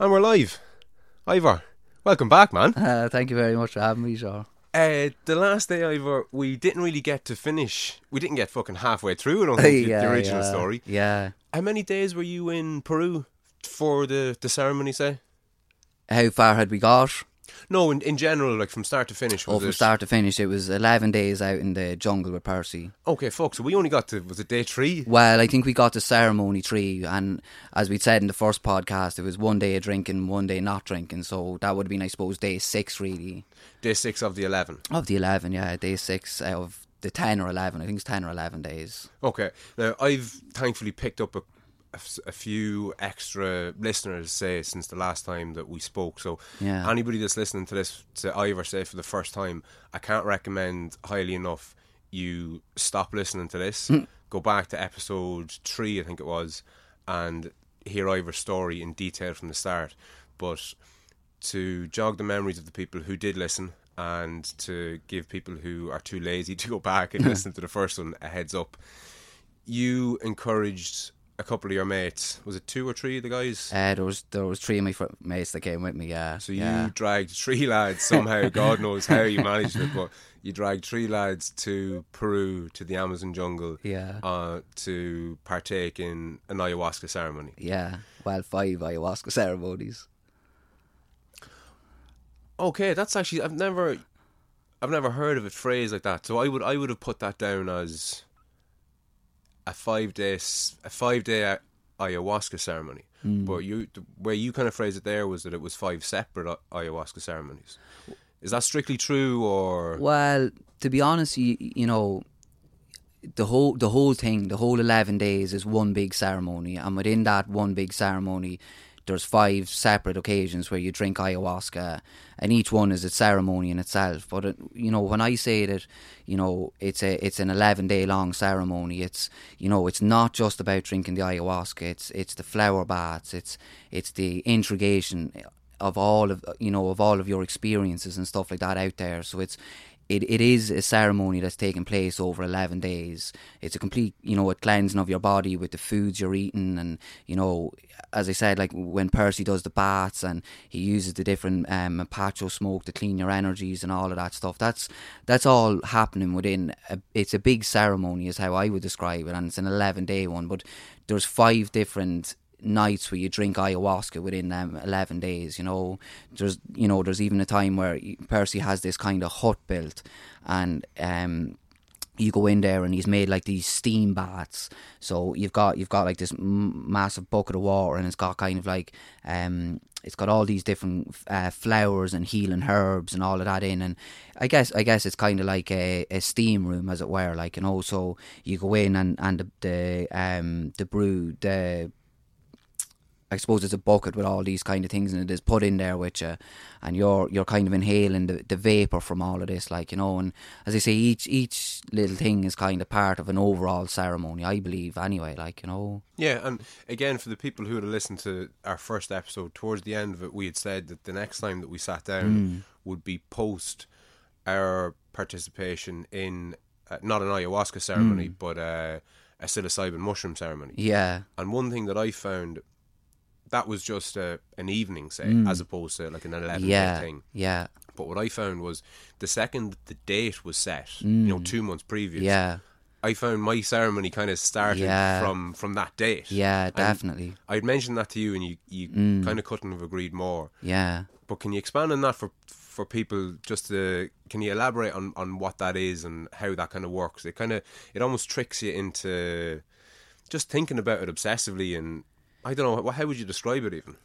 And we're live. Ivor, welcome back, man. Uh, thank you very much for having me, Sean. Uh, the last day, Ivor, we didn't really get to finish. We didn't get fucking halfway through, I don't think, the- the original yeah, story. Yeah. How many days were you in Peru for the, the ceremony, say? How far had we got? No, in, in general, like from start to finish. Was Oh, from it- start to finish, it was 11 days out in the jungle with Percy. Okay, fuck. So we only got to, was it day three? Well, I think we got to ceremony three, and as we said in the first podcast, it was one day of drinking, one day not drinking. So that would have been, I suppose, day six, really. Day six of the 11. Of the 11, yeah, day six of the 10 or 11. I think it's 10 or 11 days. Okay. Now, I've thankfully picked up a, a few extra listeners, say, since the last time that we spoke. So, Yeah. anybody that's listening to this, to Ivor say for the first time, I can't recommend highly enough you stop listening to this, hmm. go back to episode three, I think it was, and hear Ivor's story in detail from the start. But to jog the memories of the people who did listen and to give people who are too lazy to go back and listen to the first one a heads up. You encouraged a couple of your mates. Was it two or three of the guys? Uh, there was there was three of my fr- mates that came with me. Yeah. so you yeah. dragged three lads somehow. God knows how you managed it, but you dragged three lads to Peru to the Amazon jungle. Yeah. Uh, to partake in an ayahuasca ceremony. Yeah. Well, five ayahuasca ceremonies. Okay, that's actually I've never I've never heard of it phrased like that. So I would I would have put that down as a five day a five day ayahuasca ceremony. Mm. But you the way you kind of phrased it there was that it was five separate ayahuasca ceremonies. Is that strictly true or Well, to be honest, you, you know, the whole the whole thing, the whole eleven days is one big ceremony, and within that one big ceremony, there's five separate occasions where you drink ayahuasca, and each one is a ceremony in itself. But it, you know, when I say that, you know, it's a it's an eleven day long ceremony. It's you know, it's not just about drinking the ayahuasca. It's it's the flower baths. It's it's the integration of all of you know of all of your experiences and stuff like that out there. So it's it, it is a ceremony that's taking place over 11 days. It's a complete, you know, a cleansing of your body with the foods you're eating. And, you know, as I said, like when Percy does the baths and he uses the different um, mapacho smoke to clean your energies and all of that stuff, that's that's all happening within, a, it's a big ceremony is how I would describe it. And it's an 11 day one. But there's five different nights where you drink ayahuasca within them 11 days you know? There's you know there's even a time where Percy has this kind of hut built and um you go in there and he's made like these steam baths. So you've got you've got like this m- massive bucket of water and it's got kind of like um it's got all these different uh, flowers and healing herbs and all of that in and I guess I guess it's kind of like a, a steam room as it were like you know? So you go in and and the, the um the brew the I suppose it's a bucket with all these kind of things and it is put in there with you and you're you're kind of inhaling the, the vapor from all of this like you know and as I say each each little thing is kind of part of an overall ceremony I believe anyway like you know. Yeah, and again for the people who had listened to our first episode, towards the end of it we had said that the next time that we sat down would be post our participation in uh, not an ayahuasca ceremony, but uh, a psilocybin mushroom ceremony. yeah. And one thing that I found that was just a, an evening, say, as opposed to like an eleven Mm. yeah day thing. yeah But what I found was the second the date was set, you know, two months previous. Mm. yeah I found my ceremony kind of started Yeah. from from that date. yeah And definitely I'd mentioned that to you, and you you Mm. kind of couldn't have agreed more. yeah But can you expand on that for for people? Just to can you elaborate on on what that is and how that kind of works? It kind of it almost tricks you into just thinking about it obsessively, and I don't know how would you describe it even.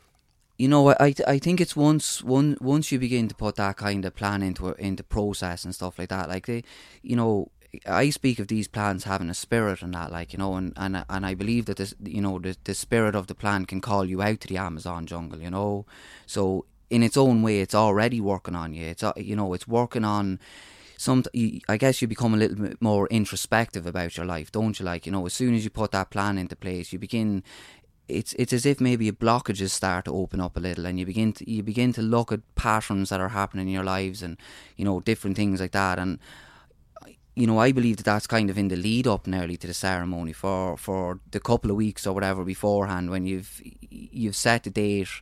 you know, I I- think it's once one once you begin to put that kind of plan into into process and stuff like that. Like they, you know, I speak of these plans having a spirit and that, like you know, and and and I believe that this, you know, the the spirit of the plan can call you out to the Amazon jungle. You know, so in its own way, it's already working on you. It's uh, you know, it's working on. Some, I guess you become a little bit more introspective about your life, don't you? Like you know, as soon as you put that plan into place, you begin it's it's as if maybe blockages start to open up a little and you begin to you begin to look at patterns that are happening in your lives and you know different things like that and you know I believe that that's kind of in the lead up nearly to the ceremony for for the couple of weeks or whatever beforehand when you've you've set the date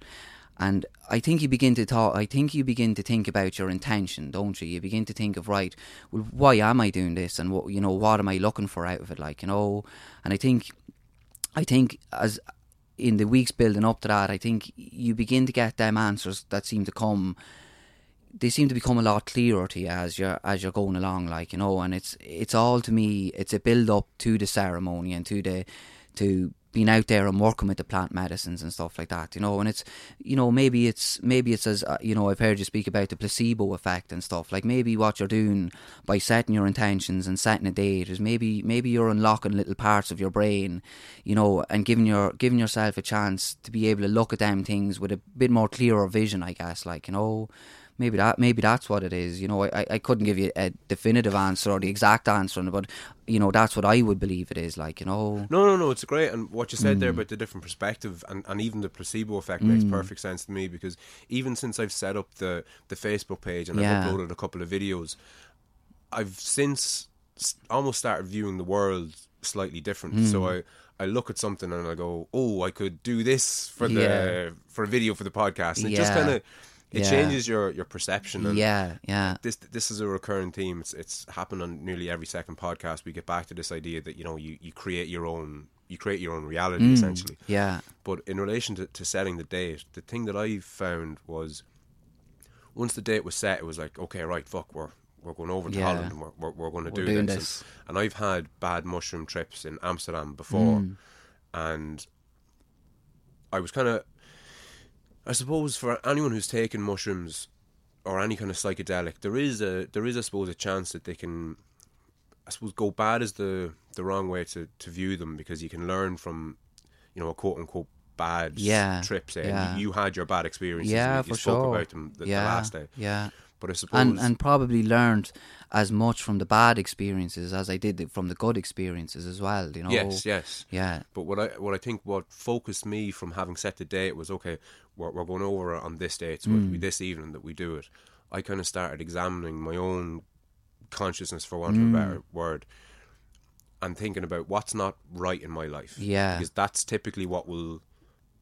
And I think you begin to talk. I think you begin to think about your intention, don't you? You begin to think of right. Well, why am I doing this, and what you know, what am I looking for out of it? Like you know, and I think, I think as in the weeks building up to that, I think you begin to get them answers that seem to come. They seem to become a lot clearer to you as you're as you're going along, like you know. And it's it's all to me. It's a build up to the ceremony and to the to being out there and working with the plant medicines and stuff like that, you know. And it's, you know, maybe it's maybe it's as uh, you know, I've heard you speak about the placebo effect and stuff. Like maybe what you're doing by setting your intentions and setting a date is maybe maybe you're unlocking little parts of your brain, you know, and giving your giving yourself a chance to be able to look at them things with a bit more clearer vision, I guess. Like you know, maybe that maybe that's what it is. You know, I, I couldn't give you a definitive answer or the exact answer, but you know that's what I would believe it is. Like you know, no, no, no, it's great. And what you said mm. there about the different perspective and, and even the placebo effect mm. makes perfect sense to me because even since I've set up the the Facebook page and yeah. I've uploaded a couple of videos, I've since almost started viewing the world slightly different. Mm. So I. I look at something and I go, "Oh, I could do this for the yeah. for a video for the podcast." And yeah. it just kind of it yeah. changes your, your perception. And yeah, yeah. This this is a recurring theme. It's it's happened on nearly every second podcast. We get back to this idea that you know you, you create your own you create your own reality mm, essentially. Yeah. But in relation to, to setting the date, the thing that I found was once the date was set, it was like okay, right, fuck, we're we're going over to yeah. Holland and we're we're, we're going to do this. this. And, and, I've had bad mushroom trips in Amsterdam before, mm. and I was kind of I suppose for anyone who's taken mushrooms or any kind of psychedelic, there is a there is I suppose a chance that they can I suppose go bad is the the wrong way to, to view them because you can learn from you know a quote unquote bad yeah, trips. Yeah. You, you, had your bad experiences. Yeah, you, for spoke sure. about them the, yeah, the last day. Yeah. But I suppose and and probably learned as much from the bad experiences as I did from the good experiences as well. You know. Yes, yes. Yeah. But what I what I think what focused me from having set the date was okay. We're, we're going over on this date, so mm. it'll be this evening that we do it. I kind of started examining my own consciousness, for want of mm. a better word, and thinking about what's not right in my life. Yeah. Because that's typically what will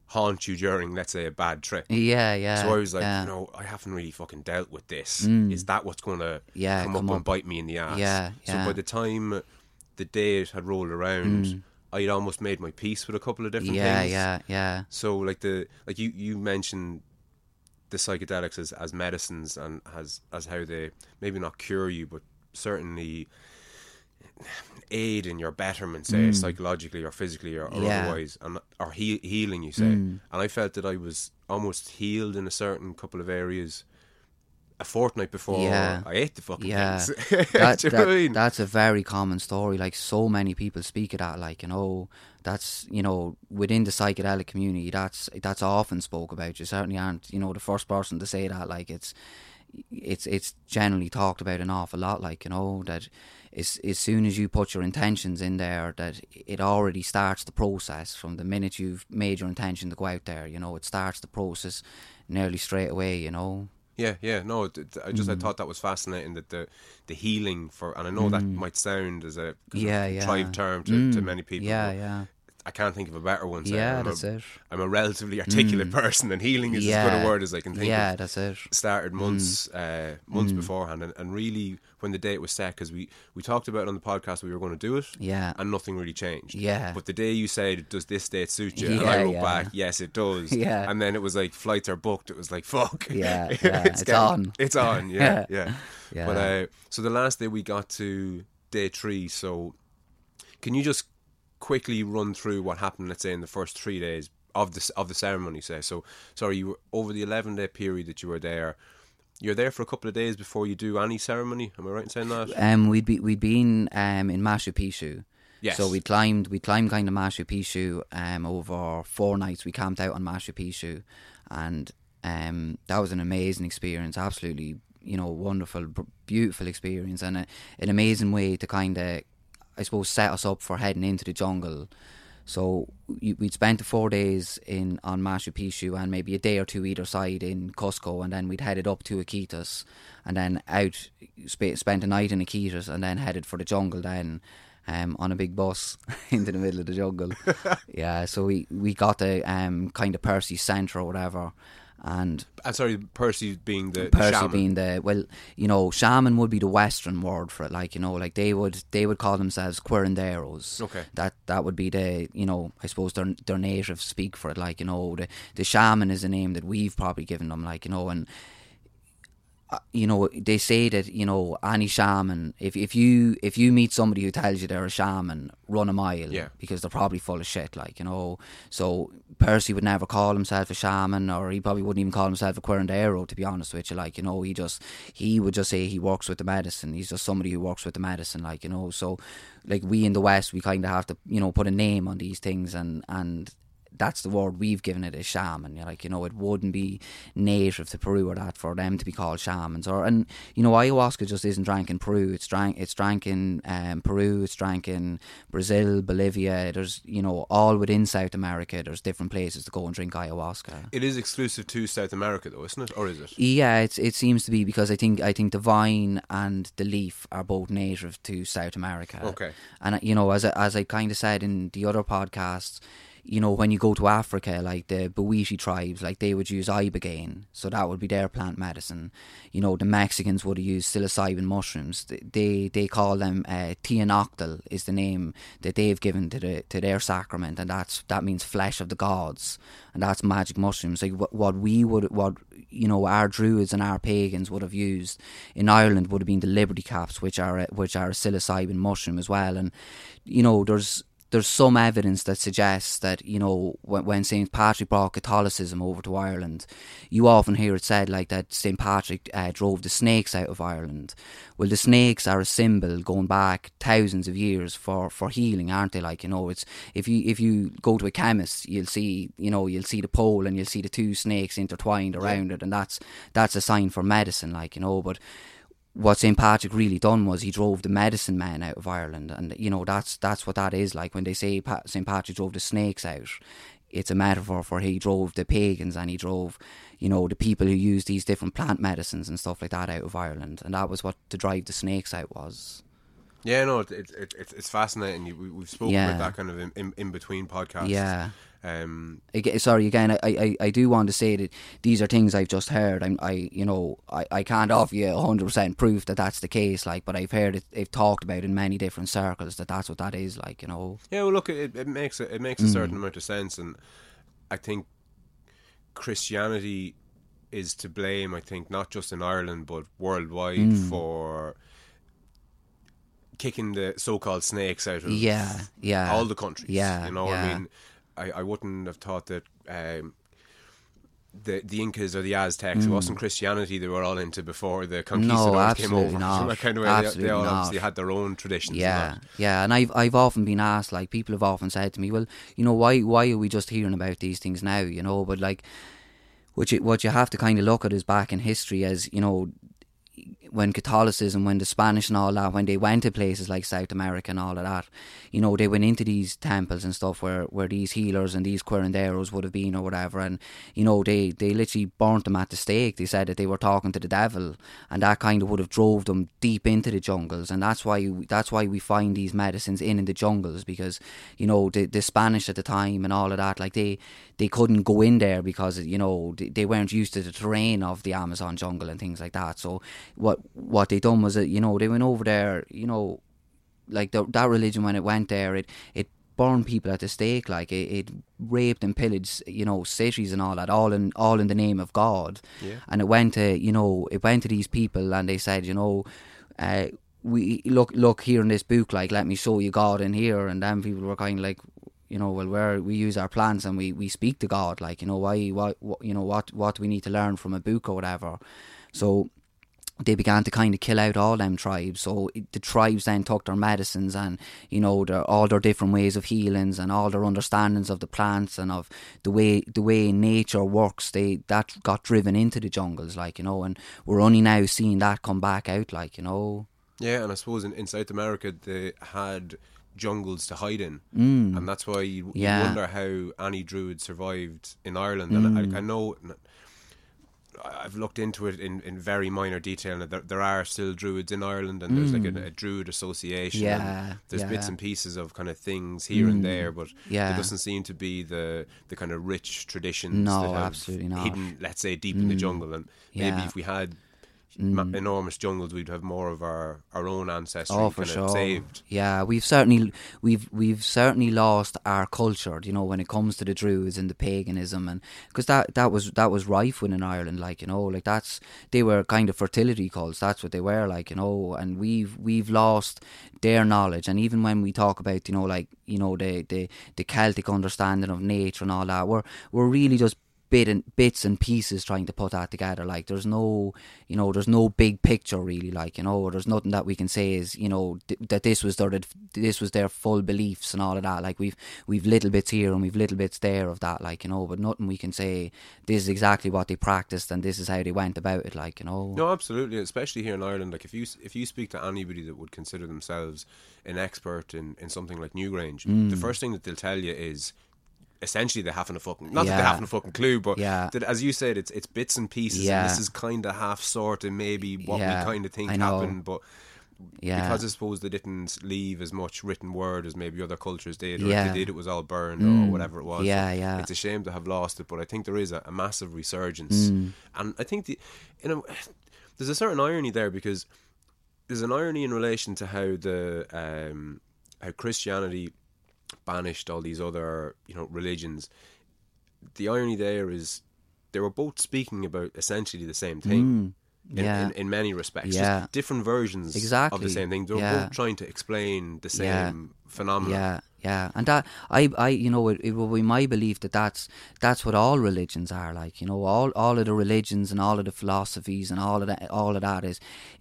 haunt you during, let's say, a bad trip. Yeah, yeah. So I was like, yeah. you know, I haven't really fucking dealt with this. Mm. Is that what's going to yeah, come, come up, up, and bite me in the ass? Yeah, yeah. So by the time the date had rolled around, mm. I'd almost made my peace with a couple of different yeah, things. Yeah, yeah, yeah. So like the like you you mentioned the psychedelics as, as medicines and as as how they maybe not cure you, but certainly aid in your betterment, say mm. psychologically or physically or, or yeah. otherwise, and or he- healing. You say, mm. and I felt that I was almost healed in a certain couple of areas. A fortnight before yeah. I ate the fucking yeah. things. that, that, I mean? That's a very common story. Like so many people speak of that. Like you know, that's you know within the psychedelic community. That's that's often spoke about. You certainly aren't you know the first person to say that. Like it's it's it's generally talked about an awful lot. Like you know that as as soon as you put your intentions in there, that it already starts the process from the minute you've made your intention to go out there. You know, it starts the process nearly straight away. You know. Yeah, yeah, no, I just mm. I thought that was fascinating that the the healing for, and I know mm. that might sound as a yeah, yeah. term to, mm. to many people. Yeah, yeah. I can't think of a better one. Yeah, I'm that's a, it. I'm a relatively articulate mm. person, and healing is yeah. as good a word as I can think of. yeah, of. that's it. Started months, mm. uh, months mm. beforehand, and, and, really when the date was set, because we, we talked about it on the podcast we were going to do it, yeah, and nothing really changed. Yeah, but the day you said, "Does this date suit you?" Yeah, and I wrote yeah. back, "Yes, it does." yeah, and then it was like flights are booked. It was like fuck. Yeah, yeah. it's, it's getting, on. It's on. Yeah, yeah. yeah. But uh, so the last day we got to day three. So can you just quickly run through what happened, let's say, in the first three days of the of the ceremony. Say so. Sorry, you were over the eleven day period that you were there. You're there for a couple of days before you do any ceremony. Am I right in saying that? Um, we'd be we'd been um in Machu Picchu. Yes. So we climbed we climbed kind of Machu Picchu um over four nights. We camped out on Machu Picchu, and um that was an amazing experience. Absolutely, you know, wonderful, beautiful experience, and a, an amazing way to kind of I suppose, set us up for heading into the jungle. So we'd spent the four days in on Machu Picchu and maybe a day or two either side in Cusco, and then we'd headed up to Iquitos, and then out spent a night in Iquitos, and then headed for the jungle. Then um, on a big bus into the middle of the jungle. yeah, so we we got the um, kind of Percy Centre or whatever, and I'm sorry, Percy being the, Percy shaman. being the well, you know, shaman would be the Western word for it. Like you know, like they would they would call themselves curanderos. Okay. That that would be the you know I suppose their their native speak for it. Like you know, the the shaman is a name that we've probably given them. Like you know, and Uh, you know they say that you know any shaman if if you if you meet somebody who tells you they're a shaman run a mile Yeah. because they're probably full of shit like you know. So Percy would never call himself a shaman or he probably wouldn't even call himself a curandero to be honest with you like you know. He just he would just say he works with the medicine. He's just somebody who works with the medicine like you know. So like we in the west we kind of have to you know put a name on these things and and that's the word we've given it as shaman. You're Like you know, it wouldn't be native to Peru or that for them to be called shamans. Or and you know, ayahuasca just isn't drank in Peru. It's drank. It's drank in um, Peru. It's drank in Brazil, Bolivia. There's you know all within South America. There's different places to go and drink ayahuasca. It is exclusive to South America, though, isn't it? Or is it? Yeah, it's, it seems to be because I think I think the vine and the leaf are both native to South America. Okay. and you know, as I, as I kind of said in the other podcasts, you know, when you go to Africa, like the Bwiti tribes, like they would use ibogaine, so that would be their plant medicine. You know, the Mexicans would use psilocybin mushrooms. They they, call them uh, teonanácatl is the name that they've given to the to their sacrament, and that's that means flesh of the gods, and that's magic mushrooms. Like what, what we would what you know our druids and our pagans would have used in Ireland would have been the liberty caps, which are which are a psilocybin mushroom as well, and you know there's there's some evidence that suggests that you know when, when Saint Patrick brought Catholicism over to Ireland, you often hear it said like that Saint Patrick uh, drove the snakes out of Ireland. Well, the snakes are a symbol going back thousands of years for, for healing, aren't they? Like you know, it's if you if you go to a chemist, you'll see you know you'll see the pole and you'll see the two snakes intertwined around it, and that's that's a sign for medicine, like you know, but what St Patrick really done was he drove the medicine men out of Ireland, and you know that's that's what that is like when they say pa- St Patrick drove the snakes out. It's a metaphor for he drove the pagans and he drove, you know, the people who use these different plant medicines and stuff like that out of Ireland, and that was what to drive the snakes out was. Yeah, no, it, it, it, it's- it's fascinating. We, we've spoken Yeah. about that kind of in, in, in between podcasts. Yeah. Um, sorry again. I, I, I do want to say that these are things I've just heard. I'm, I you know I, I can't offer you hundred percent proof that that's the case. Like, but I've heard it. They've talked about in many different circles that that's what that is. Like, you know. yeah, well, look, it, it makes a, it makes a Mm. certain amount of sense, and I think Christianity is to blame. I think not just in Ireland but worldwide Mm. for kicking the so-called snakes out of Yeah, yeah. all the countries. Yeah, you know, I mean, I, I wouldn't have thought that um, the the Incas or the Aztecs. It wasn't Christianity they were all into before the conquistadors came over. not. that kind of way, they, they all not. obviously had their own traditions. Yeah, yeah, and I've I've often been asked, like people have often said to me, well, you know, why why are we just hearing about these things now, you know? But like, what you what you have to kind of look at is back in history as you know, when Catholicism, when the Spanish and all that, when they went to places like South America and all of that, you know, they went into these temples and stuff where, where these healers and these curanderos would have been or whatever, and you know, they they literally burnt them at the stake. They said that they were talking to the devil, and that kind of would have drove them deep into the jungles, and that's why that's why we find these medicines in in the jungles because you know the the Spanish at the time and all of that, like they they couldn't go in there because you know they, they weren't used to the terrain of the Amazon jungle and things like that. So what what they done was that you know they went over there, you know, like the, that religion when it went there, it it burned people at the stake, like it, it raped and pillaged, you know, cities and all that, all in all in the name of God. Yeah. And it went to you know it went to these people and they said, you know. Uh, we look look here in this book like let me show you God in here and then people were kind of like you know, well, where we use our plants and we, we speak to God, like, you know, why, what, what, you know, what, what do we need to learn from a book or whatever. So they began to kind of kill out all them tribes. So the tribes then took their medicines and, you know, their, all their different ways of healings and all their understandings of the plants and of the way, the way nature works. They, that got driven into the jungles, like, you know, and we're only now seeing that come back out, like, you know. Yeah, and I suppose in, in South America they had jungles to hide in, Mm. and that's why you, you Yeah. Mm. wonder how any druid survived in Ireland. And I, I know, I've looked into it in, in very minor detail. And there, there are still druids in Ireland, and there's like a, a druid association. and Mm. Yeah, there's bits and pieces of kind of things here and there, but yeah. there doesn't seem to be the the kind of rich traditions. No, that have absolutely not. Mm. Hidden, let's say, deep in the jungle, and maybe Yeah. Mm. if we had. Ma- mm. Enormous jungles, we'd have more of our, our own ancestry Oh, for sure. saved. Yeah, we've certainly we've we've certainly lost our culture. You know, when it comes to the Druids and the paganism, and because that that was that was rife within Ireland. Like you know, like that's they were kind of fertility cults. That's what they were. Like you know, and we've we've lost their knowledge. And even when we talk about you know like you know the the the Celtic understanding of nature and all that, we're we're really just bit and bits and pieces trying to put that together. Like there's no, you know, there's no big picture really. Like you know, there's nothing that we can say is you know th- that this was their this was their full beliefs and all of that. Like we've we've little bits here and we've little bits there of that. Like you know, but nothing we can say. This is exactly what they practiced and this is how they went about it. Like you know, No, absolutely, especially here in Ireland. Like if you if you speak to anybody that would consider themselves an expert in, in something like Newgrange, Mm. the first thing that they'll tell you is essentially they haven't a fucking not that they Yeah. haven't a fucking clue, but Yeah. that as you said, it's it's bits and pieces. Yeah. And this is kind of half sort of maybe what Yeah, we kind of think happened, but. yeah, Because I suppose they didn't leave as much written word as maybe other cultures did, or Yeah. Mm. if they did, it was all burned or whatever it was. Yeah, So yeah. It's a shame to have lost it, but I think there is a, a massive resurgence, Mm. and I think the, you know, there's a certain irony there because there's an irony in relation to how the um, how Christianity banished all these other you know religions. The irony there is they were both speaking about essentially the same thing. In, Mm. yeah. in, in many respects, Yeah. just different versions exactly. of the same thing. They're Yeah. both trying to explain the same Yeah. phenomenon. Yeah, yeah, and that I, I, you know, it, it be my belief that that's that's what all religions are like. You know, all all of the religions and all of the philosophies and all of that, all of that is,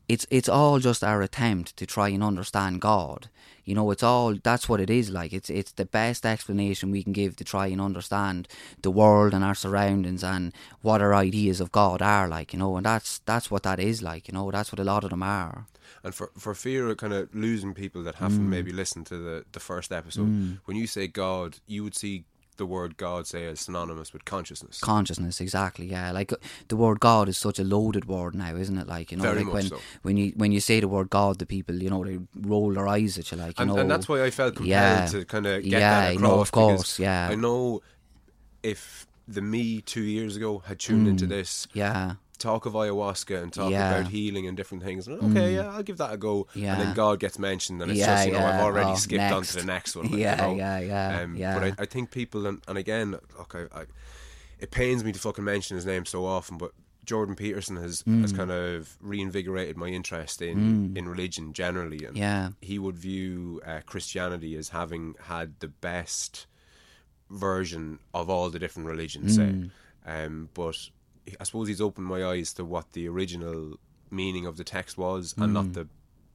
it's it's all just our attempt to try and understand God. You know, it's all that's what it is like. It's it's the best explanation we can give to try and understand the world and our surroundings and what our ideas of God are like. You know, and that's that's what that is like. You know, that's what a lot of them are. And for, for fear of kind of losing people that Mm. haven't maybe listened to the, the first episode, when you say God, you would see the word God say as synonymous with consciousness. consciousness exactly yeah like uh, the word god is such a loaded word now isn't it like you know Very like when so. when you when you say the word god the people you know they roll their eyes at you like you and, know and that's why I felt compelled Yeah. to kind of get Yeah, that you across. know, of course, yeah. I know if the me two years ago had tuned into Mm. this, yeah talk of ayahuasca and talk Yeah. Mm. about healing and different things. And okay, yeah, I'll give that a go. And then God gets mentioned, and it's Yeah, just you know I've already Oh, skipped on to the next one. like, you Yeah, know. yeah, yeah, Um, yeah. But I, I think people, and, and again, look, I, it pains me to fucking mention his name so often, but. Jordan Peterson has, Mm. has kind of reinvigorated my interest in, in religion generally, and Yeah. he would view uh, Christianity as having had the best version of all the different religions. Say, Mm. um, but I suppose he's opened my eyes to what the original meaning of the text was, and not the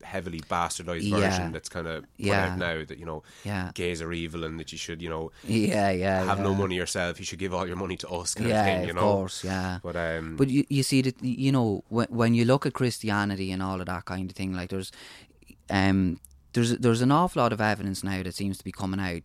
heavily bastardized Mm. Yeah. version that's kind of put Yeah. out now. That you know, Yeah. gays are evil, and that you should, you know, yeah yeah have yeah. no money yourself. You should give all your money to us, kind yeah of thing. You of know, course yeah But um, But you, you see that you know when when you look at Christianity and all of that kind of thing, like there's um there's there's an awful lot of evidence now that seems to be coming out.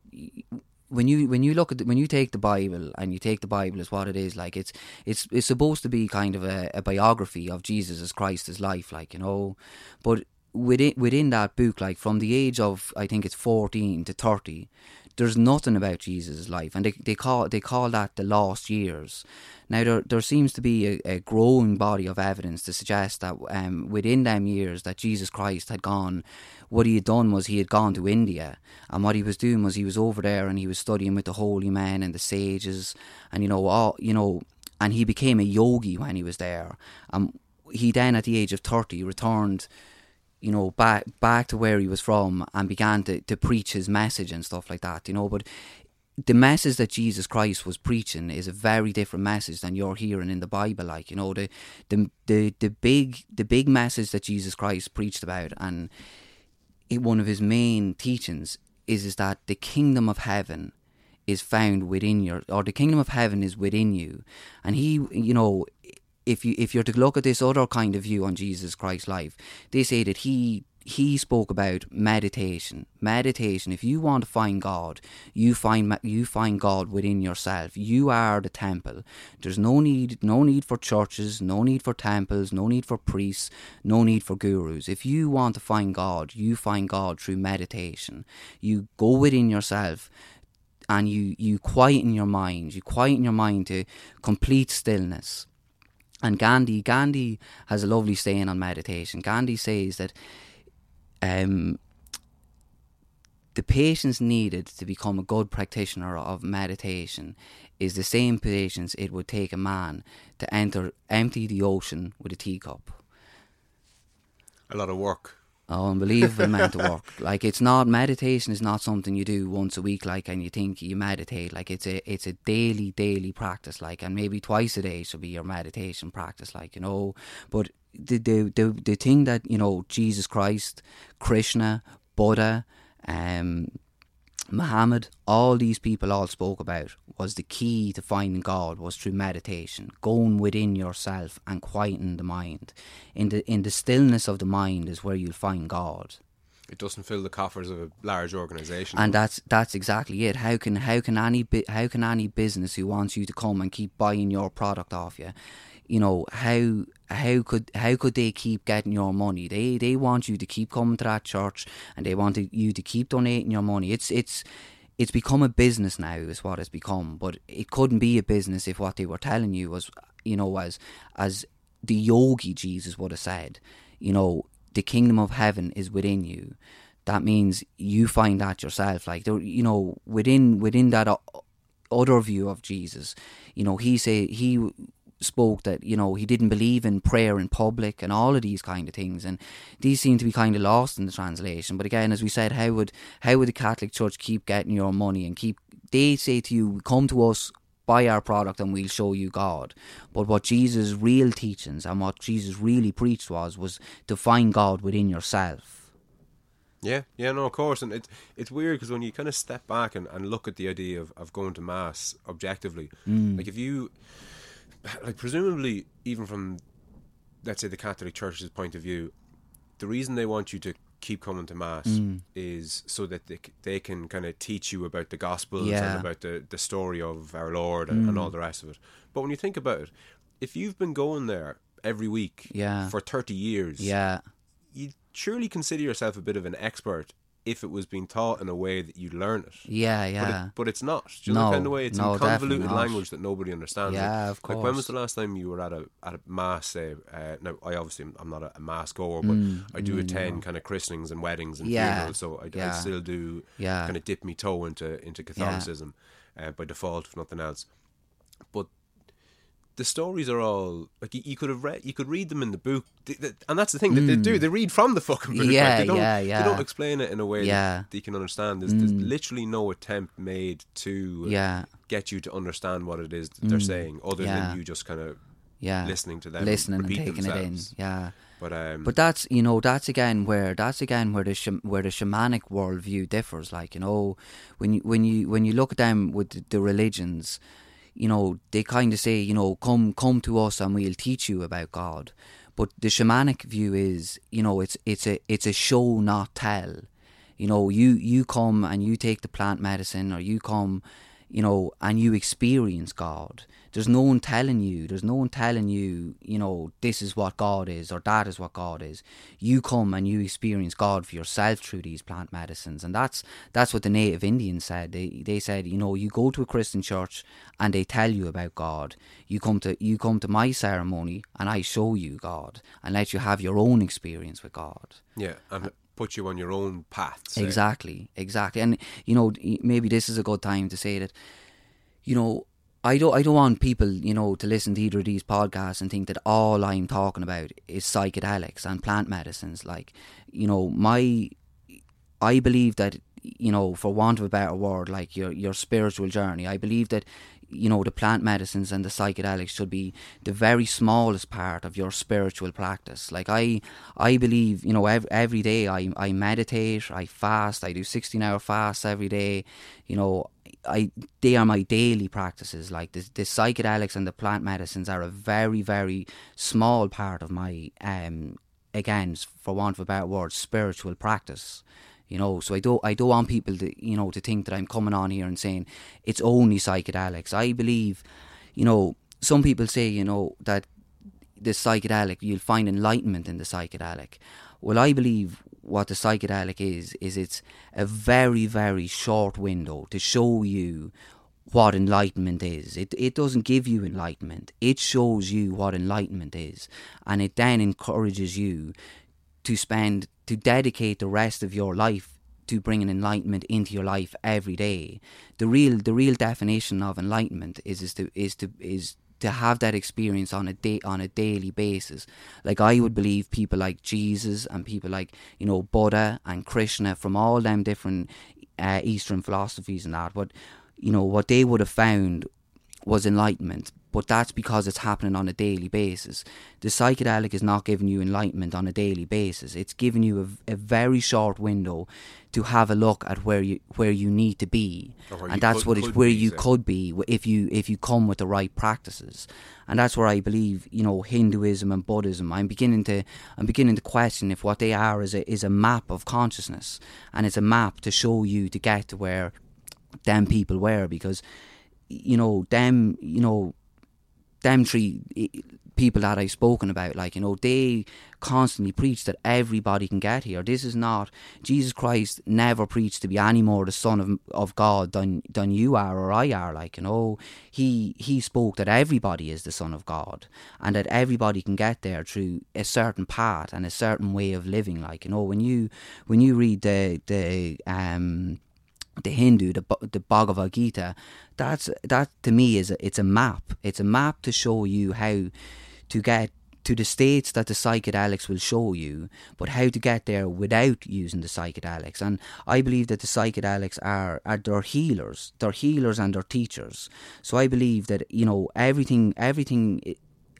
When you when you look at the, when you take the Bible and you take the Bible as what it is, like it's it's it's supposed to be kind of a, a biography of Jesus as Christ's life, like you know, but within within that book, like from the age of I think it's fourteen to thirty, there's nothing about Jesus' life, and they they call they call that the lost years. Now there there seems to be a, a growing body of evidence to suggest that um, within them years that Jesus Christ had gone. What he had done was he had gone to India, and what he was doing was he was over there and he was studying with the holy men and the sages, and you know all you know, and he became a yogi when he was there. And he then, at the age of thirty, returned you know, back back to where he was from and began to, to preach his message and stuff like that, you know. But the message that Jesus Christ was preaching is a very different message than you're hearing in the Bible. Like, you know, the the the, the big the big message that Jesus Christ preached about and it, one of his main teachings is is that the kingdom of heaven is found within your or the kingdom of heaven is within you. And he you know if you if you're to look at this other kind of view on Jesus Christ's life, they say that he he spoke about meditation. Meditation. If you want to find God, you find you find God within yourself. You are the temple. There's no need no need for churches, no need for temples, no need for priests, no need for gurus. If you want to find God, you find God through meditation. You go within yourself and you you quieten your mind. You quieten your mind to complete stillness. And Gandhi, Gandhi has a lovely saying on meditation. Gandhi says that um, the patience needed to become a good practitioner of meditation is the same patience it would take a man to enter empty the ocean with a teacup. A lot of work. Oh, unbelievable amount of work. Like it's not meditation is not something you do once a week, like and you think you meditate. Like it's a it's a daily daily practice, like and maybe twice a day should be your meditation practice, like you know. But the the the, the thing that you know Jesus Christ, Krishna, Buddha, um, Muhammad, all these people all spoke about was the key to finding God was through meditation, going within yourself and quieting the mind. In the in the stillness of the mind is where you'll find God. It doesn't fill the coffers of a large organisation. And that's that's exactly it. How can how can any how can any business who wants you to come and keep buying your product off you, you know how how could how could they keep getting your money? They they want you to keep coming to that church and they want you to keep donating your money. It's it's it's become a business now is what it's become but it couldn't be a business if what they were telling you was you know as as the yogi jesus would have said you know the kingdom of heaven is within you that means you find that yourself like you know within within that other view of jesus you know he say he spoke that you know he didn't believe in prayer in public and all of these kind of things. And these seem to be kind of lost in the translation. But again as we said how would how would the catholic church keep getting your money and keep they say to you come to us buy our product and we'll show you god. But what jesus real teachings and what jesus really preached was was to find god within yourself. Yeah, yeah, no, of course, and it's it's weird because when you kind of step back and, and look at the idea of, of going to mass objectively, mm. like if you, like presumably even from, let's say the Catholic Church's point of view, the reason they want you to keep coming to mass mm. is so that they they can kind of teach you about the Gospels Yeah. and about the the story of our Lord and, and mm. all the rest of it. But when you think about it, if you've been going there every week Yeah. for thirty years, yeah you'd surely consider yourself a bit of an expert if it was being taught in a way that you learn it. yeah But, yeah it, but it's not. Do you know the kind of way it's no, in convoluted language that nobody understands. Yeah, Like- of Like when was the last time you were at a at a mass? Say, uh, now I obviously I'm not a, a mass goer, but I do attend kind of christenings and weddings and Mm, Yeah, funerals, so I, I still do Yeah. kind of dip me toe into into Catholicism uh, by default, if nothing else. But the stories are all like you, you could have read, you could read them in the book, Th- th- and that's the thing that they do. They read from the fucking book. like, Mm. Yeah, they don't, yeah, They don't explain it in a way Yeah. Mm. that you can understand. There's, there's literally no attempt made to yeah get you to understand what it is that they're saying, other Mm. Yeah. than you just kind of yeah listening to them, listening and taking it in yeah But um, But that's you know that's again where that's again where the sham- where the shamanic worldview differs. Like you know when you when you when you look at them with the, the religions, you know they kind of say you know come come to us and we'll teach you about God. But the shamanic view is you know it's it's a it's a show not tell. You know you you come and you take the plant medicine or you come you know, and you experience God. There's no one telling you, there's no one telling you, you know, this is what God is or that is what God is. You come and you experience God for yourself through these plant medicines. And that's that's what the native Indians said. They they said, you know, you go to a Christian church and they tell you about God. You come to you come to my ceremony and I show you God and let you have your own experience with God. yeah, and put you on your own path. say. Exactly, exactly. And you know, maybe this is a good time to say that. You know, I don't. I don't want people, you know, to listen to either of these podcasts and think that all I'm talking about is psychedelics and plant medicines. Like, you know, my, I believe that, you know, for want of a better word, like your your spiritual journey. I believe that, you know, the plant medicines and the psychedelics should be the very smallest part of your spiritual practice. Like I, I believe, you know, every, every day I I meditate, I fast, I do sixteen hour fasts every day. You know, I they are my daily practices. Like the the psychedelics and the plant medicines are a very very small part of my um again, for want of a better word, spiritual practice. You know, so I don't I don't want people to you know to think that I'm coming on here and saying it's only psychedelics. I believe, you know, some people say you know that the psychedelic you'll find enlightenment in the psychedelic. Well, I believe what the psychedelic is is it's a very very short window to show you what enlightenment is. It it doesn't give you enlightenment. It shows you what enlightenment is, and it then encourages you to spend to dedicate the rest of your life to bringing enlightenment into your life every day. The real the real definition of enlightenment is is to is to is to have that experience on a day on a daily basis. Like I would believe people like Jesus and people like you know Buddha and Krishna from all them different uh, Eastern philosophies and that. What you know what they would have found was enlightenment but that's because it's happening on a daily basis. The psychedelic is not giving you enlightenment on a daily basis. It's giving you a, a very short window to have a look at where you where you need to be, and that's could, what it's where you could be if you if you come with the right practices, and that's where I believe you know Hinduism and Buddhism. I'm beginning to I'm beginning to question if what they are is a is a map of consciousness, and it's a map to show you to get to where them people were because you know them you know them three people that I've spoken about, like, you know, they constantly preach that everybody can get here. This is not, Jesus Christ never preached to be any more the Son of, of God than, than you are or I are, like, you know. He, he spoke that everybody is the Son of God and that everybody can get there through a certain path and a certain way of living, like, you know, when you, when you read the, the, um, the Hindu, the the Bhagavad Gita, that's that to me is a, it's a map. It's a map to show you how to get to the states that the psychedelics will show you, but how to get there without using the psychedelics. And I believe that the psychedelics are are their healers, they're healers and they're teachers. So I believe that you know everything, everything.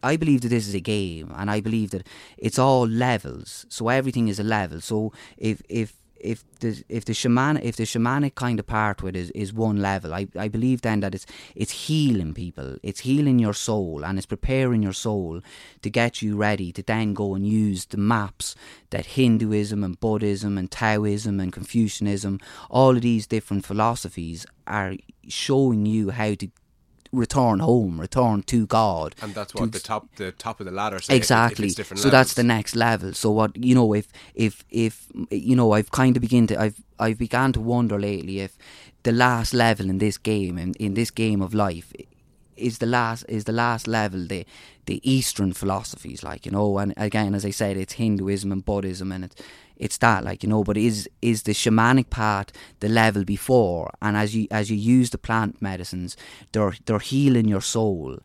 I believe that this is a game, and I believe that it's all levels. So everything is a level. So if if if the if the shaman if the shamanic kind of part with it is, is one level, I, I believe then that it's it's healing people, it's healing your soul, and it's preparing your soul to get you ready to then go and use the maps that Hinduism and Buddhism and Taoism and Confucianism, all of these different philosophies are showing you how to return home, return to God. And that's what the top the top of the ladder. Says. Exactly. so levels. that's the next level. So what you know, if if if you know, I've kind of begin to I've I've began to wonder lately if the last level in this game in, in this game of life is the last is the last level the the Eastern philosophies like you know and again as I said it's Hinduism and Buddhism and it's it's that like you know but is is the shamanic part the level before and as you as you use the plant medicines they're they're healing your soul.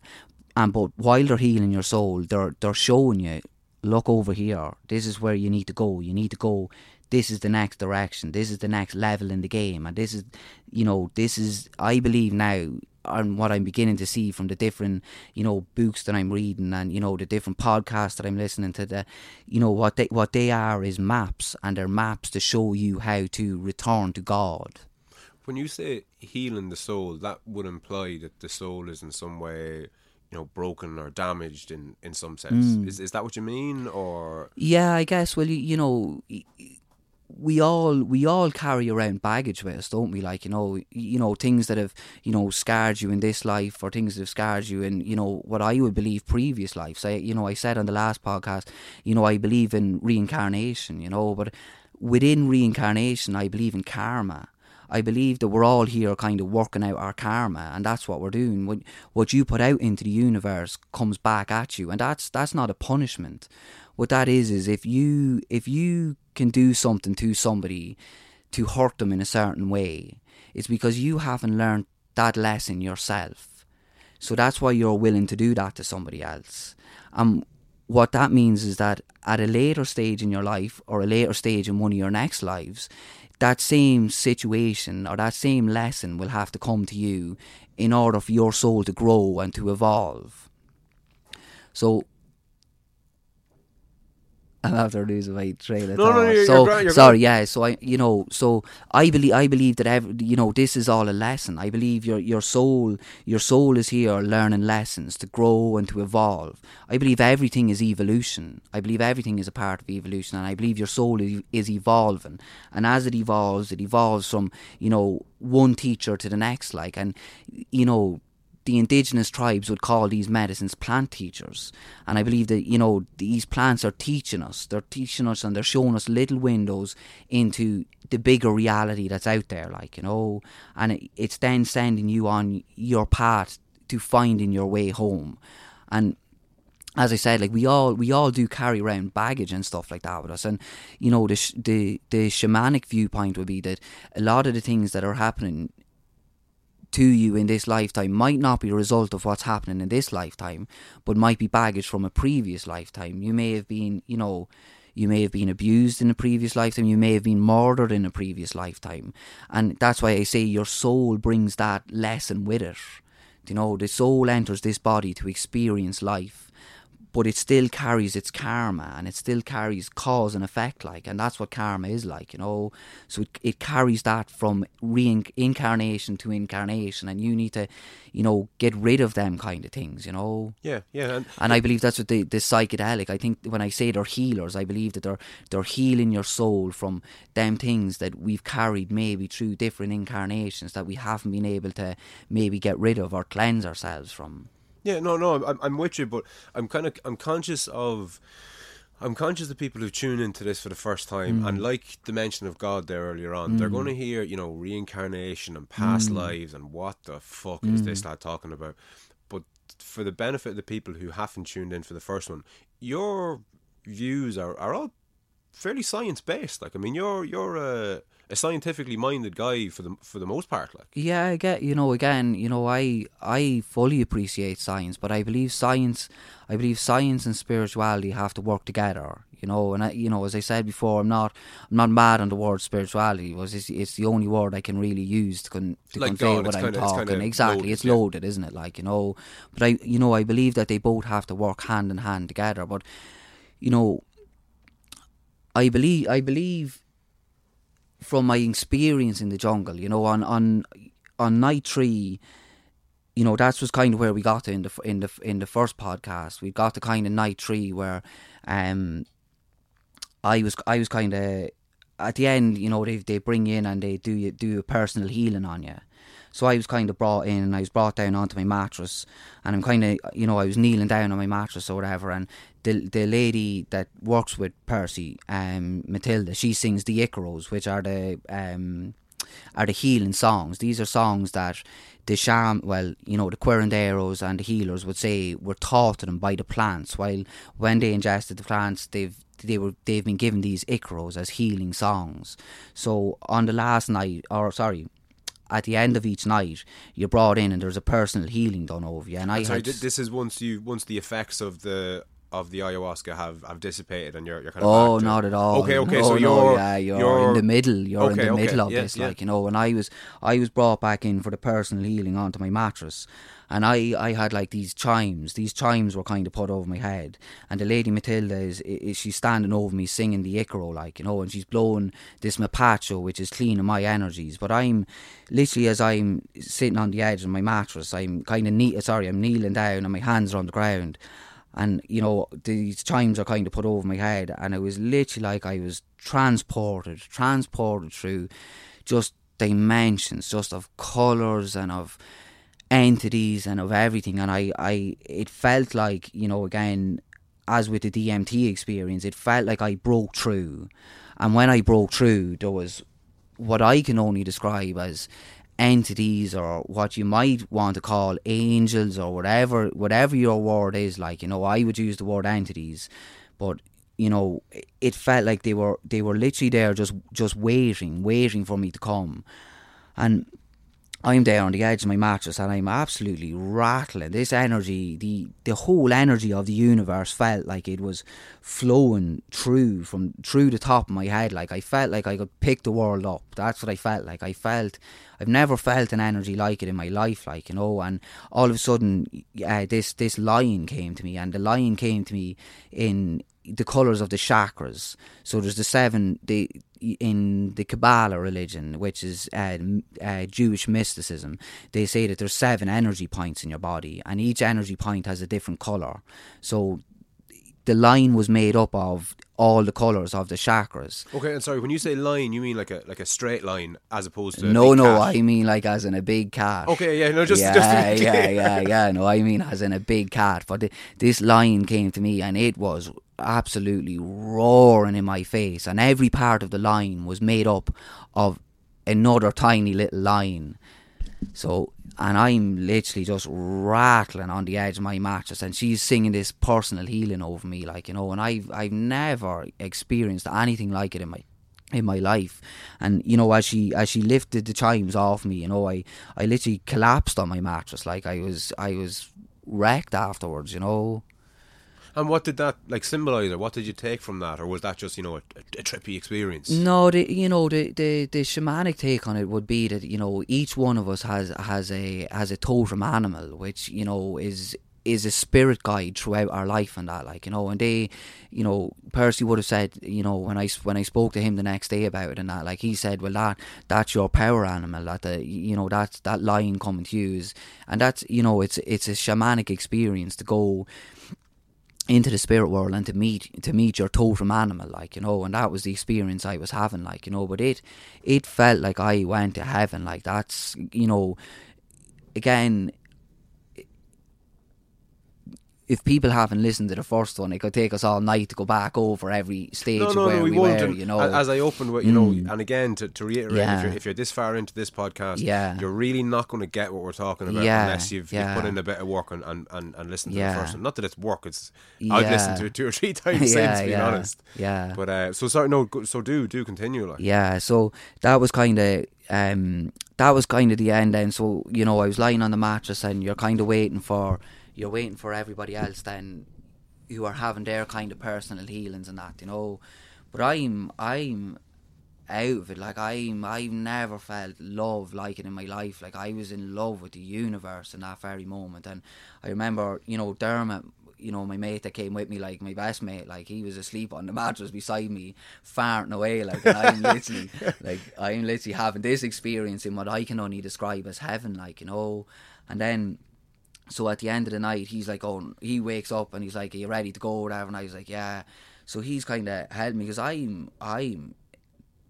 And but while they're healing your soul they're they're showing you look over here. This is where you need to go. You need to go. This is the next direction. This is the next level in the game. And this is you know this is i believe now and what I'm beginning to see from the different, you know, books that I'm reading and you know the different podcasts that I'm listening to. The, you know, what they what they are is maps, and they're maps to show you how to return to God. When you say healing the soul, that would imply that the soul is in some way you know broken or damaged in in some sense mm. is is that what you mean or yeah i guess well you, you know we all we all carry around baggage with us, don't we? Like you know, you know things that have you know scarred you in this life, or things that have scarred you in you know what I would believe previous lives. I you know I said on the last podcast, you know I believe in reincarnation, you know, but within reincarnation, I believe in karma. I believe that we're all here kind of working out our karma, and that's what we're doing. What what you put out into the universe comes back at you, and that's that's not a punishment what that is is if you if you can do something to somebody to hurt them in a certain way, it's because you haven't learned that lesson yourself. So that's why you're willing to do that to somebody else. Um, what that means is that at a later stage in your life or a later stage in one of your next lives, that same situation or that same lesson will have to come to you in order for your soul to grow and to evolve. So I'm after losing my trail of No, no, you're- so you're you're sorry, yeah. So I, you know, so I believe, I believe that every, you know, this is all a lesson. I believe your your soul, your soul is here learning lessons to grow and to evolve. I believe everything is evolution. I believe everything is a part of evolution, and I believe your soul is, is evolving. And as it evolves, it evolves from you know one teacher to the next. Like, and you know, the indigenous tribes would call these medicines plant teachers. And I believe that, you know, these plants are teaching us. They're teaching us and they're showing us little windows into the bigger reality that's out there, like, you know. And it, it's then sending you on your path to finding your way home. And as I said, like we all we all do carry around baggage and stuff like that with us, and you know the sh- the the shamanic viewpoint would be that a lot of the things that are happening to you in this lifetime might not be a result of what's happening in this lifetime, but might be baggage from a previous lifetime. You may have been, you know, you may have been abused in a previous lifetime, you may have been murdered in a previous lifetime. And that's why I say your soul brings that lesson with it. You know, the soul enters this body to experience life but it still carries its karma and it still carries cause and effect like and that's what karma is like you know so it, it carries that from reincarnation to incarnation and you need to you know get rid of them kind of things you know Yeah, yeah, and and I believe that's what the, the psychedelic. I think when I say they're healers, I believe that they're they're healing your soul from them things that we've carried maybe through different incarnations that we haven't been able to maybe get rid of or cleanse ourselves from. Yeah, no, no, I'm, I'm with you, but I'm kind of I'm conscious of I'm conscious of people who tune into this for the first time, Mm. and like the mention of God there earlier on, they're going to hear you know reincarnation and past Mm. lives and what the fuck is this lad talking about? But for the benefit of the people who haven't tuned in for the first one, your views are, are all fairly science based. Like, I mean, you're you're a, a scientifically minded guy for the for the most part. Like, Yeah, I get you know again, you know I I fully appreciate science, but I believe science I believe science and spirituality have to work together. You know, and I, you know, as I said before, I'm not I'm not mad on the word spirituality. Was it's, it's the only word I can really use to, con- to Like convey God, what I'm kinda- talking. kinda exactly, loaded, it's yeah. loaded, isn't it? Like you know, but I you know I believe that they both have to work hand in hand together. But you know, I believe I believe from my experience in the jungle, you know, on on on night three, you know, that was kind of where we got in the in the in the first podcast. We got to kind of night three where, um, I was I was kind of at the end, you know, they they bring you in and they do you do a personal healing on you. So I was kind of brought in and I was brought down onto my mattress and I'm kind of, you know, I was kneeling down on my mattress or whatever and the the lady that works with Percy, um, Matilda, she sings the Icaros, which are the um, are the healing songs. These are songs that the sham, well, you know, the curanderos and the healers would say were taught to them by the plants. While when they ingested the plants, they've they were they've been given these Icaros as healing songs. So on the last night, or sorry. At the end of each night, you're brought in and there's a personal healing done over you. And I sorry, had this is once you once the effects of the of the ayahuasca have, have dissipated and you're you're kind of Oh, to- not at all. Okay, okay, No, so you're yeah, you're, you're in the middle. You're in Okay, the okay, middle of yeah, this, yeah. like you know. And I was, I was brought back in for the personal healing onto my mattress, and I, I had like these chimes. These chimes were kind of put over my head, and the lady Matilda is, is she's standing over me singing the Icaro, like you know, and she's blowing this mapacho, which is cleaning my energies. But I'm literally as I'm sitting on the edge of my mattress, I'm kind of knee, sorry, I'm kneeling down, and my hands are on the ground and you know these chimes are kind of put over my head and it was literally like i was transported transported through just dimensions just of colors and of entities and of everything and i i it felt like you know again as with the dmt experience it felt like i broke through. And when i broke through there was what i can only describe as entities or what you might want to call angels or whatever whatever your word is like you know i would use the word entities but you know it felt like they were they were literally there just just waiting waiting for me to come. And I'm there on the edge of my mattress and I'm absolutely rattling. This energy, the the whole energy of the universe felt like it was flowing through from through the top of my head. Like I felt like I could pick the world up. That's what I felt like. I felt I've never felt an energy like it in my life, like you know. And all of a sudden, uh, this this lion came to me, and the lion came to me in the colors of the chakras. So there's the seven the in the Kabbalah religion, which is uh, uh, Jewish mysticism. They say that there's seven energy points in your body, and each energy point has a different color. So the line was made up of all the colors of the chakras. Okay, and sorry, when you say line, you mean like a like a straight line as opposed to no, no. Cat. I mean like as in a big cat. Okay, yeah, no, just yeah, just yeah, yeah, yeah. No, I mean as in a big cat. But the, this line came to me, and it was absolutely roaring in my face, and every part of the line was made up of another tiny little line. So and I'm literally just rattling on the edge of my mattress, and she's singing this personal healing over me, like you know, and I've I've never experienced anything like it in my in my life, and you know, as she as she lifted the chimes off me, you know, I I literally collapsed on my mattress, like I was I was wrecked afterwards, you know. And what did that like symbolize, or what did you take from that, or was that just you know a, a, trippy experience? No, the you know the, the the shamanic take on it would be that you know each one of us has has a has a totem animal, which you know is is a spirit guide throughout our life and that like you know and they you know Percy would have said you know when I when I spoke to him the next day about it and that like he said well that that's your power animal that the you know that that lion coming to use and that's you know it's it's a shamanic experience to go into the spirit world and to meet to meet your totem animal like you know and that was the experience I was having like you know but it it felt like I went to heaven like that's you know again if people haven't listened to the first one, it could take us all night to go back over every stage no, no, of where no, we, we, were. And You know, as I opened with, you know, Mm. and again to, to reiterate, Yeah. if, you're, if you're this far into this podcast, Yeah. you're really not going to get what we're talking about Yeah, unless you've, you've put in a bit of work and and, and, and listened to Yeah. the first one. Not that it's work; it's I've listened to it two or three times since, being yeah, honest. Yeah, But uh, so sorry, no, so do do continue, like yeah. So that was kind of um, that was kind of the end. Then, so you know, I was lying on the mattress, and you're kind of waiting for you're waiting for everybody else then who are having their kind of personal healings and that, you know. But I'm I'm out of it. Like I'm I've never felt love like it in my life. Like I was in love with the universe in that very moment. And I remember, you know, Dermot you know, my mate that came with me, like my best mate, like he was asleep on the mattress beside me, farting away, like and I'm literally, like I'm literally having this experience in what I can only describe as heaven, like you know, and then so at the end of the night, he's like, oh, he wakes up and he's like, are you ready to go whatever? And I was like, yeah. So he's kind of held me because I'm, I'm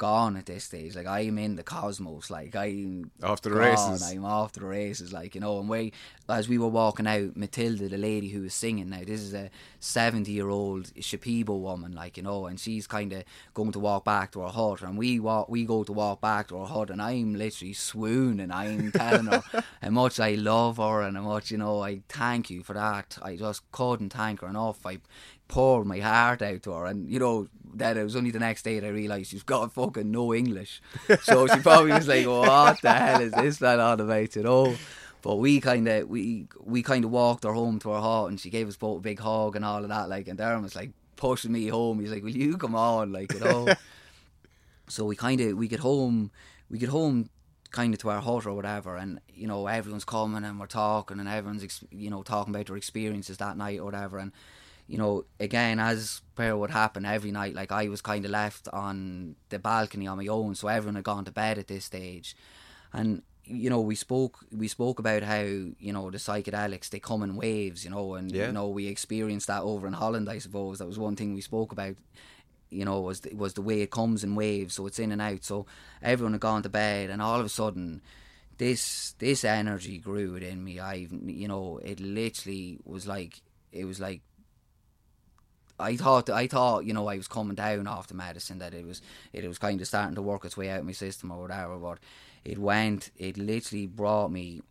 gone at this stage. Like I'm in the cosmos. Like I'm Off the gone. races. I'm off the races. Like you know, and we as we were walking out, Matilda, the lady who was singing. Now this is a seventy-year-old Shipibo woman. Like you know, and she's kind of going to walk back to her hut, and we walk, we go to walk back to her hut, and I'm literally swooning. I'm telling her how much I love her and how much you know I thank you for that. I just couldn't thank her enough. I poured my heart out to her, and you know that it was only the next day that I realised she's got fucking no English. So she probably was like, "What the hell is this man on about?" You know. But we kind of we we kind of walked her home to her hut, and she gave us both a big hug and all of that. Like, and Darren was like pushing me home. He's like, "Will you come on?" Like, you know. so we kind of we get home, we get home kind of to our hut or whatever, and you know everyone's coming and we're talking, and everyone's ex- you know talking about their experiences that night or whatever, and you know again as per would happen every night, like I was kind of left on the balcony on my own, so everyone had gone to bed at this stage, and you know we spoke we spoke about how you know the psychedelics they come in waves, you know, and Yeah. you know we experienced that over in Holland, I suppose. That was one thing we spoke about you know, was the, was the way it comes in waves, so it's in and out. So everyone had gone to bed, and all of a sudden, this this energy grew within me. I, you know, it literally was like it was like I thought I thought you know I was coming down off the medicine that it was it was kind of starting to work its way out of my system or whatever. But it went, it literally brought me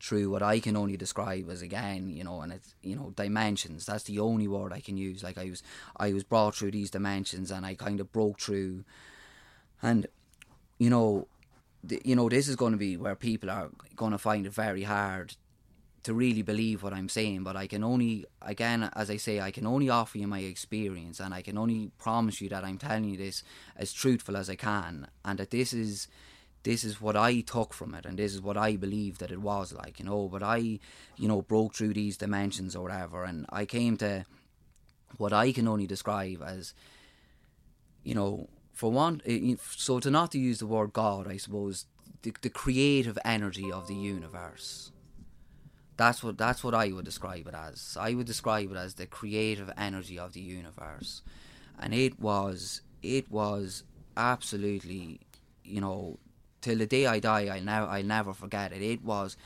through what I can only describe as again, you know, and it's you know dimensions. That's the only word I can use. Like I was, I was brought through these dimensions, and I kind of broke through. And you know, you know, this is going to be where people are going to find it very hard to really believe what I'm saying. But I can only, again, as I say, I can only offer you my experience, and I can only promise you that I'm telling you this as truthful as I can, and that this is this is what I took from it and this is what I believe that it was like, you know. But I, you know, broke through these dimensions or whatever and I came to what I can only describe as, you know, for one, eh, so to not to use the word God, I suppose, the, the creative energy of the universe. That's what that's what I would describe it as. I would describe it as the creative energy of the universe, and it was it was absolutely, you know, till the day I die, I'll never I'll never forget it. It was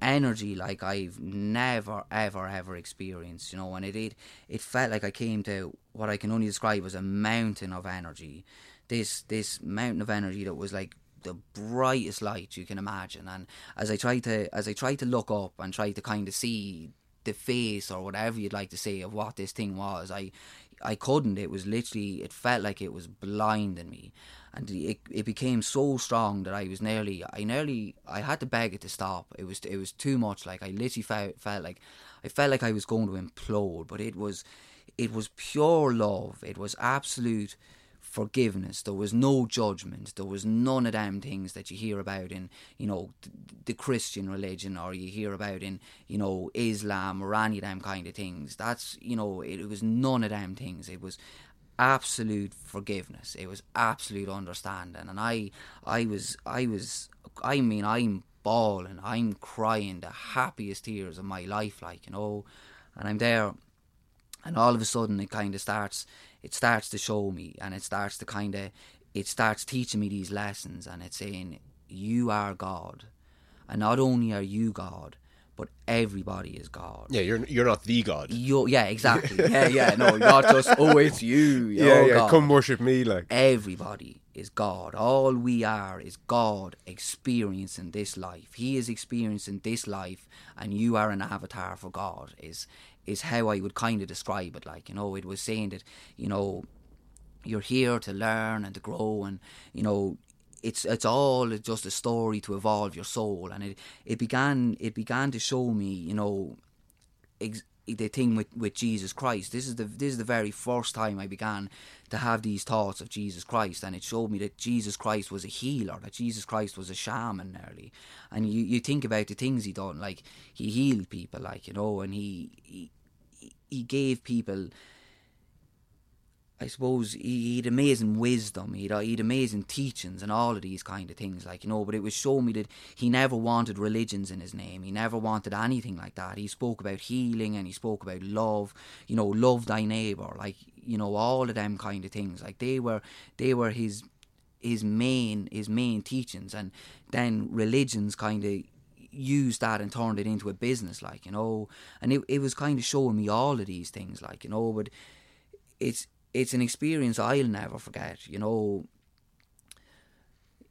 energy like I've never ever ever experienced, you know, and it it, it felt like I came to what I can only describe as a mountain of energy. This this mountain of energy that was like the brightest light you can imagine. And as I tried to as I tried to look up and try to kind of see the face or whatever you'd like to say of what this thing was, I I couldn't. It was literally it felt like it was blinding me. And it, it became so strong that I was nearly I nearly I had to beg it to stop. It was it was too much. Like I literally felt felt like I felt like I was going to implode. But it was it was pure love. It was absolute forgiveness. There was no judgment. There was none of them things that you hear about in, you know, the Christian religion or you hear about in, you know, Islam or any of them kind of things. That's, you know, it, it was none of them things. It was absolute forgiveness. It was absolute understanding. And I, I was, I was, I mean, I'm bawling. I'm crying the happiest tears of my life, like, you know, and I'm there and all of a sudden it kind of starts it starts to show me and it starts to kind of it starts teaching me these lessons and it's saying you are god and not only are you god but everybody is God. Yeah, you're you're not the God. You yeah, exactly. yeah, yeah. No, not just oh, it's you. Yeah, yeah. God. Come worship me, like everybody is God. All we are is God experiencing this life. He is experiencing this life, and you are an avatar for God. Is is how I would kind of describe it. Like you know, it was saying that you know you're here to learn and to grow, and you know it's it's all just a story to evolve your soul. And it it began it began to show me, you know. Ex- the thing with, with Jesus Christ. This is the this is the very first time I began to have these thoughts of Jesus Christ, and it showed me that Jesus Christ was a healer, that Jesus Christ was a shaman nearly. And you, you think about the things he done, like he healed people, like you know, and he he, he gave people I suppose he, had amazing wisdom, he'd, uh, he'd amazing teachings and all of these kind of things, like, you know, but it was showing me that he never wanted religions in his name. He never wanted anything like that. He spoke about healing and he spoke about love, you know, love thy neighbour, like, you know, all of them kind of things. Like, they were, they were his, his main, his main teachings. And then religions kind of used that and turned it into a business, like, you know, and it, it was kind of showing me all of these things, like, you know, but it's, it's an experience I'll never forget. You know,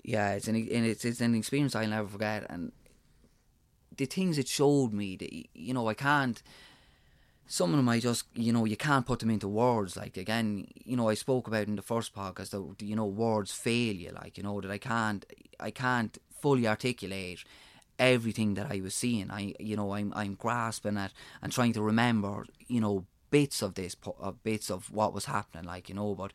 yeah, it's an it's it's an experience I'll never forget, and the things it showed me that you know I can't. Some of them I just you know you can't put them into words. Like again, you know I spoke about in the first podcast that you know words fail you. Like you know that I can't I can't fully articulate everything that I was seeing. I you know I'm I'm grasping at and trying to remember you know bits of this, uh, bits of what was happening, like you know. But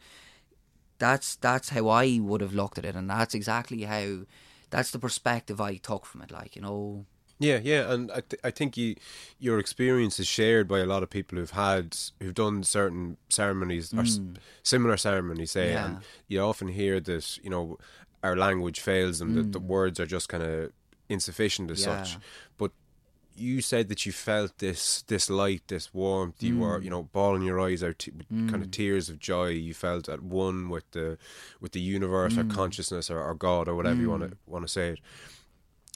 that's that's how I would have looked at it, and that's exactly how that's the perspective I took from it, like you know. Yeah, yeah, and I th- I think you your experience is shared by a lot of people who've had who've done certain ceremonies or s- mm. similar ceremonies, say, yeah. and you often hear that you know our language fails and mm. that the mm. words are just kind of insufficient as yeah. such. But you said that you felt this this light, this warmth. You mm. were, you know, bawling your eyes out, t- mm. kind of tears of joy. You felt at one with the with the universe mm. or consciousness or, or, God or whatever you want to mm. want to say it.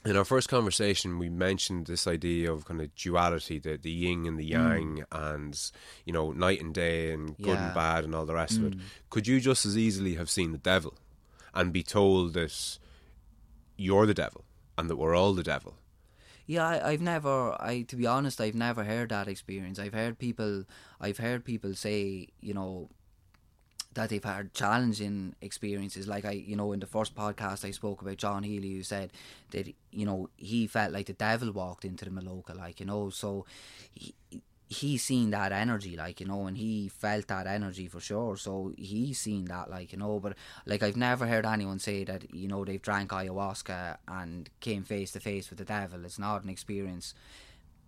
In our first conversation, we mentioned this idea of kind of duality, the the yin and the mm. yang, and you know, night and day, and good yeah. and bad, and all the rest of it. Could you just as easily have seen the devil, and be told that you're the devil, and that we're all the devil? Yeah, I, have never. I to be honest, I've never heard that experience. I've heard people. I've heard people say, you know, that they've had challenging experiences. Like I, you know, in the first podcast I spoke about John Healy, who said that you know he felt like the devil walked into the Maloka, like you know. So he, he seen that energy, like you know, and he felt that energy for sure. So he's seen that, like you know. But like I've never heard anyone say that you know they've drank ayahuasca and came face to face with the devil. It's not an experience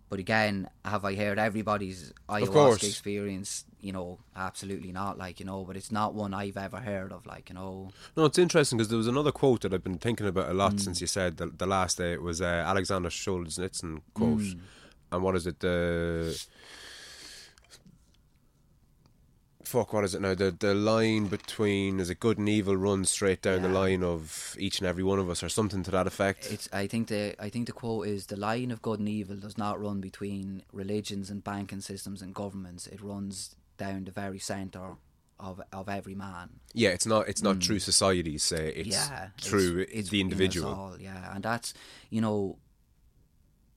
But again, have I heard everybody's ayahuasca experience? You know, absolutely not. Like you know, but it's not one I've ever heard of. Like you know, No, it's interesting because there was another quote that I've been thinking about a lot Mm. since you said the, the last day. It was uh, Alexander Solzhenitsyn quote, Mm. And what is it? The fuck, what is it now? The the line between is it good and evil runs straight down the line of each and every one of us, or something to that effect. it's. I think the I think the quote is the line of good and evil does not run between religions and banking systems and governments. It runs down the very center of of every man. yeah, it's not it's not through societies. Say it's Mm. yeah, true it's, it's the in individual. all, yeah, and that's you know,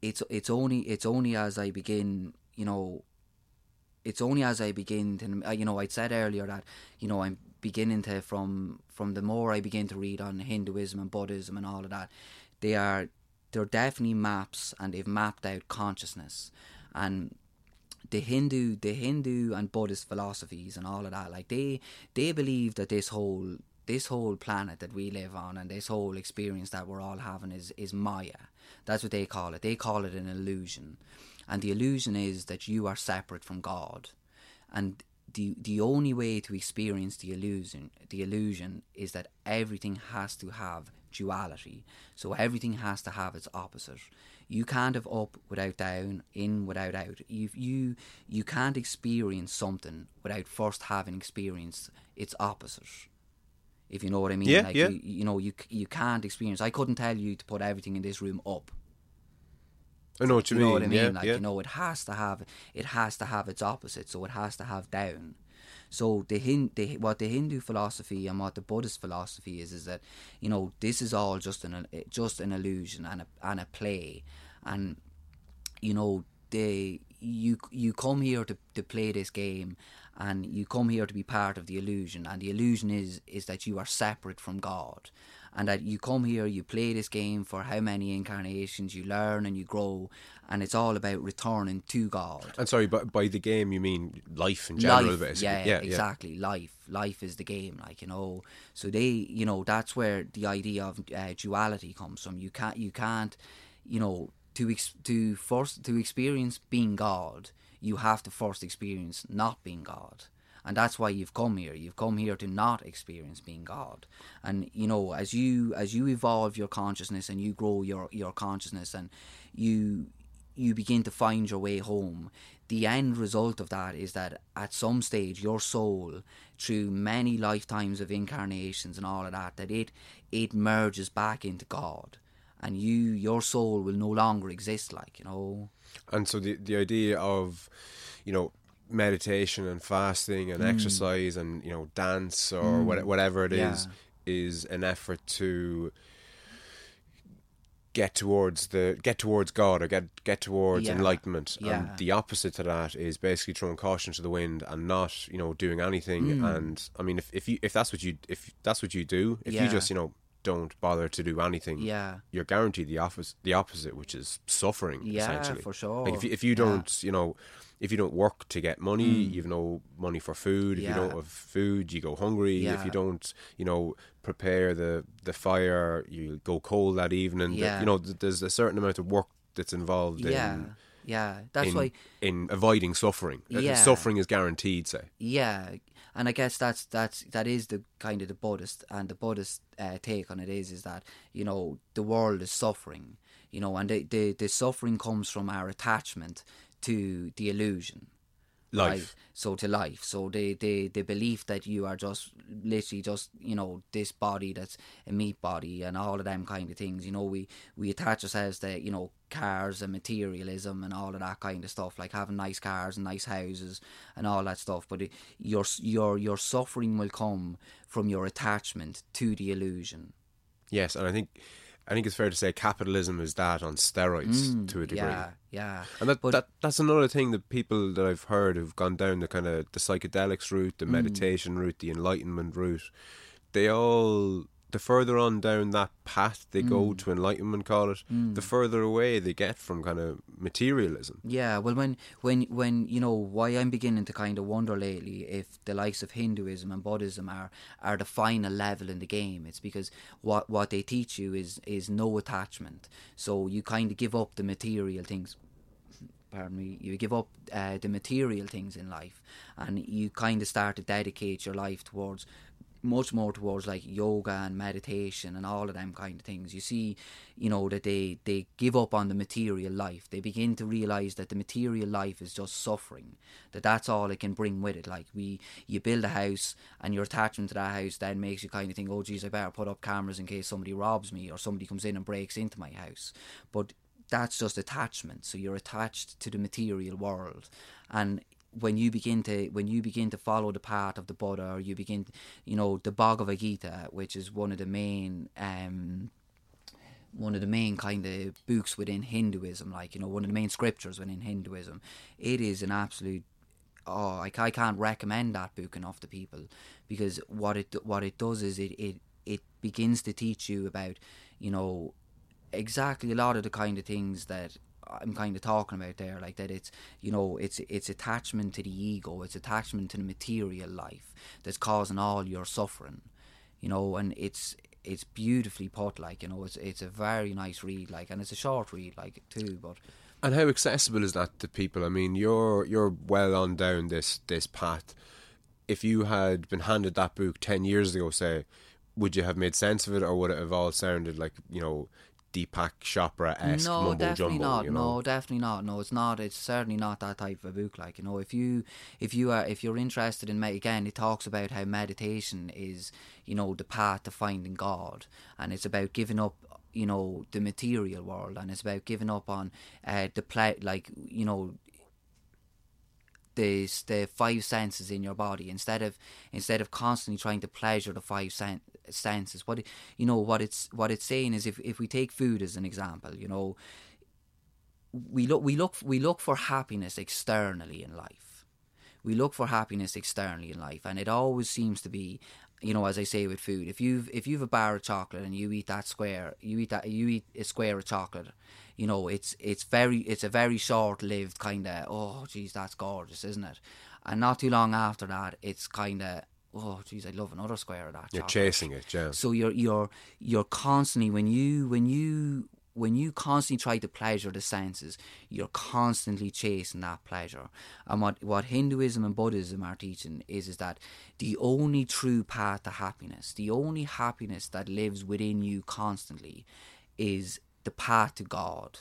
it's it's only it's only as I begin, you know, it's only as I begin to, uh, you know, I'd said earlier that you know I'm beginning to from from the more I begin to read on Hinduism and Buddhism and all of that, they are they're definitely maps and they've mapped out consciousness and the Hindu, the Hindu and Buddhist philosophies and all of that, like they they believe that this whole this whole planet that we live on and this whole experience that we're all having is is Maya. That's what they call it. They call it an illusion, and the illusion is that you are separate from God, and the the only way to experience the illusion the illusion is that everything has to have duality. So everything has to have its opposite. You can't have up without down, in without out. You you you can't experience something without first having experienced its opposite. If you know what I mean, Yeah, like yeah. You, you know, you you can't experience. I couldn't tell you to put everything in this room up. I know what you, You know mean. what I mean? Yeah, like yeah. you know, it has to have it has to have its opposite. So it has to have down. So the Hin, the, what the Hindu philosophy and what the Buddhist philosophy is is that you know this is all just an uh, just an illusion and a and a play, and you know they you you come here to, to play this game and you come here to be part of the illusion and the illusion is is that you are separate from God and that you come here you play this game for how many incarnations you learn and you grow and it's all about returning to God And sorry, but by the game you mean life in general, life, basically. yeah, yeah, exactly. Life, life is the game, like you know. So they, you know, that's where the idea of uh, duality comes from. You can't, you can't, you know, to ex- to force to experience being God, you have to first experience not being God. And that's why you've come here. You've come here to not experience being God. And you know, as you as you evolve your consciousness and you grow your your consciousness and you you begin to find your way home. The end result of that is that at some stage your soul, through many lifetimes of incarnations and all of that, that it it merges back into God. And you your soul will no longer exist like, you know. And so the the idea of, you know, meditation and fasting Mm. and exercise and you know dance or what, whatever it is Yeah. is an effort to get towards the get towards God or get get towards Yeah. enlightenment. Yeah. And the opposite to that is basically throwing caution to the wind and not you know doing anything. Hmm. And I mean, if if you if that's what you if that's what you do, if you just you know don't bother to do anything, Yeah. you're guaranteed the opposite, the opposite, which is suffering. Yeah, essentially, for sure. Like if you, if you don't, you know, if you don't work to get money, mm. you've no money for food. If you don't have food, you go hungry. If you don't, you know, prepare the the fire, you go cold that evening. Yeah. you know, th- there's a certain amount of work that's involved Yeah. in Yeah. That's in, why in avoiding suffering. Yeah. Suffering is guaranteed. Say. Yeah, and I guess that's that's that is the kind of the Buddhist and the Buddhist uh, take on it is is that you know the world is suffering, you know, and the the, the suffering comes from our attachment to the illusion. Life. So to life. So the, the the belief that you are just literally just you know this body that's a meat body and all of them kind of things. You know we we attach ourselves to you know cars and materialism and all of that kind of stuff, like having nice cars and nice houses and all that stuff. But it, your your your suffering will come from your attachment to the illusion. Yes, and I think I think it's fair to say capitalism is that on steroids to a degree. Mm, Yeah, yeah. And that, But- that that's another thing that people that I've heard who've gone down the kind of the psychedelics route, Mm. the meditation route, the enlightenment route, they all the further on down that path they Mm. go to enlightenment, call it, the further away they get from kind of materialism. Yeah, well, when when when you know why I'm beginning to kind of wonder lately if the likes of Hinduism and Buddhism are are the final level in the game. It's because what what they teach you is is no attachment. So you kind of give up the material things. pardon me, you give up uh, the material things in life, and you kind of start to dedicate your life towards much more towards like yoga and meditation and all of them kind of things. You see, you know, that they, they give up on the material life. They begin to realize that the material life is just suffering. That that's all it can bring with it. Like we, you build a house and your attachment to that house then makes you kind of think, oh, geez, I better put up cameras in case somebody robs me or somebody comes in and breaks into my house. But that's just attachment. So you're attached to the material world, and when you begin to when you begin to follow the path of the Buddha, or you begin, you know, the Bhagavad Gita, which is one of the main. Um, one of the main kind of books within Hinduism, like you know, one of the main scriptures within Hinduism. It is an absolute oh, I, I can't recommend that book enough to people because what it what it does is it, it it begins to teach you about you know exactly a lot of the kind of things that I'm kind of talking about there, like that it's you know it's it's attachment to the ego, it's attachment to the material life that's causing all your suffering, you know, and it's it's beautifully put, like you know, it's it's a very nice read, like, and it's a short read, like too, but. And how accessible is that to people? I mean, you're you're well on down this this path. If you had been handed that book ten years ago, say, would you have made sense of it, or would it have all sounded like you know Deepak Chopra esque no, mumbo definitely jumbo? not. You know? No, definitely not. No, it's not. It's certainly not that type of a book. Like you know, if you if you are if you're interested in med- again, it talks about how meditation is you know the path to finding God, and it's about giving up you know the material world, and it's about giving up on uh, the play like you know the the five senses in your body instead of instead of constantly trying to pleasure the five sen- senses. What you know what it's what it's saying is if if we take food as an example you know we look we look we look for happiness externally in life. We look for happiness externally in life and it always seems to be you know as i say with food if you've if you've a bar of chocolate and you eat that square you eat that you eat a square of chocolate you know it's it's very it's a very short lived kind of oh geez that's gorgeous isn't it and not too long after that it's kind of oh geez i'd love another square of that You're chocolate. chasing it, yeah. So you're you're you're constantly when you when you when you constantly try to pleasure the senses, you're constantly chasing that pleasure. And what, what Hinduism and Buddhism are teaching is is that the only true path to happiness, the only happiness that lives within you constantly, is the path to God.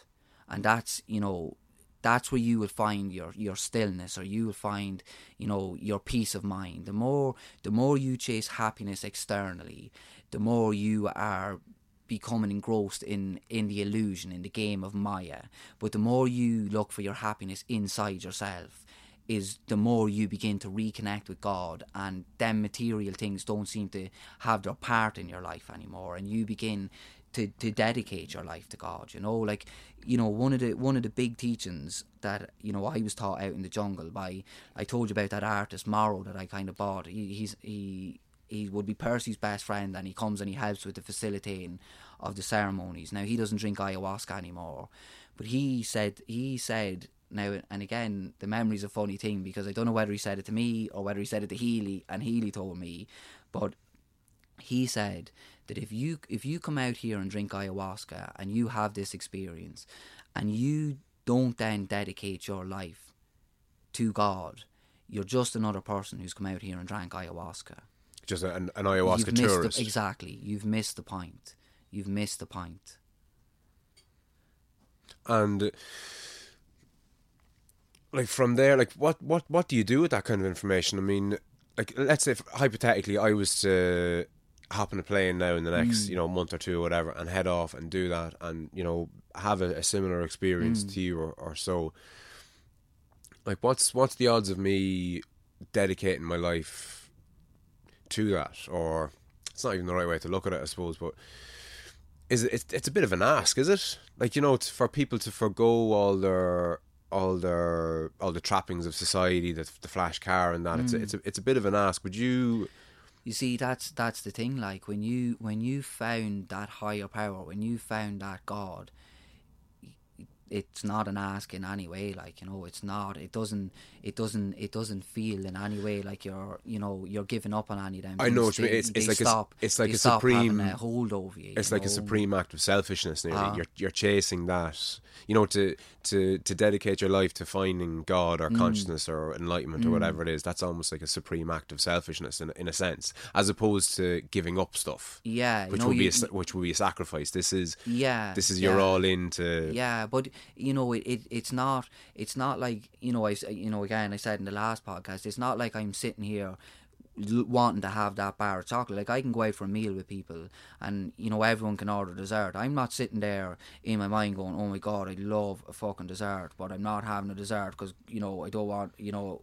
And that's, you know, that's where you will find your your stillness or you will find you know your peace of mind. The more the more you chase happiness externally the more you are becoming engrossed in in the illusion in the game of maya. But the more you look for your happiness inside yourself is the more you begin to reconnect with God and then material things don't seem to have their part in your life anymore. And you begin to, to dedicate your life to God you know? Like you know one of the one of the big teachings that you know I was taught out in the jungle by I told you about that artist Morrow that I kind of bought. He, he's he he would be Percy's best friend and he comes and he helps with the facilitating of the ceremonies. Now he doesn't drink ayahuasca anymore but he said he said now and again the memory's a funny thing because I don't know whether he said it to me or whether he said it to Healy and Healy told me but he said that if you if you come out here and drink ayahuasca and you have this experience and you don't then dedicate your life to God you're just another person who's come out here and drank ayahuasca Just an, an ayahuasca you've tourist. the, exactly you've missed the point you've missed the point. and like from there like what what what do you do with that kind of information i mean like let's say hypothetically i was to hop on a plane now in the next mm. you know month or two or whatever and head off and do that and you know have a, a similar experience mm. to you or, or so. Like what's what's the odds of me dedicating my life to that? Or it's not even the right way to look at it i suppose but is it it's, it's a bit of an ask is it? Like you know t- for people to forego all their all their all the trappings of society the, the flash car and that. It's a, mm. it's a, it's a bit of an ask. Would you You see, that's that's the thing. Like when you when you found that higher power, when you found that God, it's not an ask in any way like you know it's not it doesn't it doesn't it doesn't feel in any way like you're you know you're giving up on any of them I know things. what you mean. They- It's- it's like a stop, it's like a supreme- a hold over you it's you like a supreme act of selfishness nearly Ah. you're you're chasing that you know to to to dedicate your life to finding god Mm. or consciousness or enlightenment or whatever it is that's almost like a supreme act of selfishness in, in a sense as opposed to giving up stuff yeah you which know, would be a, which would be a sacrifice this is yeah this is you're yeah. all into Yeah, but you know, it, it it's not it's not like you know I you know again I said in the last podcast it's not like I'm sitting here wanting to have that bar of chocolate. Like I can go out for a meal with people, and you know everyone can order dessert. I'm not sitting there in my mind going, "Oh my god, I love a fucking dessert," but I'm not having a dessert because you know I don't want you know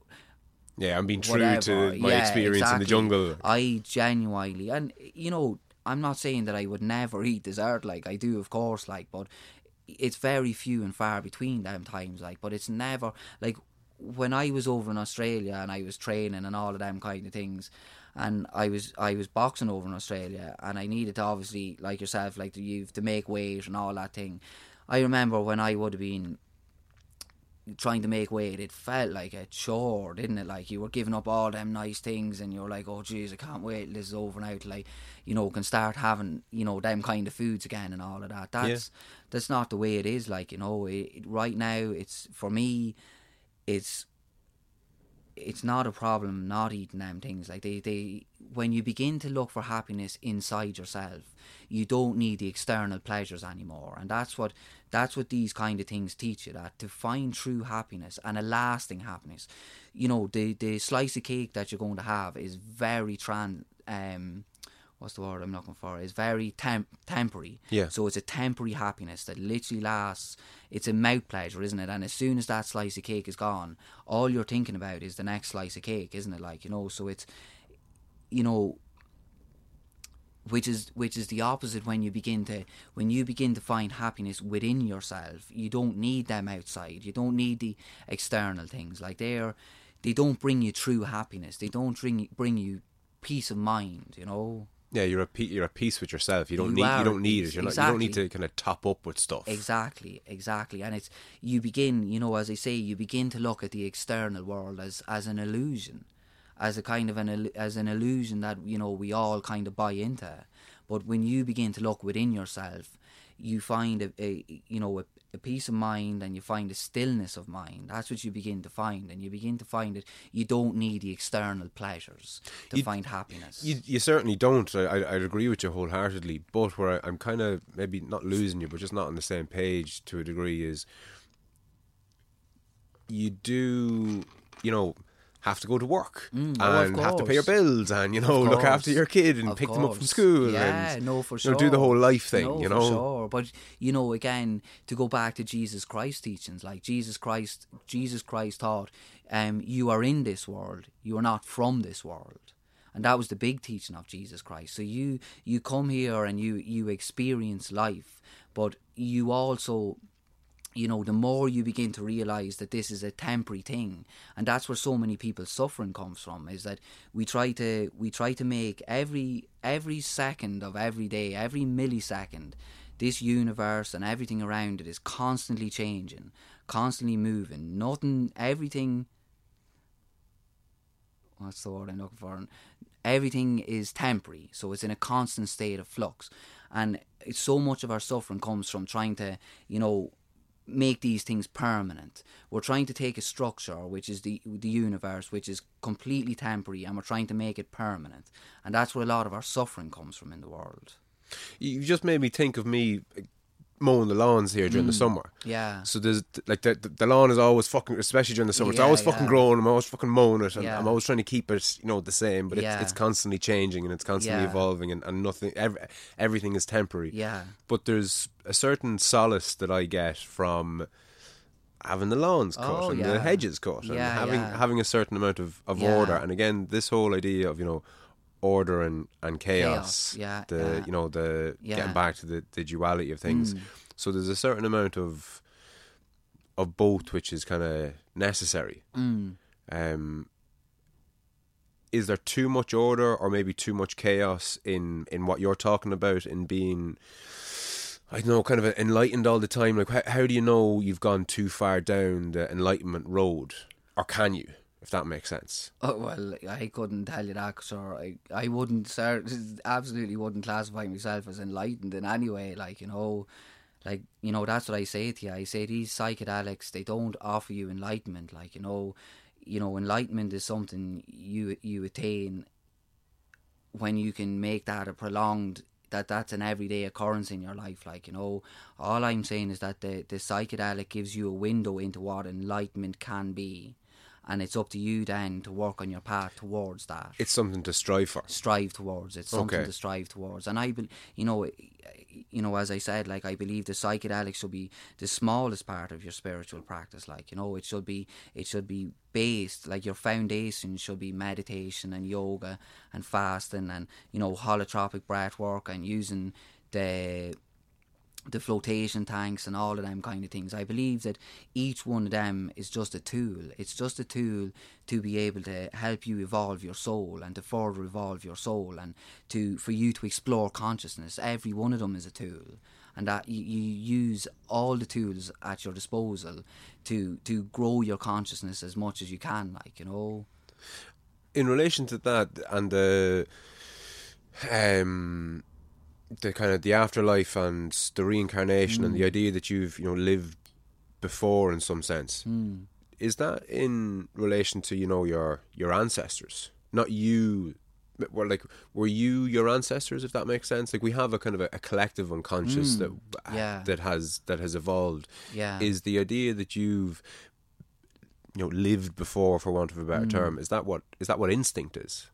yeah i'm being true whatever. to my Yeah, experience in the jungle I genuinely, and you know, I'm not saying that I would never eat dessert. Like I do, of course. Like, but it's very few and far between them times. Like, but it's never like when I was over in Australia and I was training and all of them kind of things. And I was I was boxing over in Australia, and I needed to obviously like yourself, like to you to make weight and all that thing. I remember when I would have been trying to make weight, it felt like a chore, didn't it? Like you were giving up all them nice things, and you're like, "Oh, jeez, I can't wait. till This is over now." Till I, you know, can start having, you know, them kind of foods again and all of that. That's that's not the way it is. Like you know, it, it- right now, it's for me, it's it's not a problem not eating them things. Like they, they when you begin to look for happiness inside yourself, you don't need the external pleasures anymore. And that's what that's what these kind of things teach you that to find true happiness and a lasting happiness. You know, the the slice of cake that you're going to have is very trans um what's the word I'm looking for? Is very temp- temporary. Yeah. So it's a temporary happiness that literally lasts. It's a mouth pleasure, isn't it? And as soon as that slice of cake is gone, all you're thinking about is the next slice of cake, isn't it? Like you know, so it's you know which is which is the opposite when you begin to when you begin to find happiness within yourself you don't need them outside you don't need the external things like they're they don't bring you true happiness they don't bring bring you peace of mind you know yeah you're a pe- you're a peace with yourself. You don't You need you don't need it. you're not, you don't need to kind of top up with stuff. Exactly, exactly. And it's you begin, you know, as I say, you begin to look at the external world as as an illusion, as a kind of an as an illusion that you know we all kind of buy into. But when you begin to look within yourself, you find a, a you know a, a peace of mind and you find a stillness of mind. That's what you begin to find, and you begin to find that you don't need the external pleasures to You- find happiness. You, you certainly don't. I, I, I'd agree with you wholeheartedly. But where I, I'm kind of maybe not losing you, but just not on the same page to a degree is you do, you know, have to go to work Mm, oh, and have to pay your bills and you know look after your kid and Of pick them up from course. school. Yeah, and, no, for you sure. know, do the whole life thing. No, you for know, sure. But you know, again, to go back to Jesus Christ teachings, like Jesus Christ, Jesus Christ taught, um, you are in this world, you are not from this world. And that was the big teaching of Jesus Christ. So you you come here and you you experience life, but you also you know, the more you begin to realize that this is a temporary thing, and that's where so many people's suffering comes from, is that we try to we try to make every every second of every day, every millisecond, this universe and everything around it is constantly changing, constantly moving. Nothing, everything. What's the word I'm looking for? Everything is temporary, so it's in a constant state of flux, and so much of our suffering comes from trying to, you know, make these things permanent. We're trying to take a structure, which is the the universe, which is completely temporary, and we're trying to make it permanent. And that's where a lot of our suffering comes from in the world. you just made me think of me mowing the lawns here during the summer. Mm. Yeah. So there's like the, the the lawn is always fucking, especially during the summer. it's Yeah, always fucking growing. I'm always fucking mowing it, and Yeah. I'm always trying to keep it, you know, the same. But Yeah. it's, it's constantly changing and it's constantly Yeah. evolving, and, and nothing, every, everything is temporary. Yeah. But there's a certain solace that I get from having the lawns cut Oh, and yeah. the hedges cut and having yeah. having a certain amount of, of Yeah. order. And again, this whole idea of you know order and, and chaos, Chaos, yeah, the yeah. you know the Yeah. getting back to the, the duality of things. Mm. So there's a certain amount of of both which is kind of necessary. Mm. Um, is there too much order or maybe too much chaos in in what you're talking about in being I don't know, kind of enlightened all the time. Like, how, how do you know you've gone too far down the enlightenment road, or can you? If that makes sense. Oh well, I couldn't tell you that, sir. I I wouldn't, sir. Absolutely wouldn't classify myself as enlightened in any way. Like you know, like you know, that's what I say to you. I say these psychedelics, they don't offer you enlightenment. Like you know, you know, enlightenment is something you you attain when you can make that a prolonged that that's an everyday occurrence in your life. Like you know, all I'm saying is that the the psychedelic gives you a window into what enlightenment can be, and it's up to you then to work on your path towards that. It's something to strive for. Strive towards. It's something Okay. to strive towards, and I, bel you know, you know, as I said, like I believe the psychedelics should be the smallest part of your spiritual practice. Like you know, it should be it should be based like your foundation should be meditation and yoga and fasting and you know holotropic breath work and using the the flotation tanks and all of them kind of things. I believe that each one of them is just a tool. It's just a tool to be able to help you evolve your soul and to further evolve your soul and to for you to explore consciousness. Every one of them is a tool. And that you, use all the tools at your disposal to to grow your consciousness as much as you can, like, you know. in relation to that and the um the kind of the afterlife and the reincarnation and the hmm. idea that you've you know lived before in some sense. Hmm. Is that in relation to you know your your ancestors? Not you were like were you your ancestors if that makes sense? Like we have a kind of a, a collective unconscious hmm. that yeah. that has that has evolved. Yeah. is the idea that you've you know lived before for want of a better term is that what is that what instinct is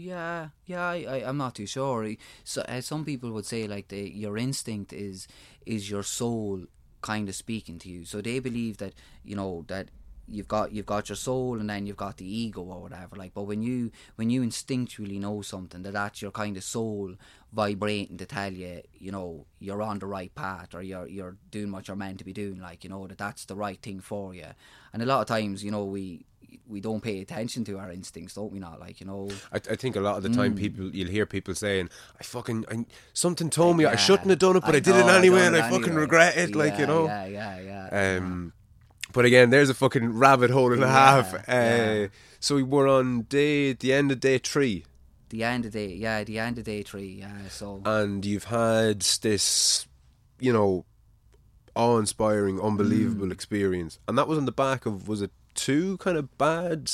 Yeah, yeah, I, I'm not too sure. So, uh, some people would say like the your instinct is is your soul kind of speaking to you. So they believe that you know that you've got you've got your soul and then you've got the ego or whatever. Like, but when you when you instinctually know something, that that's your kind of soul vibrating to tell you, you know, you're on the right path or you're you're doing what you're meant to be doing. Like, you know, that that's the right thing for you. And a lot of times, you know, we we don't pay attention to our instincts, don't we? Not like you know. I, I think a lot of the time Mm. people you'll hear people saying I fucking I, something told me I shouldn't have done it but I, did know, it anyway and it I fucking anyway. regret it like you know Yeah, yeah, yeah. Um, but again, there's a fucking rabbit hole and a half. Uh, yeah. So we were on day, the end of day three, the end of day, yeah, the end of day three. Yeah, so and you've had this, you know, awe-inspiring, unbelievable Mm. experience, and that was on the back of was it two kind of bad?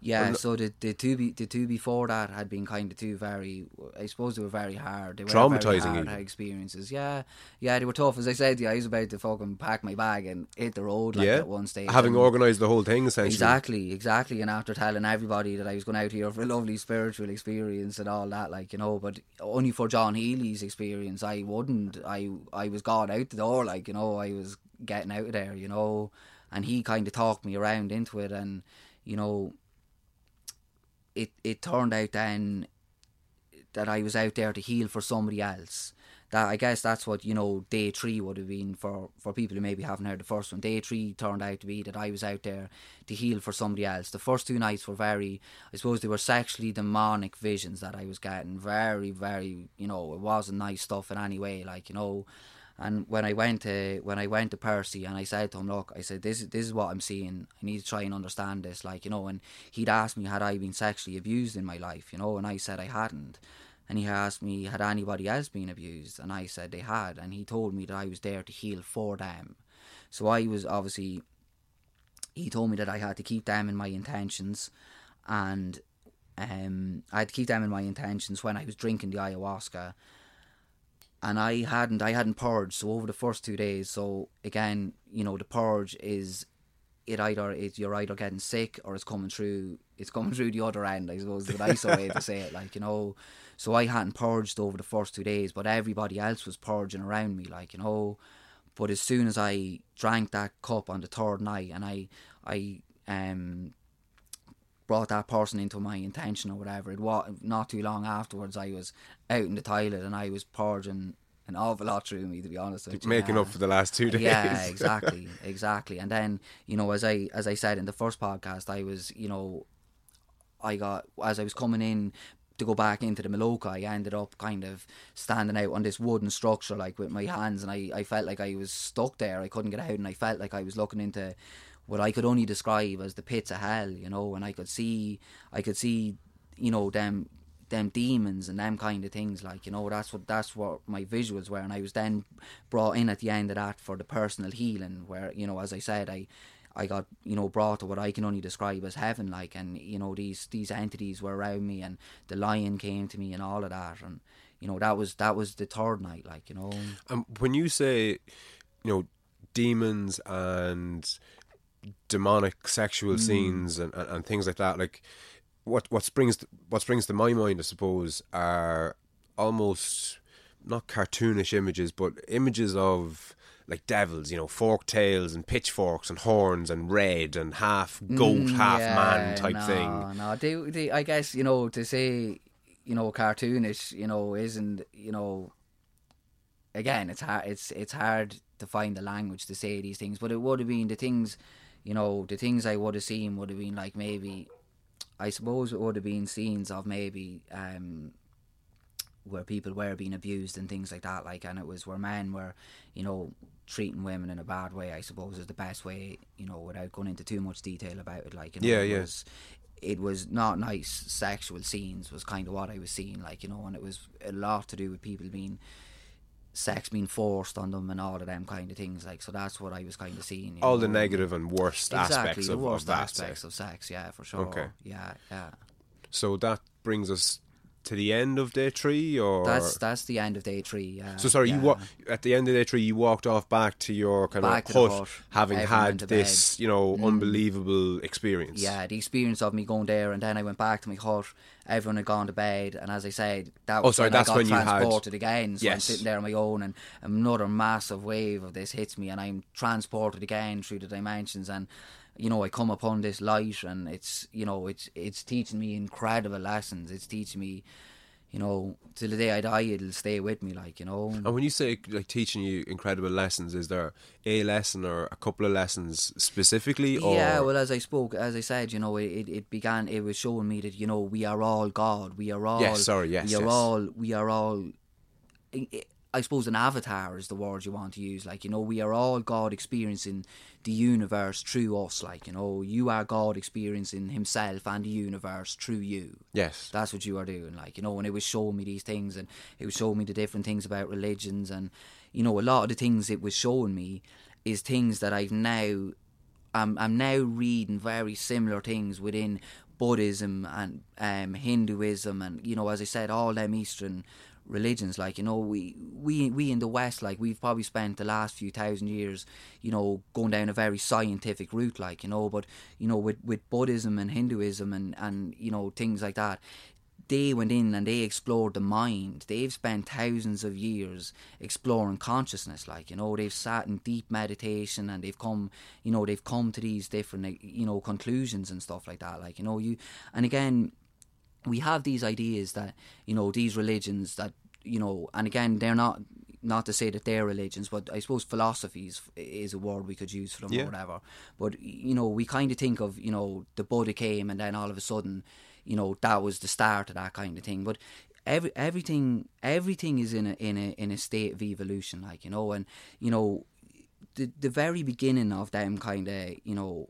yeah, so the the two be, the two before that had been kind of two very, I suppose they were very hard. They were Traumatising very hard experiences. Yeah, yeah, they were tough. As I said, yeah, I was about to fucking pack my bag and hit the road like yeah, at one stage. having and- organised the whole thing essentially. Exactly, exactly. And after telling everybody that I was going out here for a lovely spiritual experience and all that, like you know, but only for John Healy's experience, I wouldn't. I I was gone out the door, like you know, I was getting out of there, you know, and he kind of talked me around into it, and you know, it it turned out then that I was out there to heal for somebody else. That I guess that's what you know. Day three would have been for for people who maybe haven't heard the first one. Day three turned out to be that I was out there to heal for somebody else. The first two nights were very, I suppose, they were sexually demonic visions that I was getting. Very, very, you know, it wasn't nice stuff in any way. Like you know, and when I went to when I went to Percy and I said to him, look, I said this is this is what I'm seeing. I need to try and understand this, like you know. And he'd asked me had I been sexually abused in my life, you know, and I said I hadn't. And he asked me had anybody else been abused, and I said they had. And he told me that I was there to heal for them. So I was obviously. He told me that I had to keep them in my intentions, and um, I had to keep them in my intentions when I was drinking the ayahuasca and I hadn't I hadn't purged so over the first two days so again you know the purge is it either is you're either getting sick or it's coming through it's coming through the other end I suppose the nicer way to say it like you know. So I hadn't purged over the first two days but everybody else was purging around me like you know. But as soon as I drank that cup on the third night and I I um brought that person into my intention or whatever. It was not too long afterwards. I was out in the toilet and I was purging an awful lot through me, to be honest. With you. making Yeah. up for the last two days. Yeah, exactly, exactly. And then you know, as I as I said in the first podcast, I was you know, I got as I was coming in to go back into the Maloka, I ended up kind of standing out on this wooden structure, like with my hands, and I, I felt like I was stuck there. I couldn't get out, and I felt like I was looking into what I could only describe as the pits of hell, you know, and I could see, I could see, you know, them them demons and them kind of things like you know that's what that's what my visuals were. And I was then brought in at the end of that for the personal healing where you know as I said I I got you know brought to what I can only describe as heaven like and you know these these entities were around me and the lion came to me and all of that. And you know that was that was the third night like you know. And when you say, you know, demons and demonic sexual Mm. scenes and, and, and things like that, like what what springs what springs to my mind, I suppose, are almost not cartoonish images, but images of like devils, you know, fork tails and pitchforks and horns and red and half goat, Mm, half yeah, man type no, thing. No, they, they, I guess you know to say you know cartoonish, you know, isn't you know. Again, it's hard. It's it's hard to find the language to say these things, but it would have been the things, you know, the things I would have seen would have been like maybe, I suppose it would have been scenes of maybe um, where people were being abused and things like that. Like, and it was where men were, you know, treating women in a bad way. I suppose is the best way, you know, without going into too much detail about it. Like, you know, Yeah, it yeah. Was, it was not nice sexual scenes was kind of what I was seeing, like you know, and it was a lot to do with people being sex being forced on them and all of them kind of things. Like, so that's what I was kind of seeing. you All know, the and- negative worst exactly, aspects of, worst of that. aspects of sex. Yeah, for sure. Okay. Yeah, yeah. So that brings us to the end of day three, or That's that's the end of day three. Yeah. So sorry, you yeah. wa- at the end of day three, you walked off back to your kind Back of hut, hut. having had this, bed. you know, Mm. unbelievable experience. Yeah, the experience of me going there, and then I went back to my hut. Everyone had gone to bed, and as I said, that oh, was Oh, sorry, when that's I got when you had- transported again. So I'm sitting there on my own, and another massive wave of this hits me, and I'm transported again through the dimensions, and you know I come upon this light, and it's you know it's it's teaching me incredible lessons. It's teaching me, you know, till the day I die, it'll stay with me, like you know. And when you say like teaching you incredible lessons, is there a lesson or a couple of lessons specifically? Or Yeah, well, as I spoke, as I said, you know, it, it began. It was showing me that you know we are all God. We are all. Yes, sorry, yes, We are yes. all. We are all. I- suppose an avatar is the word you want to use. Like you know, we are all God experiencing the universe through us. Like you know, you are God experiencing Himself and the universe through you. yes, That's what you are doing, like you know. And it was showing me these things, and it was showing me the different things about religions, and you know, a lot of the things it was showing me is things that I've now, I'm I'm now reading very similar things within Buddhism and um, Hinduism, and you know, as I said, all them Eastern religions like you know we we we in the west like we've probably spent the last few thousand years you know going down a very scientific route like you know but you know with with buddhism and hinduism and and you know things like that they went in and they explored the mind. They've spent thousands of years exploring consciousness like you know they've sat in deep meditation and they've come you know they've come to these different you know conclusions and stuff like that like you know you and again we have these ideas that you know these religions that you know and again they're not not to say that they're religions but i suppose philosophies is a word we could use for them Yeah. or whatever but you know we kind of think of you know the buddha came and then all of a sudden you know that was the start of that kind of thing but every everything everything is in a in a in a state of evolution like you know and you know the the very beginning of them kind of you know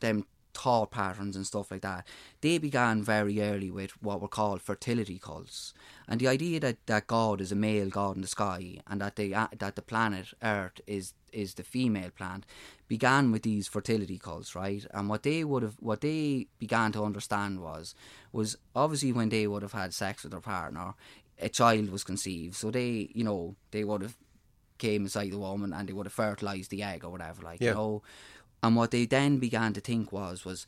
them thought patterns and stuff like that they began very early with what were called fertility cults. And the idea that, that god is a male god in the sky and that the uh, that the planet earth is is the female plant began with these fertility cults right? And what they would have what they began to understand was was obviously when they would have had sex with their partner a child was conceived. So they you know they would have came inside the woman and they would have fertilized the egg or whatever like Yeah. you know and what they then began to think was was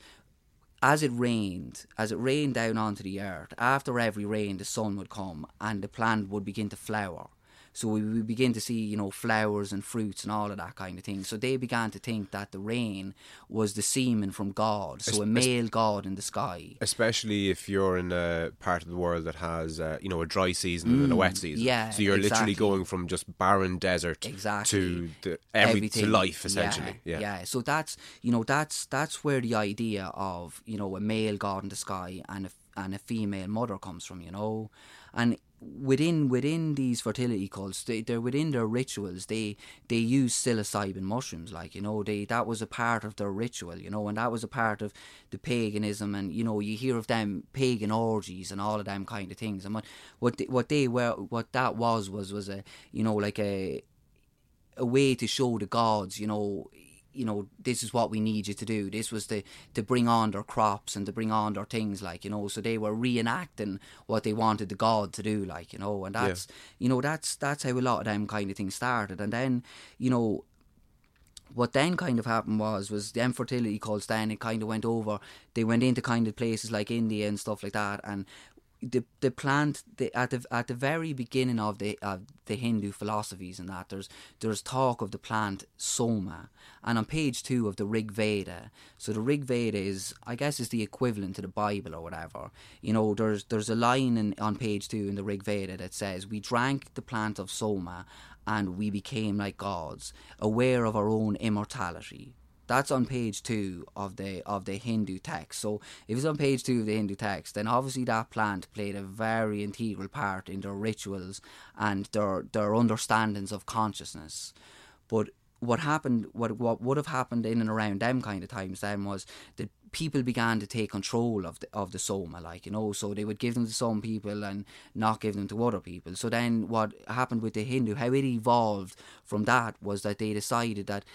as it rained, as it rained down onto the earth, after every rain the sun would come and the plant would begin to flower. So we, we begin to see, you know, flowers and fruits and all of that kind of thing. So they began to think that the rain was the semen from God, so a male God in the sky. Especially if you're in a part of the world that has, uh, you know, a dry season and a wet season. Mm, yeah, So you're exactly. literally going from just barren desert Exactly. to the, every, to life, essentially. Yeah, Yeah. So that's you know that's that's where the idea of you know a male god in the sky and a and a female mother comes from. You know, and within within these fertility cults, they, they're within their rituals. They they use psilocybin mushrooms, like you know they that was a part of their ritual. You know, and that was a part of the paganism. And you know you hear of them pagan orgies and all of them kind of things. And what what they, what they were what that was was was a you know like a a way to show the gods, you know, you know, this is what we need you to do. This was to to bring on their crops and to bring on their things, like you know. So they were reenacting what they wanted the god to do, like you know, and that's you know that's that's how a lot of them kind of things started. And then you know, what then kind of happened was was the infertility cults then it kind of went over they went into kind of places like India and stuff like that and the the plant the, at the at the very beginning of the of the Hindu philosophies and that there's there's talk of the plant soma. And on page two of the Rig Veda so the Rig Veda is I guess is the equivalent to the Bible or whatever. You know there's there's a line in, on page two in the Rig Veda that says we drank the plant of soma and we became like gods aware of our own immortality that's on page two of the of the Hindu text. So if it's on page two of the Hindu text, then obviously that plant played a very integral part in their rituals and their their understandings of consciousness. But what happened, what what would have happened in and around them kind of times then was that people began to take control of the of the soma, like you know, so they would give them to some people and not give them to other people. So then what happened with the Hindu, how it evolved from that was that they decided that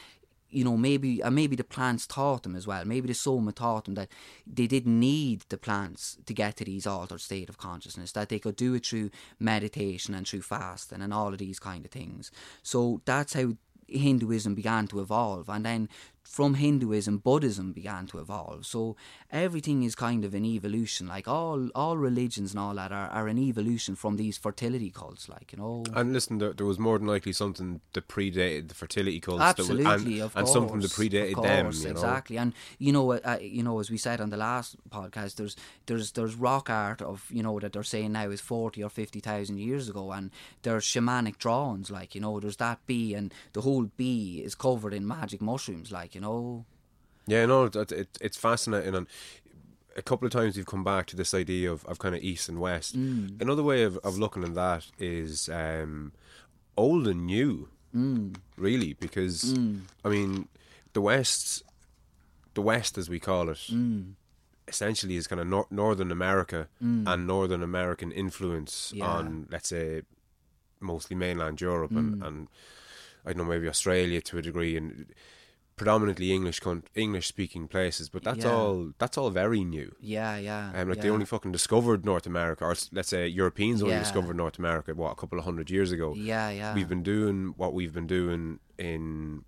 you know, maybe and maybe the plants taught them as well. Maybe the soma taught them that they didn't need the plants to get to these altered state of consciousness. That they could do it through meditation and through fasting and all of these kind of things. So that's how Hinduism began to evolve, and then from Hinduism, Buddhism began to evolve. So everything is kind of an evolution. Like all all religions and all that are, are an evolution from these fertility cults. Like you know. And listen, there, there was more than likely something that predated the fertility cults, that was- Absolutely, and, of and something that predated of them. You know? exactly. And you know, uh, you know, as we said on the last podcast, there's there's there's rock art of you know that they're saying now is forty or fifty thousand years ago, and there's shamanic drawings like you know, there's that bee, and the whole bee is covered in magic mushrooms, like you know. Yeah, no, it, it, it's fascinating, and a couple of times we've come back to this idea of, of kind of east and west. Mm. Another way of, of looking at that is um, old and new, Mm. really, because I mean, the west, the west as we call it, Mm. essentially is kind of nor- northern America and northern American influence Mm. Yeah. on, let's say, mostly mainland Europe Mm. and, and I don't know maybe Australia to a degree and predominantly English English speaking places, but that's Yeah. all that's all very new. Yeah, yeah. Um, like yeah. they only fucking discovered North America, or let's say Europeans only Yeah. discovered North America. What a couple of hundred years ago. Yeah, yeah. We've been doing what we've been doing in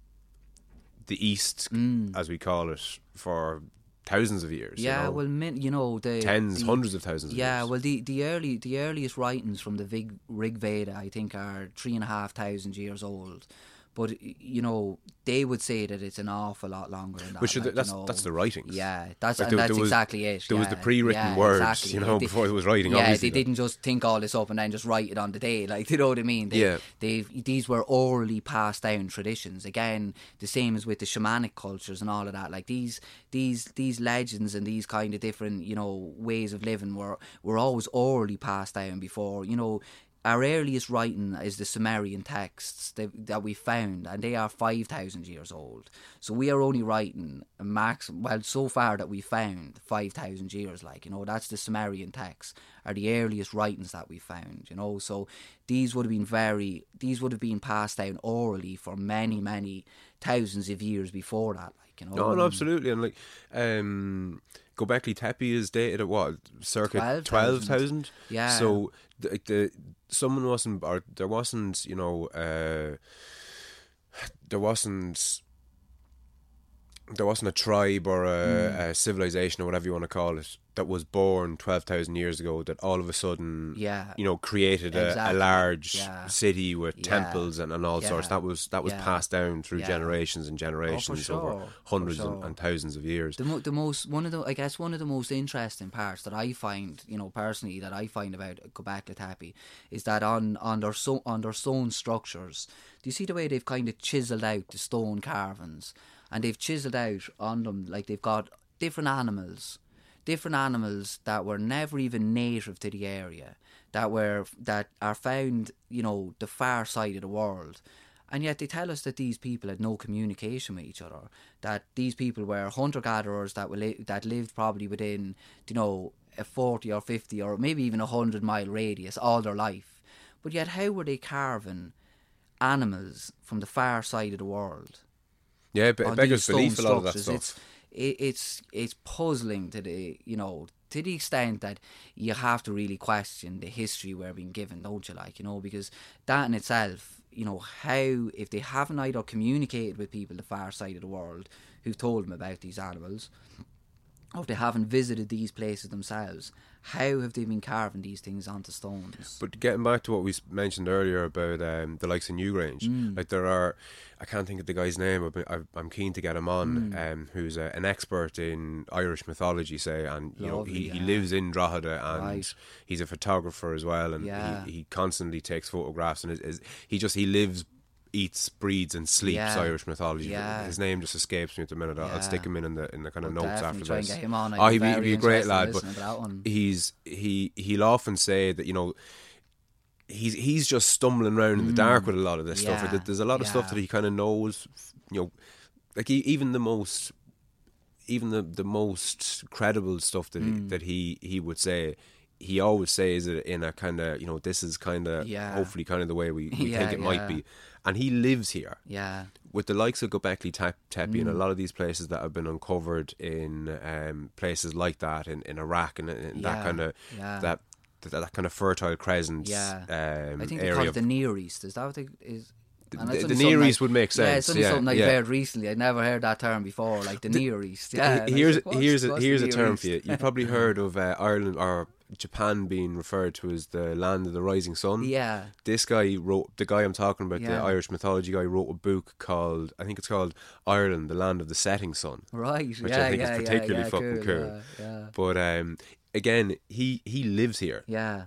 the East, Mm. as we call it, for thousands of years. you Yeah, know? well, min, you know the tens, the- hundreds of thousands. Yeah, of years. well, the, the early the earliest writings from the Vig, Rig Veda, I think, are three and a half thousand years old. But you know, they would say that it's an awful lot longer than that. Which like, you that's know. that's the writings. Yeah, that's Like, and there- that's there was- exactly it. There was the pre-written yeah, words, exactly. you know, they- before there was writing. Yeah, they didn't just think all this up and then just write it on the day. Like, you know what I mean? They, Yeah. They these were orally passed down traditions. Again, the same as with the shamanic cultures and all of that. Like these these these legends and these kind of different you know ways of living were were always orally passed down before you know. Our earliest writing is the Sumerian texts that, that we found, and they are 5,000 years old. So we are only writing a max, well, so far that we found 5,000 years, like, you know, that's the Sumerian texts, are the earliest writings that we found, you know. So these would have been very, these would have been passed down orally for many, many thousands of years before that, like, you know. No, no, absolutely, and like um, Göbekli Tepe is dated at what circa 12,000. twelve thousand. Yeah. So the, the someone wasn't, or there wasn't, you know, uh, there wasn't there wasn't a tribe or a, Hmm. a civilization or whatever you want to call it that was born twelve thousand years ago that all of a sudden, Yeah. you know, created a, a large Yeah. city with Yeah. temples and, and all sorts. That was that was Yeah. passed down through Yeah. generations and oh, generations sure. over hundreds and, sure. and thousands of years. The, mo- the most one of the I guess one of the most interesting parts that I find you know personally that I find about Göbekli Tepe is that on on their so on their stone structures, do you see the way they've kind of chiseled out the stone carvings and they've chiseled out on them like they've got different animals, different animals that were never even native to the area that were that are found you know the far side of the world and yet they tell us that these people had no communication with each other. That these people were hunter gatherers that were li- that lived probably within, you know, a forty or fifty or maybe even a hundred mile radius all their life. But yet, how were they carving animals from the far side of the world? Yeah, but it beggars belief a lot of that stuff. It's it, it's it's puzzling to the you know to the extent that you have to really question the history we're being given, don't you? Like you know because that in itself, you know how if they haven't either communicated with people the far side of the world who've told them about these animals, or if they haven't visited these places themselves, how have they been carving these things onto stones? But getting back to what we mentioned earlier about um, the likes of Newgrange, Mm. like there are, I can't think of the guy's name. I've, I'm keen to get him on. Mm. Um, who's a, an expert in Irish mythology, say, and you know Lovely, he, he yeah. lives in Drogheda and Right. he's a photographer as well, and Yeah. he, he constantly takes photographs and is, is he just he lives. Eats, breathes, and sleeps Yeah. Irish mythology. Yeah. His name just escapes me at the minute. I'll, I'll stick him in in the in the kind of We'll notes after try and this. get him on. Oh, he'd be, he'd be a great lad. But listening to that one. he's he he'll often say that you know he's he's just stumbling around in the dark with a lot of this stuff. Mm. Yeah, There- There's a lot of stuff that he kind of knows, you know, like he, even the most even the the most credible stuff that Mm. he, that he he would say. He always says it in a kind of, you know, this is kind of, Yeah. hopefully, kind of the way we, we Yeah, think it might be. And he lives here Yeah, with the likes of Göbekli Tep- Tepe and a Mm. lot of these places that have been uncovered in um, places like that in, in Iraq and, and that kind of yeah. that, that that kind of fertile crescent Yeah. um, I think they call it the Near East. Is that what they is? and the- the Near East I- would make sense. Yeah, it's only yeah, something I've yeah. heard recently. I'd never heard that term before, like the Near East. Yeah, here's like, here's a, here's a term East? for you. You've probably heard of uh, Ireland or Japan being referred to as the land of the rising sun. Yeah, This guy wrote the guy I'm talking about, the Irish mythology guy, wrote a book called I think it's called Ireland, the land of the setting sun. right. Which I yeah, think is yeah, particularly yeah, fucking cool. cool. Yeah, yeah, But um, again, he he lives here. yeah.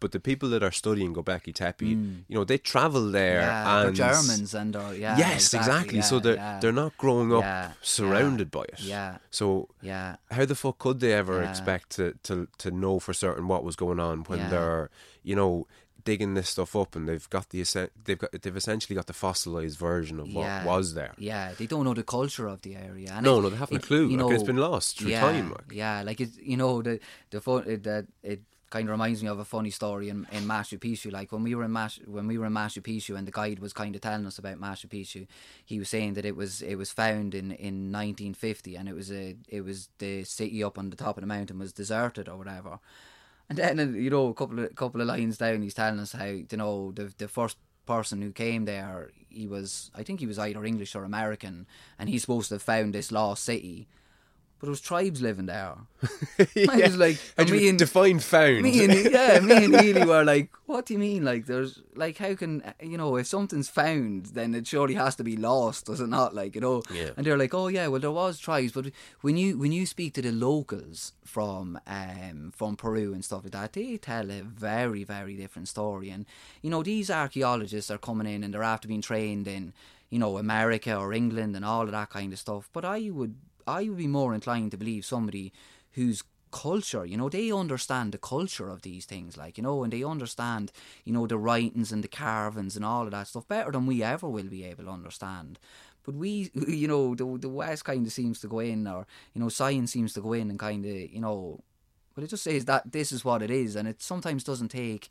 But the people that are studying Göbekli Tepe, you know, they travel there Mm. yeah. and Germans and they're, yeah. yes, exactly. so yeah, they're yeah. they're not growing up surrounded by it. Yeah, So yeah, how the fuck could they ever expect to, to to know for certain what was going on when they're you know digging this stuff up and they've got the they've got they've essentially got the fossilized version of what Yeah. was there. yeah. They don't know the culture of the area. And No, it- no, they haven't it- a clue. You like, know, it's been lost through yeah, time. Like. Yeah, like it, you know, the the that it kind of reminds me of a funny story in, in Machu Picchu. Like when we were in Machu, when we were in Machu Picchu, and the guide was kind of telling us about Machu Picchu, he was saying that it was it was found in, in 1950, and it was a it was the city up on the top of the mountain was deserted or whatever. And then uh, you know a couple of couple of lines down, he's telling us how you know the the first person who came there, he was I think he was either English or American, and he's supposed to have found this lost city. But there was tribes living there. I was like, do me and define found? me and yeah, me and Neely were like, "What do you mean? Like, there's like, how can you know if something's found, then it surely has to be lost, does it not? Like, you know?" Yeah. And they're like, "Oh yeah, well there was tribes, but when you when you speak to the locals from um from Peru and stuff like that, they tell a very very different story. And you know, these archaeologists are coming in and they're after being trained in you know America or England and all of that kind of stuff. But I would I would be more inclined to believe somebody whose culture, you know, they understand the culture of these things, like, you know, and they understand, you know, the writings and the carvings and all of that stuff better than we ever will be able to understand. But we, you know, the, the West kind of seems to go in, or, you know, science seems to go in and kind of, you know, but it just says that this is what it is, and it sometimes doesn't take,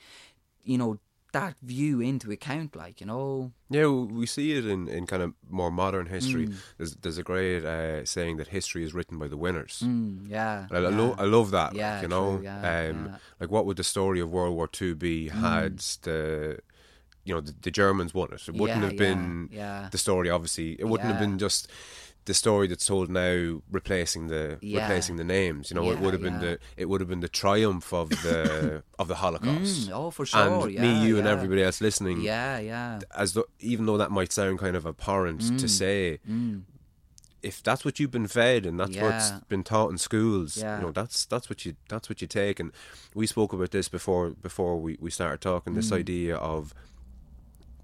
you know, that view into account, like, you know. Yeah, we see it in, in kind of more modern history. Mm. There's there's a great uh, saying that history is written by the winners. Mm, yeah. I, I, lo- I love that. Yeah, like, you know, true, yeah, um, yeah. like what would the story of World War Two be had the, you know, the, the Germans won it? It wouldn't Yeah, have been yeah, yeah. the story. Obviously, it wouldn't have been just the story that's told now replacing the Yeah. replacing the names. You know, it would have been yeah. the it would have been the triumph of the of the Holocaust. Mm, oh, for sure. and yeah, me, you, and everybody else listening, Yeah, yeah. as though, even though that might sound kind of abhorrent Mm. to say, if that's what you've been fed and that's what's been taught in schools, Yeah. you know, that's that's what you that's what you take. And we spoke about this before before we, we started talking. This Mm. idea of,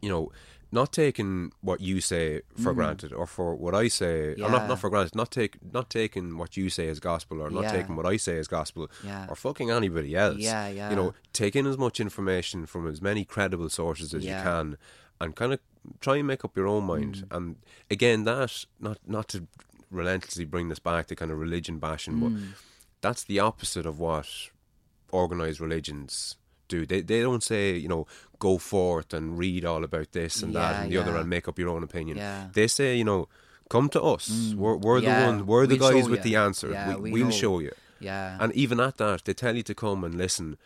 you know, not taking what you say for granted or for what I say, or not Mm. Not for granted, not take not taking what you say as gospel or not Yeah. taking what I say as gospel Yeah. or fucking anybody else. Yeah, yeah. You know, take in as much information from as many credible sources as Yeah. you can and kind of try and make up your own mind. Mm. And again, that not not to relentlessly bring this back to kind of religion bashing, Mm. but that's the opposite of what organized religions do. They they don't say you know go forth and read all about this and that and the other and make up your own opinion. Yeah. They say you know come to us. Mm, we're we're Yeah, the ones. We're the we'll guys with you. the answer. Yeah, we, know. show you. Yeah. And even at that, they tell you to come and listen.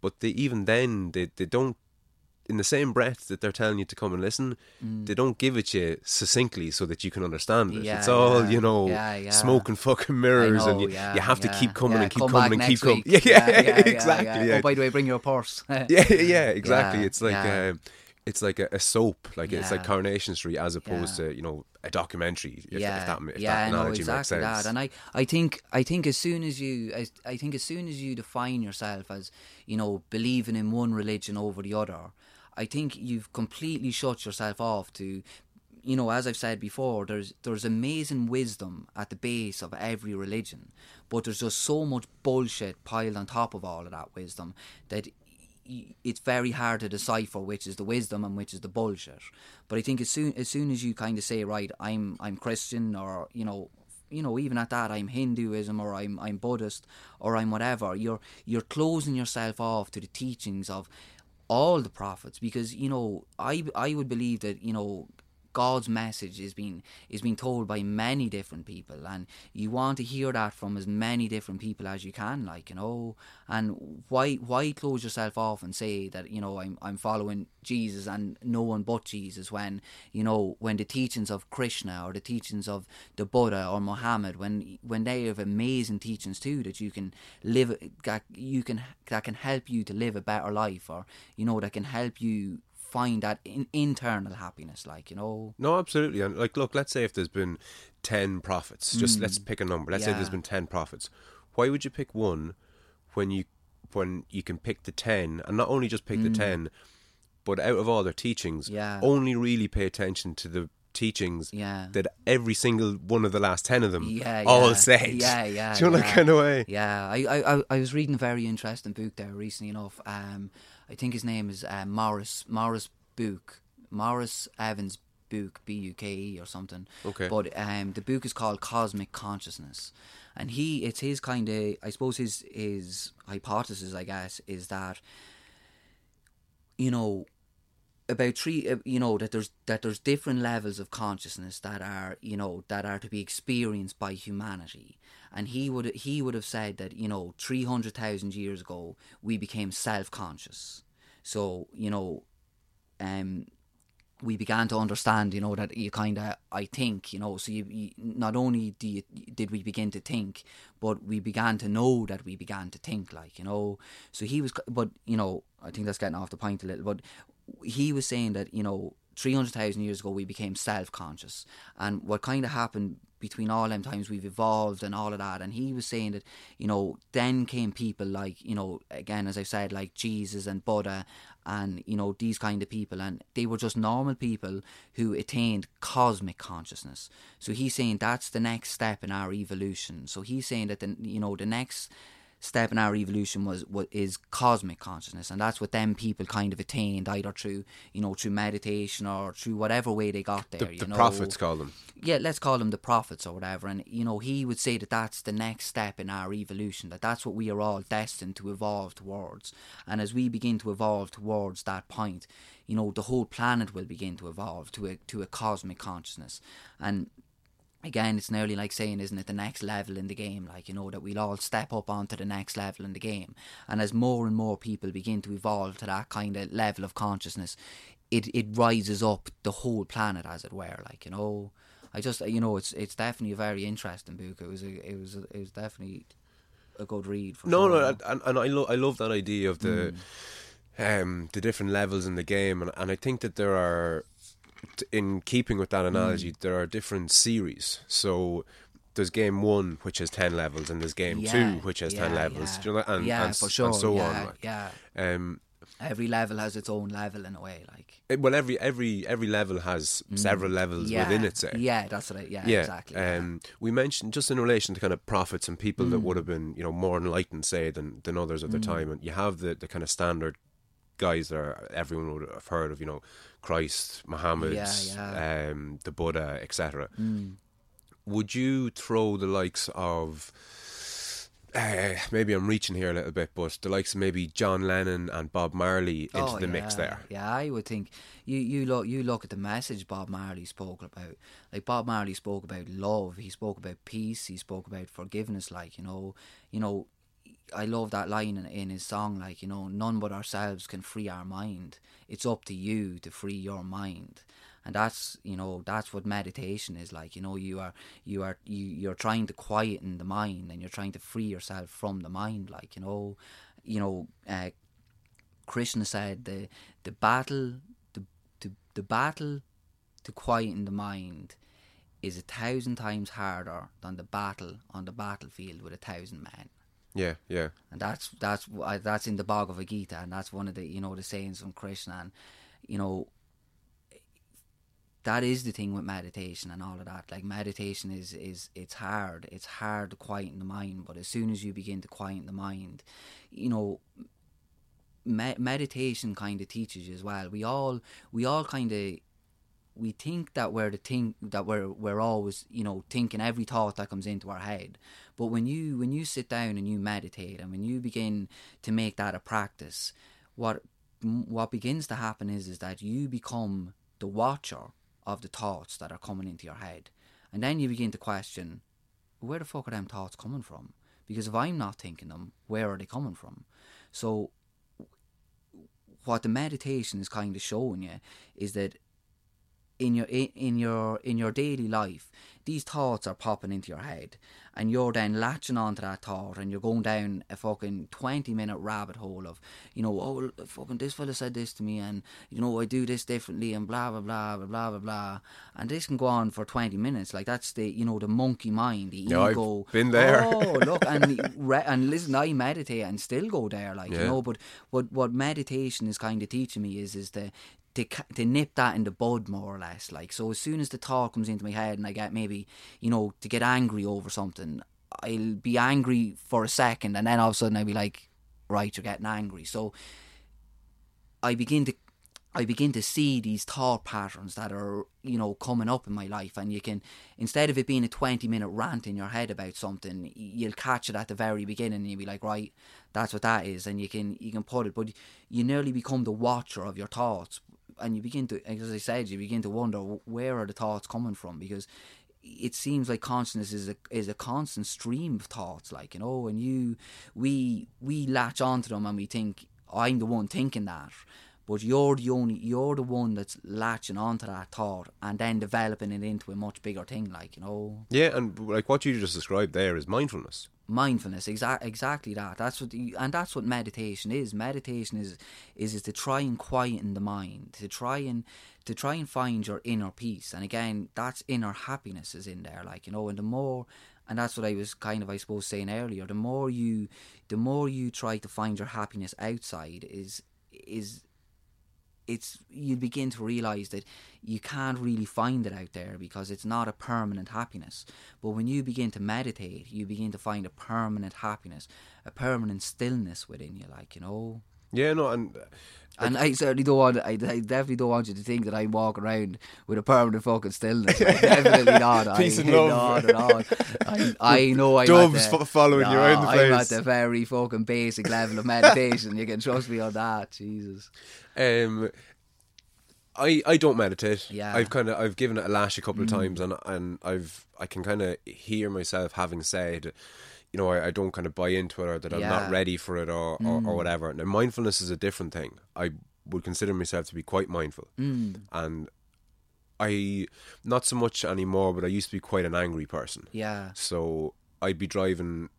But they even then they, they don't in the same breath that they're telling you to come and listen, they don't give it you succinctly so that you can understand it. Mm. Yeah, it's all, yeah. you know, Yeah, yeah. smoke and fucking mirrors and you, yeah, you have to keep coming yeah. and keep Come coming and keep coming. Yeah, yeah, yeah, exactly. Yeah. Oh, by the way, bring your purse. yeah, yeah, exactly. Yeah, it's like yeah. um, it's like a, a soap, like it's like Yeah. Coronation Street as opposed Yeah. to you know a documentary. If, yeah, if that if yeah, that know makes exactly sense. that. And I, I think, I think as soon as you, I, I think as soon as you define yourself as, you know, believing in one religion over the other, I think you've completely shut yourself off to, you know, as I've said before, there's there's amazing wisdom at the base of every religion, but there's just so much bullshit piled on top of all of that wisdom that it's very hard to decipher which is the wisdom and which is the bullshit. But I think as soon as soon as you kind of say, right, I'm I'm Christian, or you know, you know, even at that, I'm Hinduism, or I'm I'm Buddhist, or I'm whatever. You're you're closing yourself off to the teachings of all the prophets because you know I I would believe that you know God's message is being is being told by many different people, and you want to hear that from as many different people as you can, like you know. And why why close yourself off and say that you know I'm I'm following Jesus and no one but Jesus when you know when the teachings of Krishna or the teachings of the Buddha or Muhammad when when they have amazing teachings too that you can live that you can that can help you to live a better life or you know that can help you find that in, internal happiness like you know No, absolutely. And like, look, let's say if there's been ten prophets, just let's pick a number. Let's say there's been ten prophets. Why would you pick one when you when you can pick the ten, and not only just pick the ten, but out of all their teachings, Mm. Yeah. only really pay attention to the teachings Yeah. that every single one of the last ten of them yeah, all yeah. said. Yeah, yeah. Do you know yeah. that kind of way? Yeah, I, I, I- I was reading a very interesting book there recently enough. Um, I think his name is uh, Morris Morris Book Morris Evans Book B U K E or something. Okay. But um, the book is called Cosmic Consciousness, and he it's his kind of I suppose his his hypothesis I guess is that you know about three uh, you know that there's that there's different levels of consciousness that are you know that are to be experienced by humanity and he would he would have said that you know 300,000 years ago we became self-conscious so you know um we began to understand, you know, that you kind of, I think, you know, so you, you not only you, did we begin to think, but we began to know that we began to think, like, you know. So he was, but you know, I think that's getting off the point a little, but he was saying that, you know, 300,000 years ago we became self conscious. And what kind of happened between all them times we've evolved and all of that. And he was saying that, you know, then came people like, you know, again, as I said, like Jesus and Buddha and, you know, these kind of people. And they were just normal people who attained cosmic consciousness. So he's saying that's the next step in our evolution. So he's saying that, the, you know, the next step in our evolution was what is cosmic consciousness and that's what them people kind of attained either through you know through meditation or through whatever way they got there The, you the know prophets call them. yeah, let's call them the prophets or whatever. And you know, he would say that that's the next step in our evolution. That that's what we are all destined to evolve towards. And as we begin to evolve towards that point, you know, the whole planet will begin to evolve to a to a cosmic consciousness. And again, it's nearly like saying, isn't it, the next level in the game? Like, you know, that we'll all step up onto the next level in the game. And as more and more people begin to evolve to that kind of level of consciousness, it, it rises up the whole planet, as it were. Like, you know, I just you know it's it's definitely a very interesting book. It was a, it was a, it was definitely a good read. For No, sure. no, and, and I love I love that idea of the um the different levels in the game, and and I think that there are, in keeping with that analogy, there are different series. So. There's game one, which has ten levels, and there's game Yeah, two, which has yeah, ten levels. yeah. You know? And, yeah, and, for sure. and so yeah, on. Like. yeah. Um, Every level has its own level in a way. Like it- well, every every every level has several levels Mm. within it. Say, yeah, that's right. Yeah, exactly. Um, we mentioned just in relation to kind of prophets and people Mm. that would have been, you know, more enlightened, say, than than others of their time, and you have the the kind of standard guys that are, everyone would have heard of, you know, Christ, Muhammad, Yeah, yeah. Um, the Buddha, etc. Mm. Would you throw the likes of uh, maybe I'm reaching here a little bit, but the likes of maybe John Lennon and Bob Marley into Oh, the mix there? Yeah, I would think you you look you look at the message Bob Marley spoke about. Like Bob Marley spoke about love. He spoke about peace. He spoke about forgiveness. Like you know, you know, I love that line in, in his song. Like you know, none but ourselves can free our mind. It's up to you to free your mind. And that's you know that's what meditation is like. You know you are you are you you're trying to quieten the mind and you're trying to free yourself from the mind. Like you know, you know, uh, Krishna said the the battle the, the the battle to quieten the mind is a thousand times harder than the battle on the battlefield with a thousand men. Yeah, yeah. And that's that's that's in the Bhagavad Gita, and that's one of the you know the sayings from Krishna, and you know that is the thing with meditation and all of that. Like meditation is is it's hard. It's hard to quieten the mind, but as soon as you begin to quieten the mind, you know, me- meditation kind of teaches you as well. We all we all kind of we think that we're the thing that we're we're always you know thinking every thought that comes into our head but when you when you sit down and you meditate and when you begin to make that a practice what what begins to happen is is that you become the watcher of the thoughts that are coming into your head. And then you begin to question where the fuck are them thoughts coming from? Because if i'm not thinking them where are they coming from? So what the meditation is kind of showing you is that in your in, your in your daily life these thoughts are popping into your head and you're then latching onto that thought and you're going down a fucking 20 minute rabbit hole of you know oh fucking this fella said this to me and you know I do this differently and blah blah blah blah blah blah blah. And this can go on for 20 minutes. Like that's the you know the monkey mind the Yeah, I've been there. oh look and re- and listen I meditate and still go there like you know but what what meditation is kind of teaching me is is the ca- to nip that in the bud more or less. Like so as soon as the thought comes into my head and I get maybe you know to get angry over something I'll be angry for a second and then all of a sudden I'll be like right you're getting angry. So I begin to I begin to see these thought patterns that are, you know, coming up in my life, and you can instead of it being a twenty-minute rant in your head about something, you'll catch it at the very beginning, and you'll be like, right, that's what that is, and you can you can put it, but you nearly become the watcher of your thoughts, and you begin to, as I said, you begin to wonder where are the thoughts coming from because it seems like consciousness is a is a constant stream of thoughts, like you know, and you we we latch onto them and we think I'm the one thinking that, but you're the only you're the one that's latching onto that thought and then developing it into a much bigger thing, like you know, Yeah, and like what you just described there is mindfulness. Mindfulness exact exactly that. That's what the, and that's what meditation is. Meditation is is is to try and quieten the mind to try and to try and find your inner peace. And again that's inner happiness is in there like you know and the more and that's what I was kind of I suppose saying earlier the more you the more you try to find your happiness outside is is it's you begin to realize that you can't really find it out there because it's not a permanent happiness. But when you begin to meditate, you begin to find a permanent happiness, a permanent stillness within you, like you know. Yeah, no, and And I certainly don't want. I, I definitely don't want you to think that I walk around with a permanent fucking stillness. Like, definitely not. Peace I, and love. Not at all. I, I know I'm Doves at the, fo- following you around the I'm at the very fucking basic level of meditation. you can trust me on that. Jesus. Um, I I don't meditate. Yeah. I've kind of I've given it a lash a couple of times, and and I've I can kind of hear myself having said, you know, I, I don't kind of buy into it or that I'm not ready for it or, or or whatever. Now mindfulness is a different thing. I would consider myself to be quite mindful, and I not so much anymore, but I used to be quite an angry person. Yeah. So I'd be driving.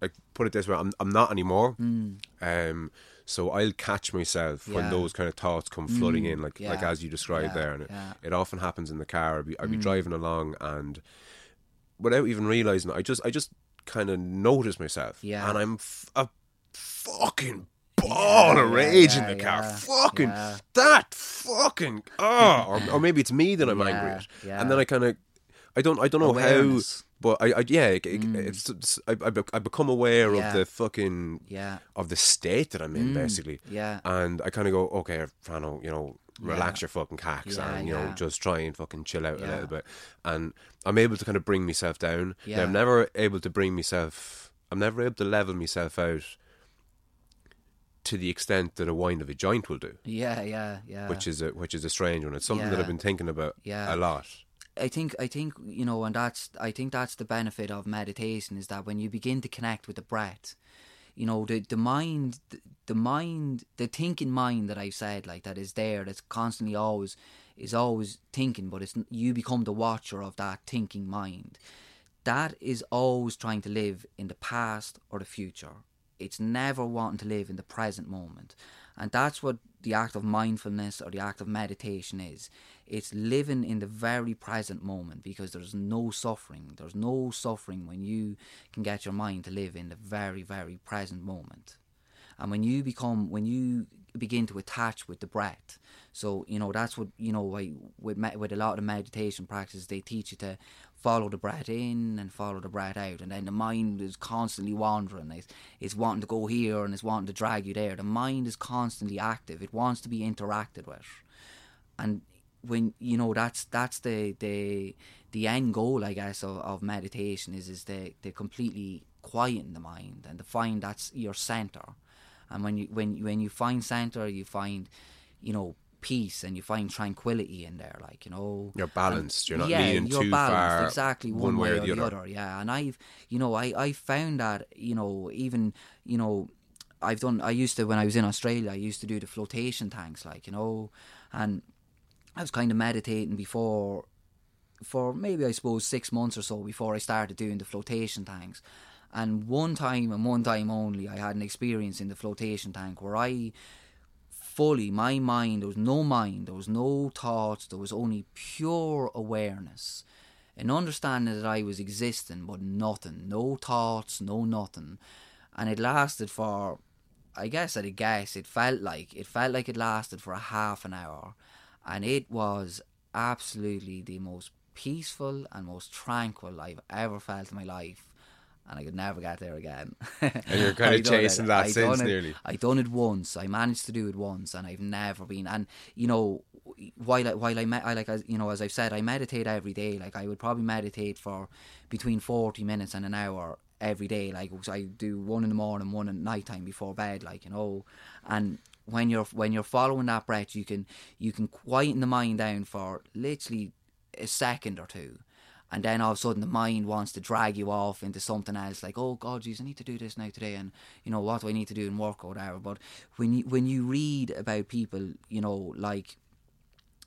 Like put it this way, I'm I'm not anymore. Um, so I'll catch myself when Hmm. Those kind of thoughts come flooding in, like like as you described yeah, there, and it, yeah. It often happens in the car. I'd be, I'd be driving along, and without even realizing, it, I just I just kind of notice myself, Yeah. and I'm f- a fucking ball of rage yeah, in the car. yeah, Fucking yeah. that fucking oh, or, or maybe it's me that I'm angry at, yeah. and then I kind of I don't I don't know Awareness. Mm. But I, I yeah, it, it- it's, it's I, I, become aware Yeah. of the fucking Yeah. of the state that I'm in, basically. yeah. And I kind of go, okay, Frano, you know, relax your fucking cacks Yeah, and, you know, yeah. just try and fucking chill out a little bit. And I'm able to kind of bring myself down. Now, Yeah. I'm never able to bring myself, I'm never able to level myself out to the extent that a wind of a joint will do, Yeah, yeah, yeah. which is a, which is a strange one. It's something that I've been thinking about Yeah. a lot. I think I think you know, and that's I think that's the benefit of meditation is that when you begin to connect with the breath, you know, the the mind, the, mind, the thinking mind that I've said like that is there, that's constantly always is always thinking, but it's you become the watcher of that thinking mind. That is always trying to live in the past or the future. It's never wanting to live in the present moment. And that's what the act of mindfulness or the act of meditation is. It's living in the very present moment because there's no suffering. There's no suffering when you can get your mind to live in the very, very present moment. And when you become, when you begin to attach with the breath, so you know that's what you know. I, with with a lot of meditation practices, they teach you to follow the breath in and follow the breath out, and then the mind is constantly wandering. It's, it's wanting to go here and it's wanting to drag you there. The mind is constantly active. It wants to be interacted with, and when you know that's that's the the the end goal, I guess, of, of meditation is is to, to completely quieten the mind and to find that's your center. And when you when when you find center, you find, you know, peace and you find tranquility in there. Like you know, You're balanced. You're not yeah, leaning you're too balanced, far exactly one, way, or the, other. other. Yeah, and I've you know I I found that you know even you know I've done I used to when I was in Australia I used to do the flotation tanks like you know and I was kind of meditating before for maybe I suppose six months or so before I started doing the flotation tanks. And one time and one time only, I had an experience in the flotation tank where I fully, my mind, there was no mind, there was no thoughts, there was only pure awareness. An understanding that I was existing, but nothing, no thoughts, no nothing. And it lasted for, I guess at a guess, it felt like, it felt like it lasted for a half an hour. And it was absolutely the most peaceful and most tranquil I've ever felt in my life. And I could never get there again. And you're kind of it. chasing that I since done it- nearly. I done it once. I managed to do it once, and I've never been. And you know, while I, while I, me- I like as you know, as I've said, I meditate every day. Like I would probably meditate for between forty minutes and an hour every day. Like I do one in the morning, one at night time before bed. Like you know, and when you're when you're following that breath, you can you can quieten the mind down for literally a second or two. And then all of a sudden, the mind wants to drag you off into something else, like, "Oh God, geez, I need to do this now today," and you know, what do I need to do in work or whatever. But when you when you read about people, you know, like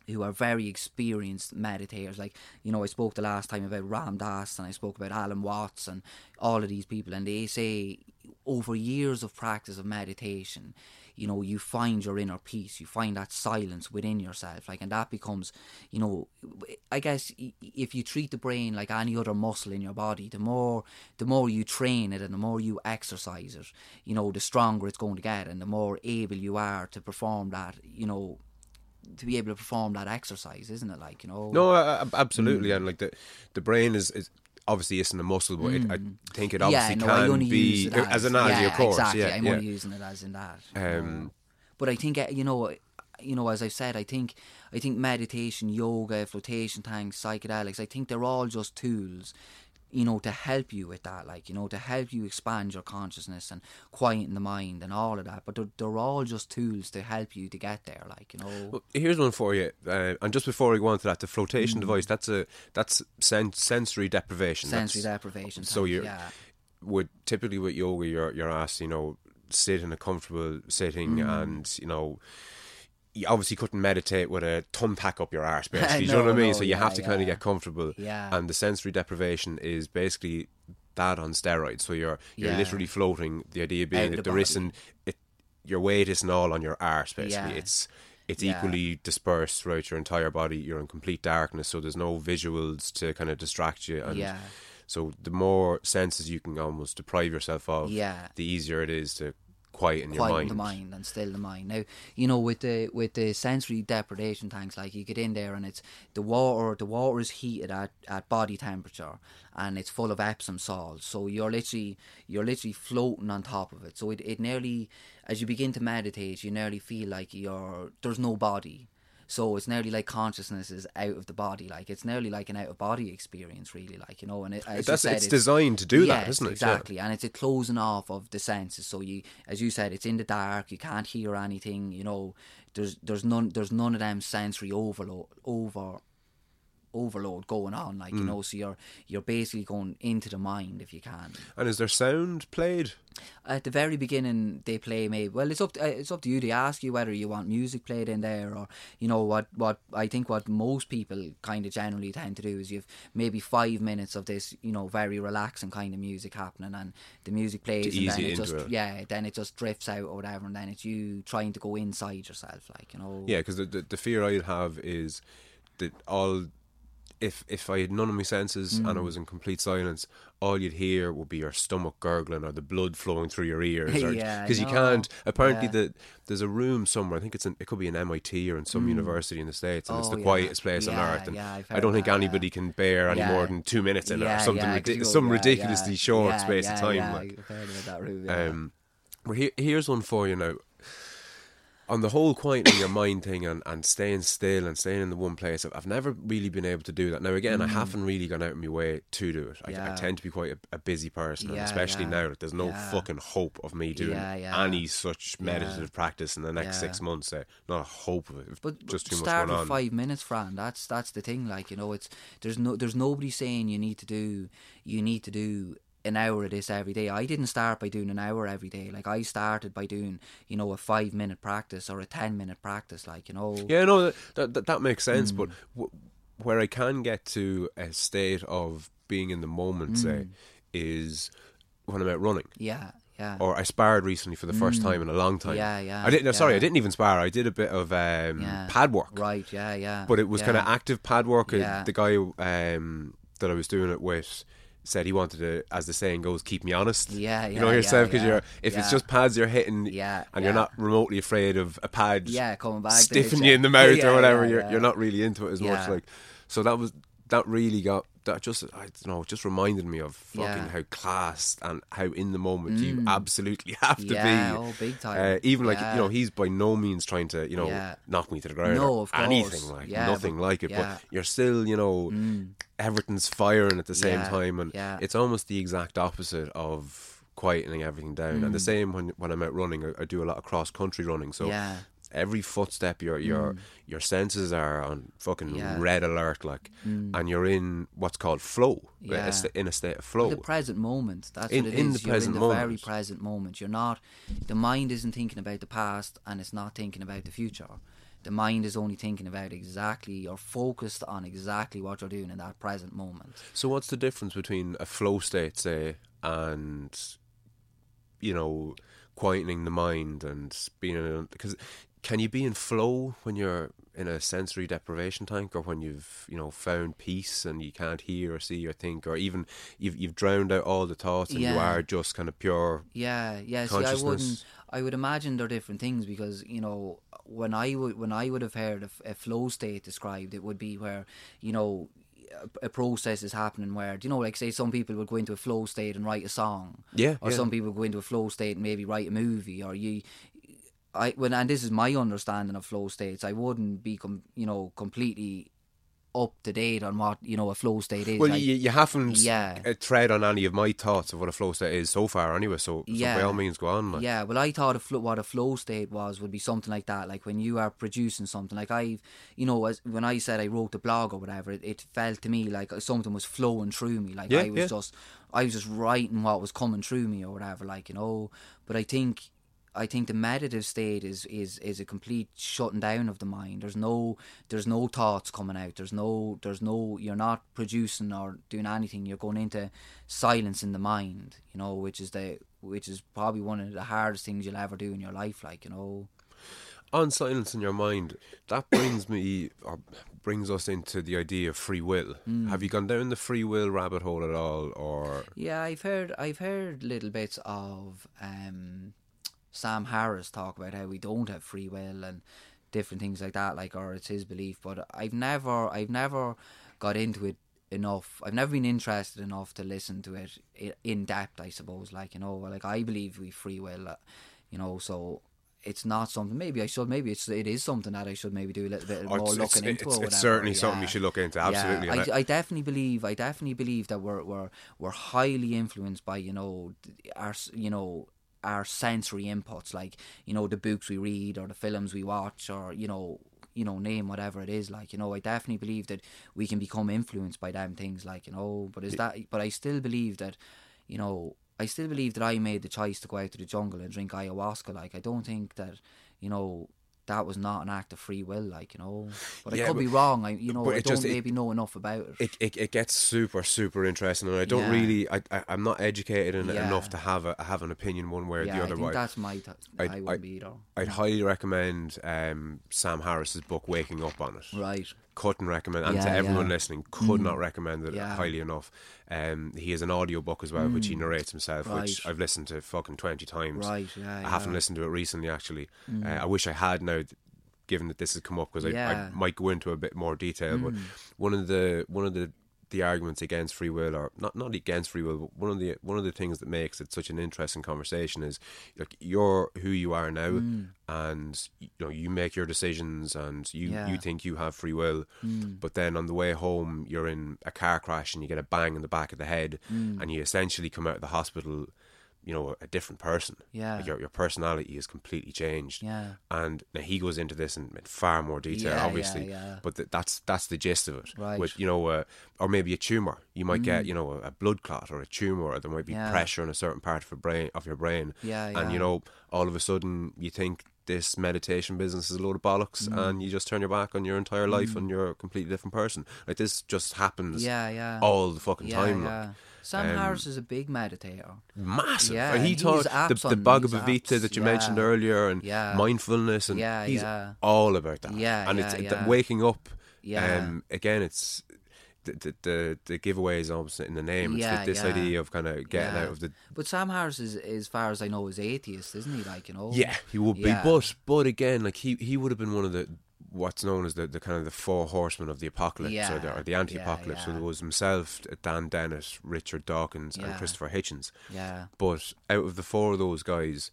who are very experienced meditators. Like, you know, I spoke the last time about Ram Dass and I spoke about Alan Watts and all of these people, and they say over years of practice of meditation, you know, you find your inner peace, you find that silence within yourself, like, and that becomes, you know, I guess if you treat the brain like any other muscle in your body, the more, the more you train it and the more you exercise it, you know, the stronger it's going to get, and the more able you are to perform that, you know, to be able to perform that exercise, isn't it? Like you know, No, absolutely, Mm. and like the the brain is, is obviously isn't a muscle, but it, I think it Mm. yeah, obviously no, I can only be as, as an analogy, yeah, of course. Exactly, Yeah, I'm yeah. only using it as in that. Um, but I think uh, you know, you know, as I've said, I think I think meditation, yoga, flotation tanks, psychedelics, I think they're all just tools. You know, to help you with that, like you know, to help you expand your consciousness and quieten the mind and all of that. But they're, they're all just tools to help you to get there, like you know. Well, here's one for you, uh, and just before we go on to that, the flotation device that's a that's sen- sensory deprivation. Mm. sensory That's- deprivation. So you're yeah. would typically with yoga, you're you're asked, you know, sit in a comfortable sitting, Mm. and you know, you obviously couldn't meditate with a thumbtack up your arse, basically. Do you know what I mean? no, so you yeah, have to kind of get comfortable. Yeah. And the sensory deprivation is basically that on steroids. So you're you're Yeah. literally floating. The idea being of that the there isn't it, your weight isn't all on your arse. Basically, Yeah. it's it's Yeah. equally dispersed throughout your entire body. You're in complete darkness, so there's no visuals to kind of distract you. And Yeah. so the more senses you can almost deprive yourself of, Yeah. the easier it is to quieten your quiet mind. the mind and still the mind. Now, you know, with the with the sensory deprivation tanks, like you get in there and it's the water. The water is heated at, at body temperature, and it's full of Epsom salts. So you're literally you're literally floating on top of it. So it, it nearly, as you begin to meditate, you nearly feel like you're there's no body. So it's nearly like consciousness is out of the body, like it's nearly like an out of body experience, really, like you know. And it, as you said, it's designed to do that, Yes, isn't it? Yeah. Exactly, and it's a closing off of the senses. So you, as you said, it's in the dark. You can't hear anything. You know, there's there's none there's none of them sensory overload over overload going on. Like you Mm. know, so you're you're basically going into the mind if you can. And is there sound played? At the very beginning, they play maybe. Well, it's up to, it's up to you. They ask you whether you want music played in there, or you know what what I think what most people kind of generally tend to do is you've maybe five minutes of this you know very relaxing kind of music happening, and the music plays, and ease then it just it. yeah, then it just drifts out or whatever, and then it's you trying to go inside yourself, like you know. Yeah, because the, the the fear I'd have is that all if if I had none of my senses and I Mm. was in complete silence, all you'd hear would be your stomach gurgling or the blood flowing through your ears. Or, Yeah, because you can't. Apparently, Yeah. the, there's a room somewhere. I think it's in, it could be an MIT or in some university in the states, and it's Mm. Oh, the yeah. quietest place on earth. And I don't think that, anybody can bear any more than two minutes in it or something. yeah, 'cause ridiculous, go, some ridiculously short space of time. Yeah, like. I've heard about that room. Yeah. Um, well, here, here's one for you now. On the whole quieting your mind thing and, and staying still and staying in the one place, I've, I've never really been able to do that. Now, again, I haven't really gone out of my way to do it. I, I Mm. Tend to be quite a, a busy person, and especially yeah. now that there's no Yeah. fucking hope of me doing Yeah, yeah. any such meditative practice in the next Yeah. six months. Uh, not a hope of it. But just too much start going with on. five minutes, Fran. That's that's the thing. Like you know, it's there's no there's nobody saying you need to do you need to do an hour of this every day. I didn't start by doing an hour every day. Like I started by doing you know a five minute practice or a ten minute practice. Like you know, Yeah, no, that that, that makes sense. Mm. But w- where I can get to a state of being in the moment, say, Mm. is when I'm out running. yeah, yeah. or I sparred recently for the first time in a long time. Mm. Yeah, yeah, I didn't. No, sorry. I didn't even spar. I did a bit of um, Yeah. pad work, right. Yeah, yeah. but it was yeah. kind of active pad work. Yeah. The guy um, that I was doing it with said he wanted to, as the saying goes, keep me honest. Yeah, you know yeah, yourself yeah, because yeah, you're if it's just pads you're hitting, Yeah, and you're not remotely afraid of a pad, Yeah, coming back stiffing you in the mouth Yeah, or whatever. yeah, you're yeah. you're not really into it as much. Like, so that was that really got that just I don't know just reminded me of fucking Yeah. how class and how in the moment you absolutely have to Mm. Yeah, be. oh, big time. Uh, even like you know, he's by no means trying to you know Yeah. knock me to the ground No, or of course. anything like Yeah, nothing like it. yeah. Mm. But you're still you know everything's firing at the same Yeah, time, and yeah. it's almost the exact opposite of quietening everything down. And the Mm. same when when I'm out running, I, I do a lot of cross country running, so. Yeah. Every footstep, your your your senses are on fucking Mm. Mm. red alert, like, and you're in what's called flow, Yeah. in a state of flow. In the present moment. That's In- what it in is. the You're present in the very present moment. You're not. The mind isn't thinking about the past, and it's not thinking about the future. The mind is only thinking about exactly or focused on exactly what you're doing in that present moment. So what's the difference between a flow state, say, and you know, quietening the mind and being in because can you be in flow when you're in a sensory deprivation tank or when you've you know found peace and you can't hear or see or think or even you've you've drowned out all the thoughts and you are just kind of pure Yeah, yeah. See, I wouldn't. I would imagine they're different things because you know when I would when I would have heard a flow state described, it would be where you know a, a process is happening where you know like say some people would go into a flow state and write a song, Yeah, or yeah. some people go into a flow state and maybe write a movie, or you. I when and this is my understanding of flow states. I wouldn't be com, you know completely up to date on what you know a flow state is. Well, I- you, you haven't Yeah. uh, tread on any of my thoughts of what a flow state is so far, anyway. So, so by all means, go on. Like. Yeah, well, I thought a flo- what a flow state was would be something like that. Like when you are producing something, like I, you know, as when I said I wrote the blog or whatever, it, it felt to me like something was flowing through me. Like Yeah, I was yeah. just, I was just writing what was coming through me or whatever. Like you know, but I think. I think the meditative state is is is a complete shutting down of the mind. There's no there's no thoughts coming out. There's no there's no you're not producing or doing anything. You're going into silence in the mind. You know, which is the which is probably one of the hardest things you'll ever do in your life. Like you know. On silence in your mind, that brings me or brings us into the idea of free will. Hmm. Have you gone down the free will rabbit hole at all, or Yeah, I've heard I've heard little bits of um, Sam Harris talk about how we don't have free will and different things like that, like or it's his belief. But I've never I've never got into it enough. I've never been interested enough to listen to it in depth. I suppose, like you know, like I believe we free will, uh, you know, so. It's not something. Maybe I should. Maybe it's it is something that I should maybe do a little bit more it's- looking it's- into. it's- it's certainly something you should look into, absolutely, Yeah, I, I- definitely believe I definitely believe that we're we're we're highly influenced by you know our you know our sensory inputs like you know the books we read or the films we watch or you know you know name whatever it is like you know I definitely believe that we can become influenced by them things like you know but is that but I still believe that you know I still believe that I made the choice to go out to the jungle and drink ayahuasca like I don't think that you know that was not an act of free will, like you know. But I could but- be wrong. I, you know, I don't just- it- maybe know enough about it. it, it, it gets super super interesting and I don't Yeah. really I, I I'm not educated en- Yeah. enough to have a have an opinion one way or yeah, the I other think but that's my. T- I'd- I wouldn't I'd- be either. I'd highly recommend um, Sam Harris's book Waking Up on it Right. Couldn't recommend and to everyone yeah. listening could not recommend it Yeah. highly enough. Um, he has an audio book as well which he narrates himself which I've listened to fucking 20 times. Right, yeah, I haven't listened to it recently actually. Uh, I wish I had now given that this has come up because I, Yeah. I might go into a bit more detail but one of the one of the the arguments against free will or not not against free will but one of the one of the things that makes it such an interesting conversation is like you're who you are now mm. and you know you make your decisions and you Yeah. you think you have free will mm. but then on the way home you're in a car crash and you get a bang in the back of the head mm. and you essentially come out of the hospital you know a different person Yeah. Like, your, your personality is completely changed Yeah. and now he goes into this in, in far more detail Yeah, yeah, obviously yeah. but th- that's that's the gist of it Right. Mm. With, you know uh, or maybe a tumor you might get you know a, a blood clot or a tumor or there might be Yeah. pressure in a certain part of your brain of your brain Yeah, yeah. and you know all of a sudden you think this meditation business is a load of bollocks Mm. and you just turn your back on your entire life and you're a completely different person like this just happens Yeah, yeah. all the fucking yeah, time yeah. like. Sam Um, Harris is a big meditator. massive. Yeah, he taught the, the Bhagavad Gita that you yeah. mentioned earlier and Yeah. mindfulness and Yeah, he's all about that. Yeah, and yeah, it's waking up. Yeah. Um, again, it's the, the the the giveaway is almost in the name. It's Yeah, the, this yeah. idea of kind of getting Yeah. out of the But Sam Harris is, as far as I know, is atheist, isn't he? Like you know. yeah he would be, but but again, like he he would have been one of the what's known as the, the kind of the four horsemen of the apocalypse or, the, Yeah, or the anti-apocalypse. yeah, So there was himself, Dan Dennett, Richard Dawkins, and Christopher Hitchens. Yeah. But out of the four of those guys,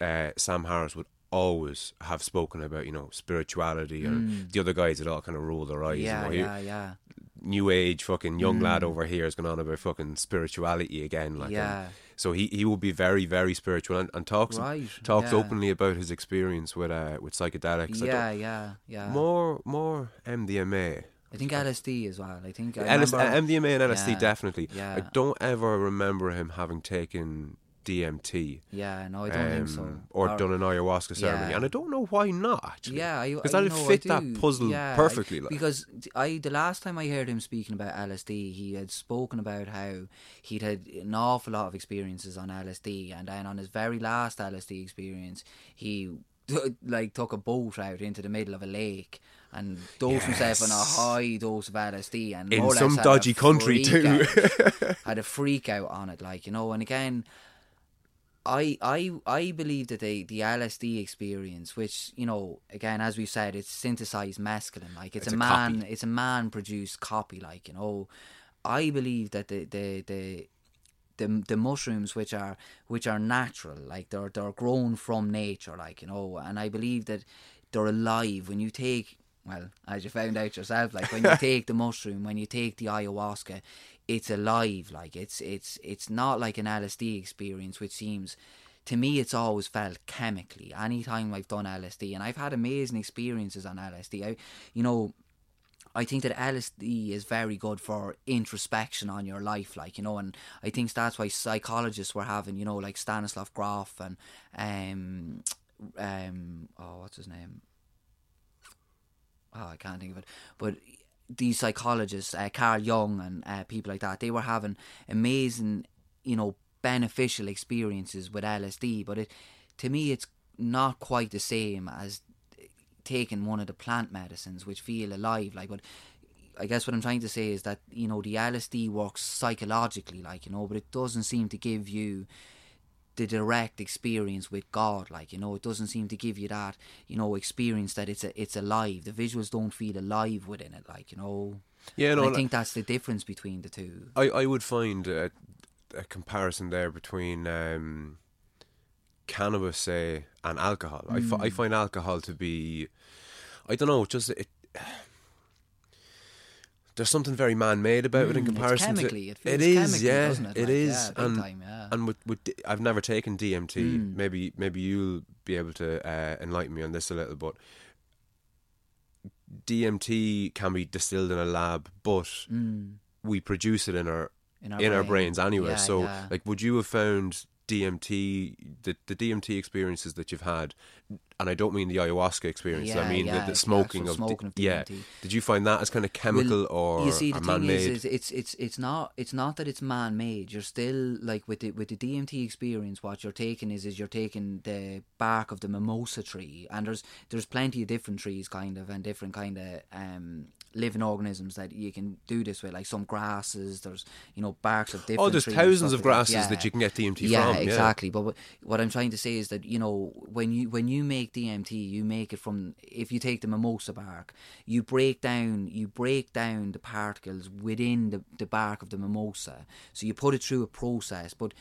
uh, Sam Harris would always have spoken about, you know, spirituality, and the other guys had all kind of rolled their eyes. Mm. Yeah, you know, yeah, yeah. New age fucking young lad over here is going gone on about fucking spirituality again. Like, Yeah. So he, he will be very very spiritual and, and talks Right, talks yeah. openly about his experience with uh with psychedelics. Yeah, yeah, yeah. more more MDMA. I think LSD as well. I think I LS- remember- MDMA and LSD Yeah, definitely. yeah. I don't ever remember him having taken DMT. Yeah, no, I don't think so. um, or, done an ayahuasca ceremony, Yeah. and I don't know why not. Actually, Yeah, because I- that'd fit that puzzle Yeah, I- perfectly. like. because I the last time I heard him speaking about LSD, he had spoken about how he'd had an awful lot of experiences on LSD, and then on his very last LSD experience, he like took a boat out into the middle of a lake and dosed himself on a high dose of LSD, and In or some dodgy country too. had a freak out on it, like you know. And again, I I I believe that the the LSD experience, which you know, again as we said, it's synthesized masculine, like it's, It's a, a man, copy. it's a man produced copy, like you know. I believe that the the the the, the mushrooms which are which are natural like they're they're grown from nature like you know and I believe that they're alive when you take well as you found out yourself like when you take the mushroom when you take the ayahuasca it's alive like it's it's it's not like an LSD experience which seems to me it's always felt chemically anytime I've done LSD and I've had amazing experiences on LSD I you know I think that LSD is very good for introspection on your life, like you know, and I think that's why psychologists were having, you know, like Stanislav Grof and um, um, oh, what's his name? Oh, I can't think of it. But these psychologists, uh, Carl Jung and uh, people like that, they were having amazing, you know, beneficial experiences with LSD. But it, to me, it's not quite the same as taking one of the plant medicines which feel alive like but I guess what I'm trying to say is that you know the LSD works psychologically like you know but it doesn't seem to give you the direct experience with God like you know it doesn't seem to give you that you know experience that it's a, it's alive the visuals don't feel alive within it like you know yeah no I think that's the difference between the two I, I would find a, a comparison there between um, cannabis, say, and alcohol. Mm. I, f- I find alcohol to be, I don't know, just it. There's something very man-made about mm, it in hmm, comparison to it. it is, yeah, it, it like, is, yeah, and time, yeah. and with, with I've never taken DMT. Mm. Maybe maybe you'll be able to uh, enlighten me on this a little, but DMT can be distilled in a lab, but mm. we produce it in our in our, in brain. our brains anyway. Yeah, so, like, would you have found DMT, the, the DMT experiences that you've had, and I don't mean the ayahuasca experiences. Yeah, I mean yeah, the, the smoking, of, smoking of. Yeah. Did you find that as kind of chemical well, or you see the thing is, is, it's it's it's not it's not that it's man made. You're still like with the with the DMT experience. What you're taking is is you're taking the bark of the mimosa tree, and there's there's plenty of different trees, kind of, and different kind of um living organisms that you can do this with, like some grasses. There's you know barks of oh, different. Oh, there's thousands of grasses that. Yeah. that you can get DMT yeah, from. Exactly. Yeah, But what I'm trying to say is that you know when you when you make DMT, you make it from if you take the mimosa bark, you break down you break down the particles within the the bark of the mimosa. So you put it through a process, but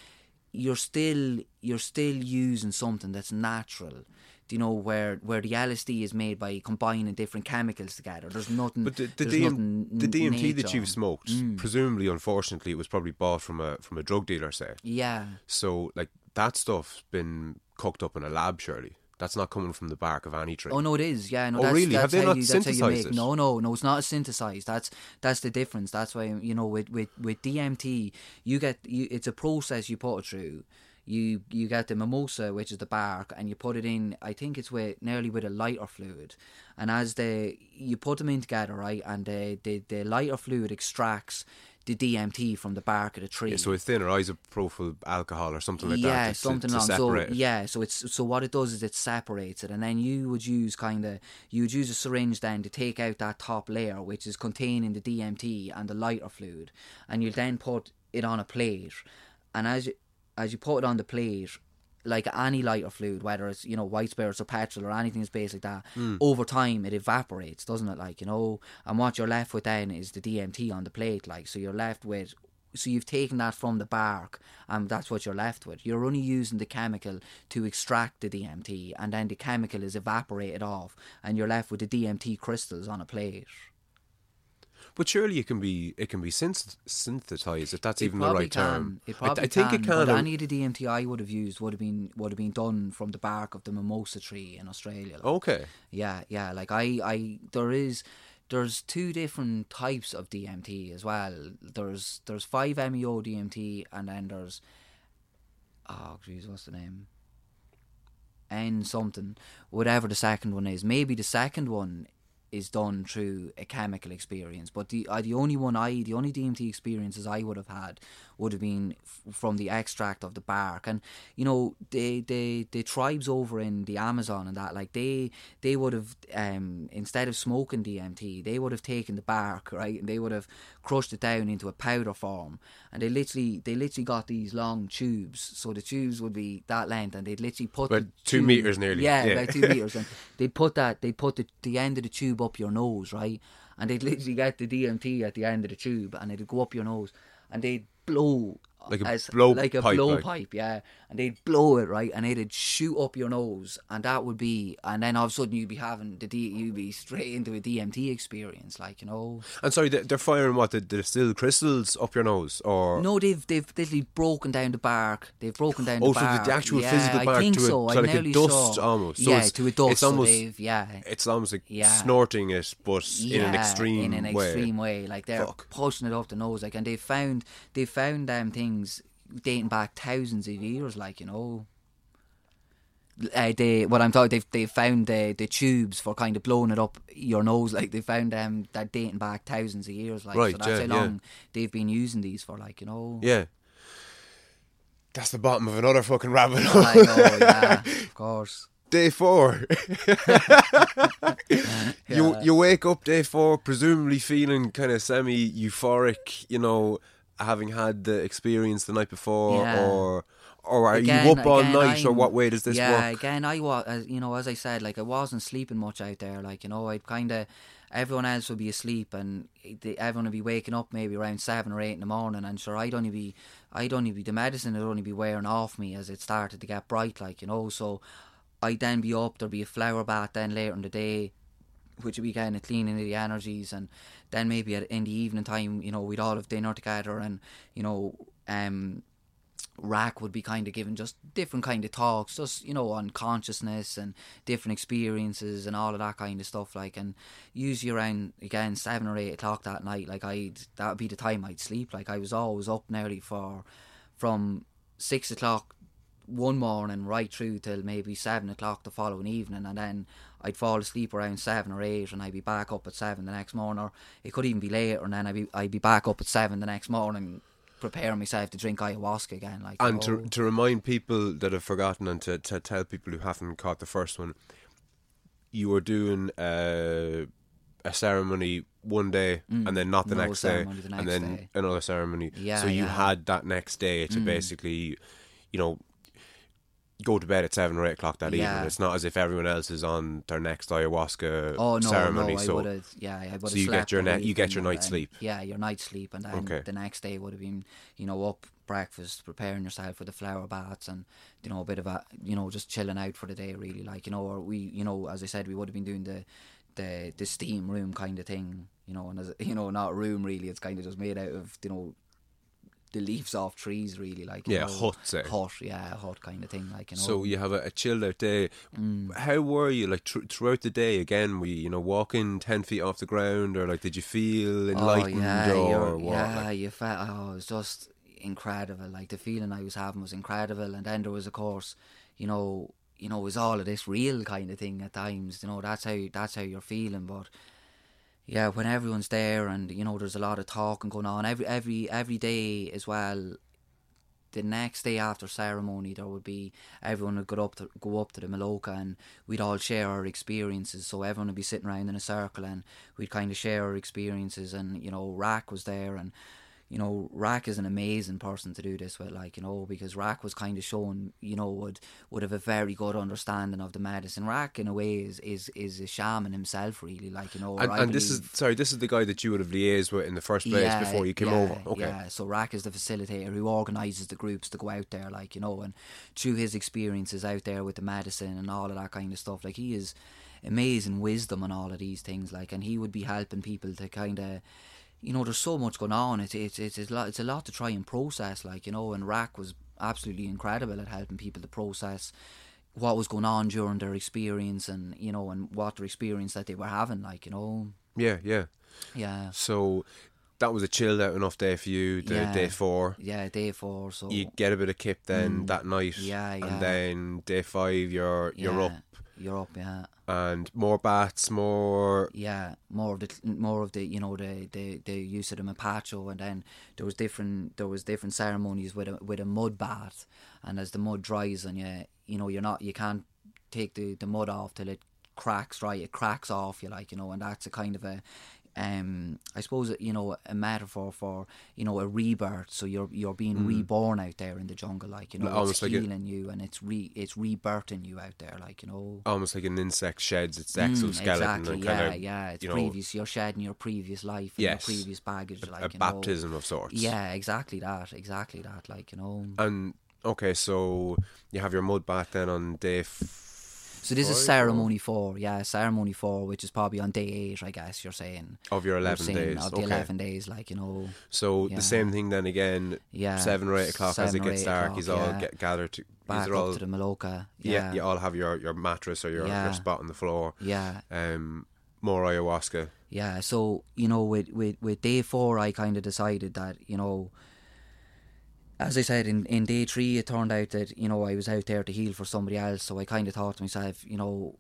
you're still you're still using something that's natural you know where where the LSD is made by combining different chemicals together. There's nothing. But the, the, DM, the DMT that you've smoked, mm. presumably, unfortunately, it was probably bought from a from a drug dealer, say. Yeah. So like that stuff's been cooked up in a lab, surely. That's not coming from the bark of any tree. Oh no, it is. Yeah, no. Oh that's, really? That's Have they not you, synthesized it? No, no, no. It's not synthesized. That's that's the difference. That's why you know with with with DMT, you get you, it's a process you put it through you you get the mimosa, which is the bark, and you put it in. I think it's with nearly with a lighter fluid, and as the you put them in together, right, and the the, the lighter fluid extracts the DMT from the bark of the tree. Yeah, so it's thinner isopropyl alcohol or something like yeah, that. Yeah, something to, to. So yeah, so it's so what it does is it separates it, and then you would use kind of you would use a syringe then to take out that top layer, which is containing the DMT and the lighter fluid, and you'll then put it on a plate, and as you, as you put it on the plate, like any lighter fluid, whether it's you know white spirits or petrol or anything that's based like that, mm. over time it evaporates, doesn't it? Like you know, and what you're left with then is the DMT on the plate. Like so, you're left with. So you've taken that from the bark, and that's what you're left with. You're only using the chemical to extract the DMT, and then the chemical is evaporated off, and you're left with the DMT crystals on a plate. But surely it can be it can be synth- synthesized if that's it even the right can. term. It probably I, I think can, it can. But any of the DMT I would have used would have been would have been done from the bark of the mimosa tree in Australia. Like. Okay. Yeah, yeah. Like I, I there is there's two different types of DMT as well. There's there's five MEO DMT and then there's oh jeez, what's the name? N something, whatever the second one is. Maybe the second one is done through a chemical experience. But the uh, the only one I the only DMT experiences I would have had would have been f- from the extract of the bark. And you know the the the tribes over in the Amazon and that like they they would have um, instead of smoking DMT they would have taken the bark right and they would have crushed it down into a powder form and they literally they literally got these long tubes so the tubes would be that length and they'd literally put About two tube, meters nearly. yeah, Yeah. about two meters and they'd put that they'd put the, the end of the tube up your nose right and they'd literally get the DMT at the end of the tube and it'd go up your nose and they'd blow Like a as blow like a pipe, blowpipe, like. yeah. And they'd blow it right, and it'd shoot up your nose, and that would be, and then all of a sudden you'd be having the D, you'd be straight into a DMT experience, like you know. And sorry, they- they're firing what? They're distilled crystals up your nose, or No, they've they've literally broken down the bark. They've broken down Oh, the so the bark. actual yeah, physical bark I think to a- so. I like a dust saw. almost. So yeah, it's- to a dust. it's almost- they've- yeah. it's almost like Yeah. snorting it, but in an Yeah, extreme in an extreme way. Like they're Fuck. pushing it up the nose, like, and they found they found them things dating back thousands of years, like you know. Uh, they what I'm talking they've they found the the tubes for kind of blowing it up your nose like they found them that dating back thousands of years like Right, so that's yeah, how yeah. long they've been using these for like you know Yeah. That's the bottom of another fucking rabbit hole. I know yeah of course Day four. You you wake up day four, presumably feeling kind of semi euphoric, you know, having had the experience the night before, Yeah. or or are Again- you up all again, night, or I'm- what way does this work? yeah, work? again, I was, you know, as I said, like I wasn't sleeping much out there. Like you know, I'd kind of everyone else would be asleep, and everyone would be waking up maybe around seven or eight in the morning. And sure, I'd only be, I'd only be the medicine would only be wearing off me as it started to get bright. Like you know, so I'd then be up. There'd be a flower bath then later in the day which would be kind of cleaning of the energies and then maybe at, in the evening time you know we'd all have dinner together and you know um Rack would be kind of giving just different kind of talks, just you know on consciousness and different experiences and all of that kind of stuff. Like, and usually around again seven or eight o'clock that night, like I'd that would be the time I'd sleep. Like I was always up nearly for from six o'clock one morning right through till maybe seven o'clock the following evening, and then I'd fall asleep around seven or eight, and I'd be back up at seven the next morning. Or it could even be later, and then I'd be I'd be back up at seven the next morning, preparing myself to drink ayahuasca again. Like, And you to to remind people that have forgotten, and to, to tell people who haven't caught the first one, you were doing uh, a ceremony one day, and then not the next day, Mm. the and then day. another ceremony. Yeah, so you yeah. Mm. had that next day to basically, you know. Go to bed at seven or eight o'clock that Yeah. evening. It's not as if everyone else is on their next ayahuasca Oh no, ceremony. no, I so. Yeah, I would have. so you get your net- you get your night's sleep. Yeah, your night's sleep, and then Okay. the next day would have been, you know, up breakfast, preparing yourself for the flower baths, and you know, a bit of a, you know, just chilling out for the day, really. Like you know, or we, you know, as I said, we would have been doing the, the, the steam room kind of thing, you know, and as you know, not a room really. It's kind of just made out of, you know. The leaves off trees, really, like Yeah, know, hut, say. hut, yeah, hut kind of thing, like you know. So you have a, a chilled out day. Mm. How were you like thr throughout the day? Again, were you, you know walking ten feet off the ground, or like did you feel enlightened, oh, yeah, or what? Yeah, like- you felt. Oh, it was just incredible. Like the feeling I was having was incredible, and then there was, of course, you know, you know, it was all of this real kind of thing at times. You know, that's how that's how you're feeling, but. Yeah, when everyone's there and you know there's a lot of talking going on every every every day as well. The next day after ceremony, there would be everyone would go up to go up to the Maloka and we'd all share our experiences. So everyone would be sitting around in a circle and we'd kind of share our experiences. And you know, Rack was there and you know, Rack is an amazing person to do this with, like, you know, because Rack was kind of shown, you know, would would have a very good understanding of the medicine. Rack, in a way, is is, is a shaman himself, really, like, you know. and, and this is sorry, this is the guy that you would have liaised with in the first place before you came yeah, over. Okay, Yeah, so Rack is the facilitator who organises the groups to go out there, like, you know, and through his experiences out there with the medicine and all of that kind of stuff, like, he is amazing wisdom on all of these things, like, and he would be helping people to kind of. You know, there's so much going on. It's it's it's it's a lot. It's a lot to try and process. Like you know, and Rack was absolutely incredible at helping people to process what was going on during their experience, and you know, and what their experience that they were having. Like you know, yeah, yeah. yeah, So that was a chilled out enough day for you. The Yeah. day four. yeah, day four. So You get a bit of kip then that night, Mm. Yeah, yeah. and then day five you're you're Yeah, You're up, yeah, and more bats, more yeah. More of the more of the you know the the, the use of the mapacho, and then there was different there was different ceremonies with a with a mud bath, and as the mud dries on you, you know you're not you can't take the the mud off till it cracks right? It cracks off you like you know and that's a kind of a um, I suppose you know a metaphor for you know a rebirth. So you're you're being reborn out there in the jungle, like you know, Mm. Almost it's like a- healing you and it's re it's rebirthing you out there, like you know. Almost like an insect sheds its Mm, exoskeleton exactly, and yeah, kind of yeah. It's you know previous. You're shedding your previous life and Yes. your previous baggage, like a you know. baptism of sorts. Yeah, exactly that, exactly that. Like you know. And okay, so you have your mud bath then on day. F- So this is ceremony four, yeah, ceremony four, which is probably on day eight, I guess you're saying. Of your 11 saying days, Of the okay. eleven days, like you know. So Yeah. the same thing then again. Yeah, seven or eight o'clock as it gets dark. He's all yeah. get gathered. To, Back up all to the Maloka. yeah. Yeah, You all have your, your mattress or your, your spot on the floor. yeah, Um, more ayahuasca. yeah. So you know, with with with day four, I kind of decided that you know. As I said, in, in day three, it turned out that you know I was out there to heal for somebody else. So I kind of thought to myself, you know,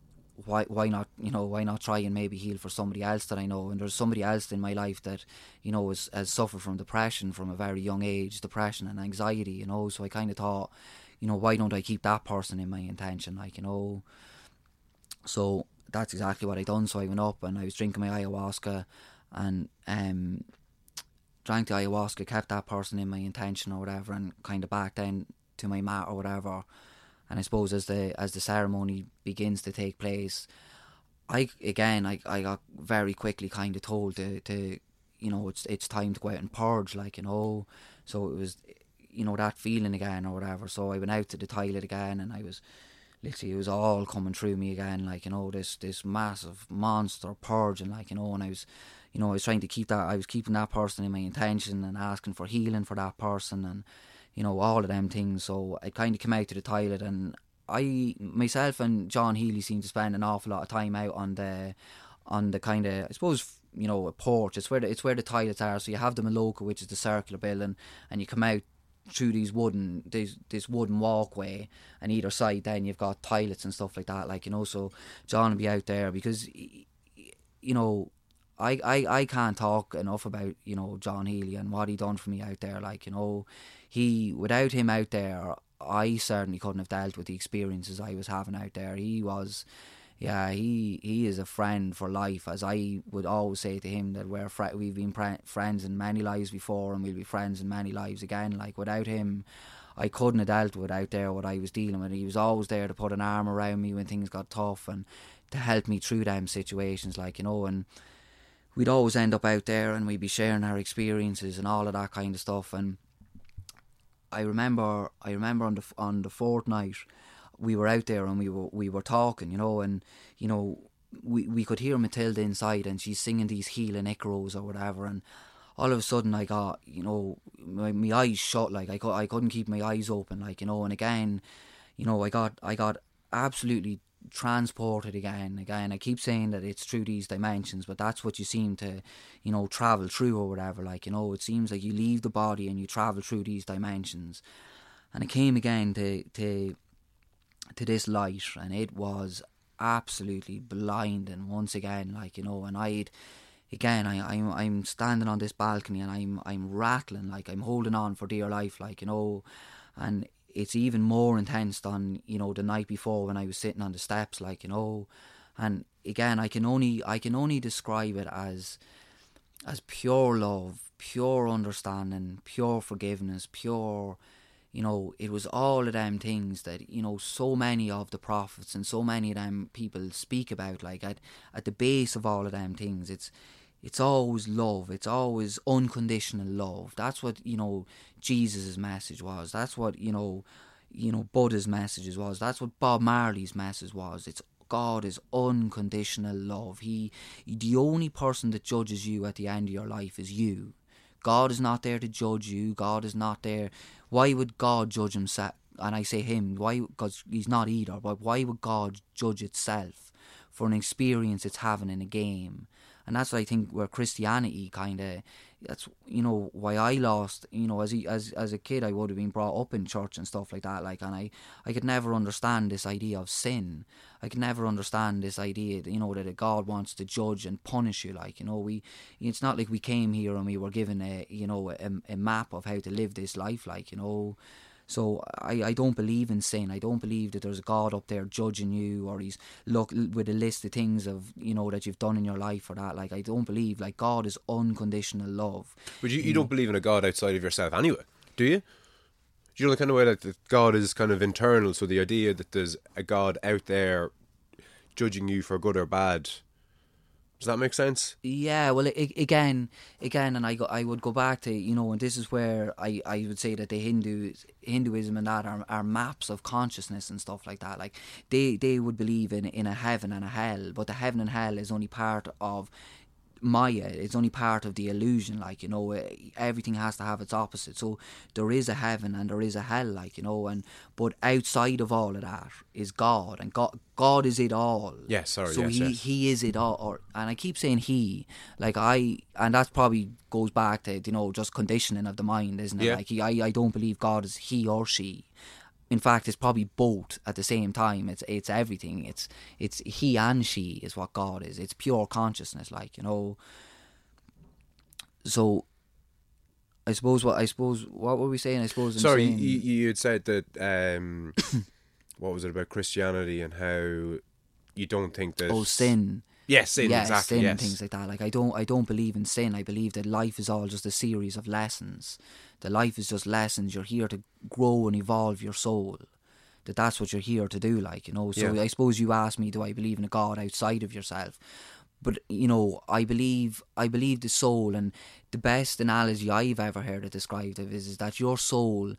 why why not you know why not try and maybe heal for somebody else that I know? And there's somebody else in my life that you know has, has suffered from depression from a very young age, depression and anxiety. You know, so I kind of thought, you know, why don't I keep that person in my intention? Like you know, so that's exactly what I done. So I went up and I was drinking my ayahuasca, and um, drank the ayahuasca, kept that person in my intention or whatever, and kind of back then to my mat or whatever. And I suppose as the as the ceremony begins to take place, I again I, I got very quickly kind of told to, to you know it's it's time to go out and purge like you know. So it was you know that feeling again or whatever. So I went out to the toilet again and I was literally it was all coming through me again like you know this this massive monster purging like you know. And I was you know I was trying to keep that I was keeping that person in my intention and asking for healing for that person and you know all of them things. So I kind of came out to the toilet and I myself and John Healy seem to spend an awful lot of time out on the on the kind of I suppose you know a porch. It's where the, it's where the toilets are. So you have the Maloka which is the circular building and you come out through these wooden this this wooden walkway and either side then you've got toilets and stuff like that like you know. So John will be out there because you know I, I, I can't talk enough about you know John Healy and what he done for me out there. Like you know he without him out there I certainly couldn't have dealt with the experiences I was having out there. He was yeah he he is a friend for life. As I would always say to him that we're fr- we've been pre- friends in many lives before and we'll be friends in many lives again. Like without him I couldn't have dealt with out there what I was dealing with. He was always there to put an arm around me when things got tough and to help me through them situations like you know and we'd always end up out there and we'd be sharing our experiences and all of that kind of stuff. And I remember, I remember on the on the fourth night, we were out there and we were we were talking, you know, and you know we we could hear Matilda inside and she's singing these healing echoes or whatever, and all of a sudden I got you know my, my eyes shut like I cou- I couldn't keep my eyes open like you know, and again, you know I got I got absolutely transported again again. I keep saying that it's through these dimensions but that's what you seem to you know travel through or whatever like you know it seems like you leave the body and you travel through these dimensions. And it came again to to to this light and it was absolutely blinding once again like you know and i'd again I, I'm I'm standing on this balcony and I'm I'm rattling like I'm holding on for dear life like you know. And it's even more intense than you know the night before when I was sitting on the steps like you know. And again I can only I can only describe it as as pure love pure understanding pure forgiveness pure you know it was all of them things that you know so many of the prophets and so many of them people speak about like at at the base of all of them things. It's it's always love. It's always unconditional love. That's what you know jesus' message was. That's what you know you know buddha's message was. That's what bob marley's message was. It's god is unconditional love. He the only person that judges you at the end of your life is you. God is not there to judge you. God is not there. Why would god judge himself? And i say him why because he's not either but why would god judge itself for an experience it's having in a game and that's I think where Christianity kind of that's you know why I lost you know as a, as as a kid I would have been brought up in church and stuff like that like and I I could never understand this idea of sin. I could never understand this idea that, you know that God wants to judge and punish you like you know we it's not like we came here and we were given a you know a, a map of how to live this life like you know So I, I don't believe in sin. I don't believe that there's a God up there judging you or he's look with a list of things of you know that you've done in your life or that. Like I don't believe like God is unconditional love. But you, you don't believe in a God outside of yourself anyway, do you? Do you know the kind of way that that God is kind of internal? So the idea that there's a God out there judging you for good or bad. Does that make sense? Yeah, well, I, again, again, and I go, I would go back to you know, and this is where I, I would say that the Hindu Hinduism and that are, are maps of consciousness and stuff like that. Like they they would believe in in a heaven and a hell, but the heaven and hell is only part of Maya. It's only part of the illusion. Like you know, eh, everything has to have its opposite. So there is a heaven and there is a hell. Like you know, and but outside of all of that is God, and God God is it all. Yes, sorry, So yes, he yes. he is it all. Or, and I keep saying he, like I, and that probably goes back to you know just conditioning of the mind, isn't it? Yeah. Like he, I I don't believe God is he or she. In fact, it's probably both at the same time. It's it's everything. It's it's he and she is what God is. It's pure consciousness, like you know. So, I suppose what I suppose what were we saying? I suppose I'm Sorry, saying, you, you had said that. Um, what was it about Christianity and how you don't think that? oh sin. Yes, sin, yeah, exactly. sin yes. and things like that. Like I don't, I don't believe in sin. I believe that life is all just a series of lessons. That life is just lessons. You're here to grow and evolve your soul. That that's what you're here to do. Like you know. So Yeah. I suppose you asked me, do I believe in a God outside of yourself? But you know, I believe, I believe the soul, and the best analogy I've ever heard it described of is, is that your soul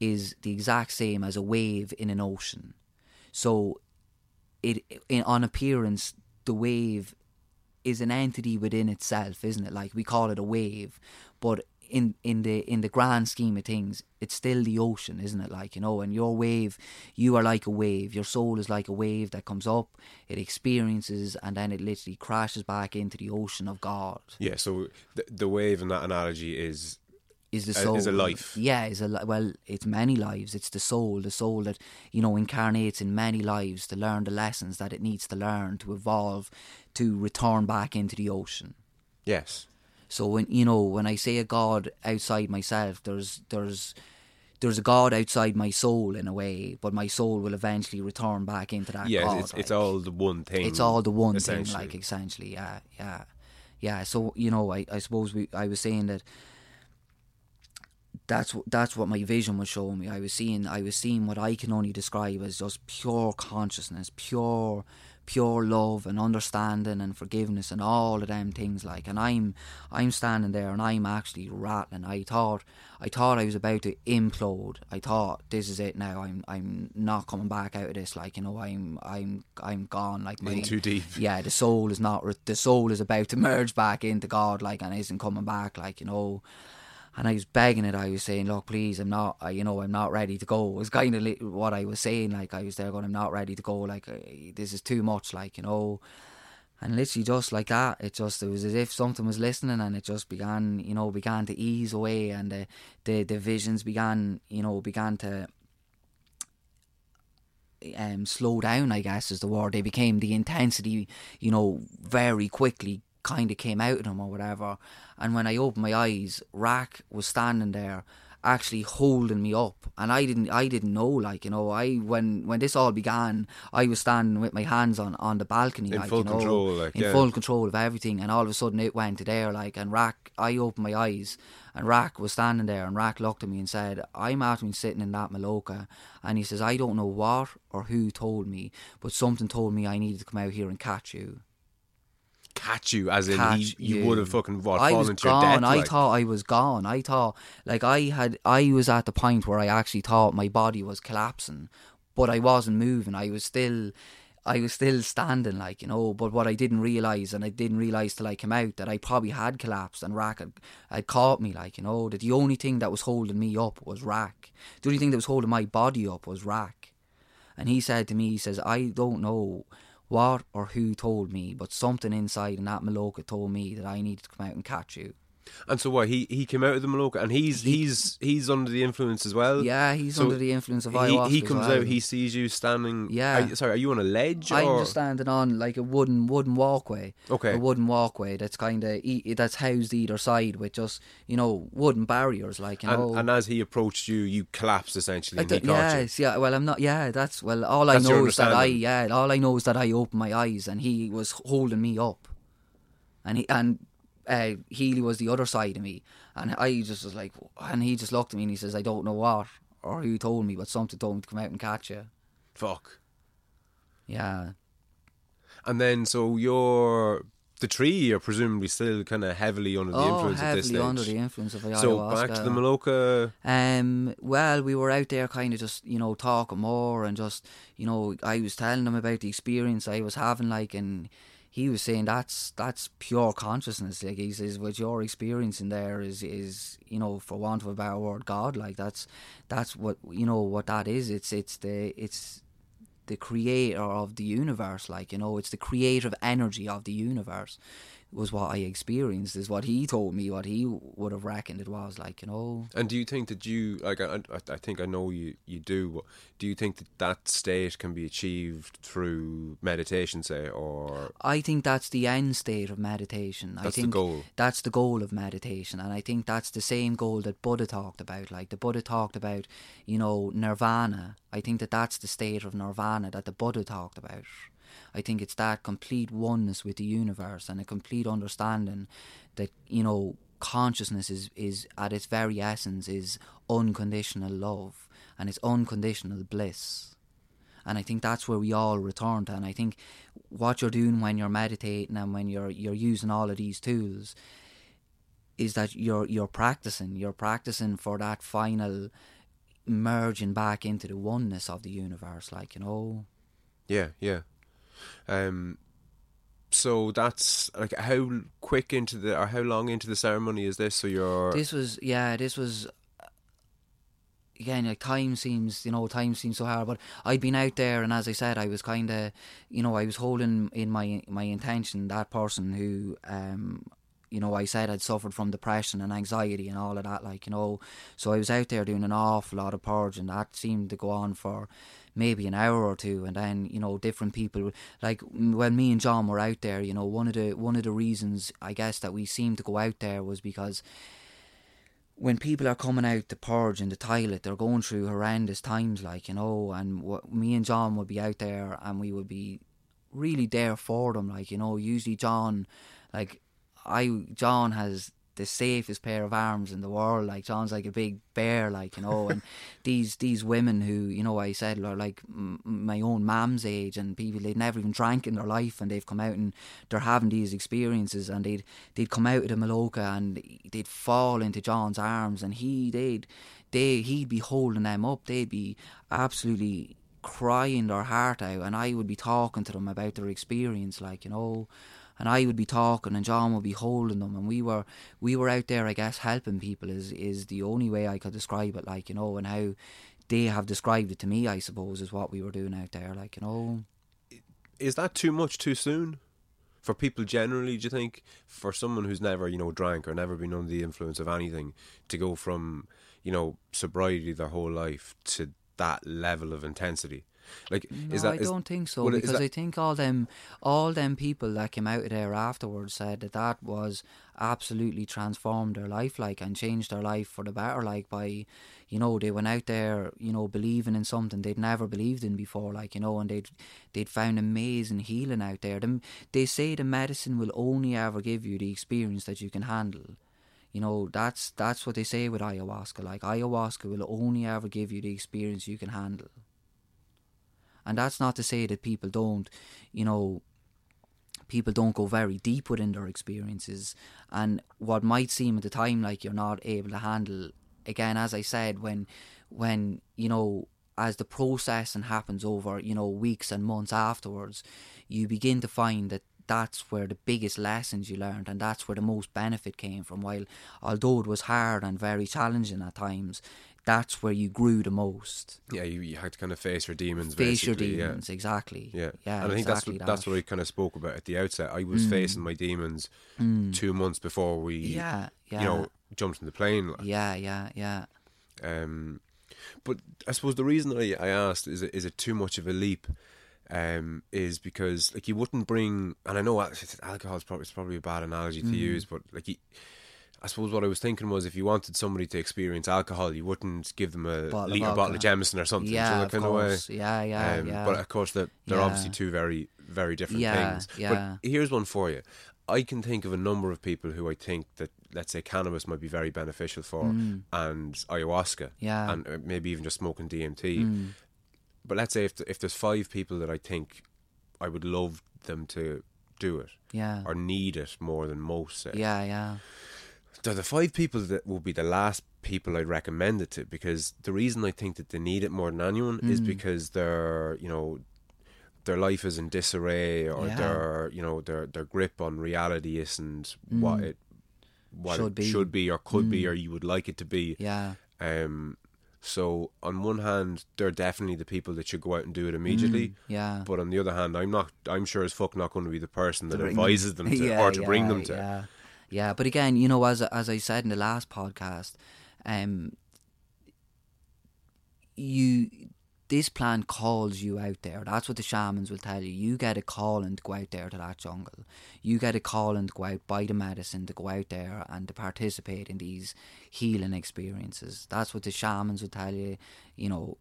is the exact same as a wave in an ocean. So it in, on appearance the wave is an entity within itself isn't it? Like we call it a wave but in in the in the grand scheme of things it's still the ocean isn't it? Like you know and your wave you are like a wave. Your soul is like a wave that comes up it experiences and then it literally crashes back into the ocean of god. Yeah, so the, the wave in that analogy is is the Uh, soul is a life. Yeah, is a li- well, it's many lives. It's the soul, the soul that you know incarnates in many lives to learn the lessons that it needs to learn to evolve, to return back into the ocean. yes. So when you know when I say a God outside myself, there's there's there's a God outside my soul in a way, but my soul will eventually return back into that Yeah, God. it's it's like. all the one thing. It's all the one thing, like essentially, yeah, yeah, yeah. So you know, I, I suppose we, I was saying that that's that's what my vision was showing me. I was seeing, I was seeing what I can only describe as just pure consciousness, pure, pure love and understanding and forgiveness and all of them things. Like, and I'm, I'm standing there and I'm actually rattling. I thought, I thought I was about to implode. I thought this is it now. I'm, I'm not coming back out of this. Like, you know, I'm, I'm, I'm gone. Like, my, In too deep. yeah, the soul is not. The soul is about to merge back into God, like, and isn't coming back, like you know. And I was begging it. I was saying, "Look, please, I'm not. I, you know, I'm not ready to go." It was kind of li- what I was saying. Like I was there going, "I'm not ready to go. Like uh, this is too much. Like you know." And literally just like that, it just it was as if something was listening, and it just began, you know, began to ease away, and the the, the visions began, you know, began to um, slow down, I guess is the word. They became the intensity, you know, very quickly kind of came out of him or whatever. And when I opened my eyes, Rack was standing there actually holding me up and I didn't I didn't know like you know I when when this all began I was standing with my hands on on the balcony In like full you know control, like, in yeah. full control of everything and all of a sudden it went to there like and Rack I opened my eyes and Rack was standing there and Rack looked at me and said I'm after me sitting in that Maloka and he says I don't know what or who told me but something told me I needed to come out here and catch you Catch you, as in catch he, you, you. would have fucking what I fallen was to your gone. death. I like. thought I was gone. I thought like I had. I was at the point where I actually thought my body was collapsing, but I wasn't moving. I was still. I was still standing, like you know. But what I didn't realize, and I didn't realize till I came out, that I probably had collapsed and Rack had, had caught me, like you know. That the only thing that was holding me up was Rack. The only thing that was holding my body up was Rack. And he said to me, he says, I don't know what or who told me, but something inside in that Maloka told me that I needed to come out and catch you. And so what? He he came out of the Maloka, and he's he's he's under the influence as well. Yeah, he's So under the influence of He, ayahuasca. he as comes well. out. He sees you standing. Yeah. Are sorry, are you on a ledge? I'm or? just standing on like a wooden wooden walkway. Okay. A wooden walkway that's kind of that's housed either side with just you know wooden barriers, like you know. and, and as he approached you, you collapsed essentially, I and he caught you. yeah. Well, I'm not. Yeah, that's well. All I That's your know is that I. Yeah, all I know is that I opened my eyes and he was holding me up, and he and uh, Healy was the other side of me, and I just was like, and he just looked at me and he says, "I don't know what or who told me, but something told me to come out and catch you." Fuck. Yeah, And then, so you're the tree. You're presumably still kind of heavily under the oh, influence at this heavily stage. under the influence of the ayahuasca. so back to the Maloka. Um, well, we were out there kind of just, you know, talking more and just, you know, I was telling him about the experience I was having, like, and he was saying that's that's pure consciousness. Like he says, what you're experiencing there is is you know, for want of a better word, God. Like that's that's what you know what that is. It's it's the it's the creator of the universe. Like you know, it's the creative energy of the universe. Was what I experienced. Is what he told me. What he would have reckoned it was. Like you know. And do you think that you like? I, I, I think I know you. You do. but Do you think that that state can be achieved through meditation, say, or I think that's the end state of meditation. I That's the think goal. That's the goal of meditation, and I think that's the same goal that Buddha talked about. Like the Buddha talked about, you know, nirvana. I think that that's the state of nirvana that the Buddha talked about. I think it's that complete oneness with the universe and a complete understanding that you know consciousness is is at its very essence is unconditional love and it's unconditional bliss. And I think that's where we all return to. And I think what you're doing when you're meditating and when you're you're using all of these tools is that you're you're practicing. You're practicing for that final merging back into the oneness of the universe. Like you know, yeah, yeah. Um. So that's like how quick into the or how long into the ceremony is this? So you're this was yeah, this was again like time seems you know time seems so hard but i'd been out there and as i said i was kind of you know i was holding in my my intention that person who um you know i said i'd suffered from depression and anxiety and all of that like you know so i was out there doing an awful lot of purge and that seemed to go on for maybe an hour or two and then you know different people like when me and john were out there you know one of the one of the reasons i guess that we seemed to go out there was because when people are coming out to purge in the toilet, they're going through horrendous times, like you know. And what, me and John would be out there, and we would be really there for them, like you know. Usually, John, like I, John has the safest pair of arms in the world. Like John's like a big bear, like you know. And these these women who you know I said are like m- my own mam's age, and people they'd never even drank in their life, and they've come out and they're having these experiences, and they'd they'd come out of the Maloka and they'd fall into John's arms, and he they'd they he'd be holding them up. They'd be absolutely crying their heart out, and I would be talking to them about their experience, like you know and I would be talking and John would be holding them and we were we were out there I guess helping people is is the only way I could describe it like you know and how they have described it to me I suppose is what we were doing out there like you know. Is that too much too soon? For people generally do you think? For someone who's never you know drank or never been under the influence of anything to go from you know sobriety their whole life to that level of intensity like no, is that I is- don't think so well, because I think all them all them people that came out of there afterwards said that that was absolutely transformed their life like and changed their life for the better like by you know they went out there you know believing in something they'd never believed in before like you know and they'd they'd found amazing healing out there. Them they say the medicine will only ever give you the experience that you can handle. You know that's that's what they say with ayahuasca like ayahuasca will only ever give you the experience you can handle and that's not to say that people don't you know people don't go very deep within their experiences. And what might seem at the time like you're not able to handle again as i said when when you know as the processing happens over you know weeks and months afterwards you begin to find that that's where the biggest lessons you learned and that's where the most benefit came from. While although it was hard and very challenging at times that's where you grew the most. Yeah, you, you had to kind of face your demons. Face your basically, yeah. demons, exactly. Yeah, yeah. and I think exactly that's what, that's what I kind of spoke about at the outset. I was facing my demons two months before we, Mm. Yeah, yeah. you know, jumped in the plane. Yeah, yeah, yeah. Um, but I suppose the reason I, I asked is it, is it too much of a leap? Um, is because like you wouldn't bring, and I know alcohol is probably, probably a bad analogy Mm. to use, but like you, I suppose what I was thinking was if you wanted somebody to experience alcohol, you wouldn't give them a Bottle of liter bottle of. Jameson or something. do you know, Yeah, that of kind of way? Yeah, yeah, Um, yeah. But of course, they're, they're Yeah. obviously two very, very different Yeah, things. yeah. But here's one for you. I can think of a number of people who I think that, let's say, cannabis might be very beneficial for, and ayahuasca, Mm. Yeah. Mm. and uh, maybe even just smoking DMT. But let's say if if there's five people that I think I would love them to do it yeah. or need it more than most, say, yeah, yeah. They're the five people that will be the last people I'd recommend it to because the reason I think that they need it more than anyone is Mm. because their you know their life is in disarray or Yeah. their you know their their grip on reality isn't what it what Mm. Should it be. Mm. should be or could be or you would like it to be. Yeah. Um so on one hand they're definitely the people that should go out and do it immediately. Mm. Yeah. But on the other hand, I'm not. I'm sure as fuck not going to be the person that advises them to, Yeah, or to bring them to. Yeah. But again, you know, as as I said in the last podcast, um, you this plant calls you out there. That's what the shamans will tell you. You get a call and go out there to that jungle. You get a call and go out, buy the medicine, to go out there and to participate in these healing experiences. That's what the shamans will tell you. You know,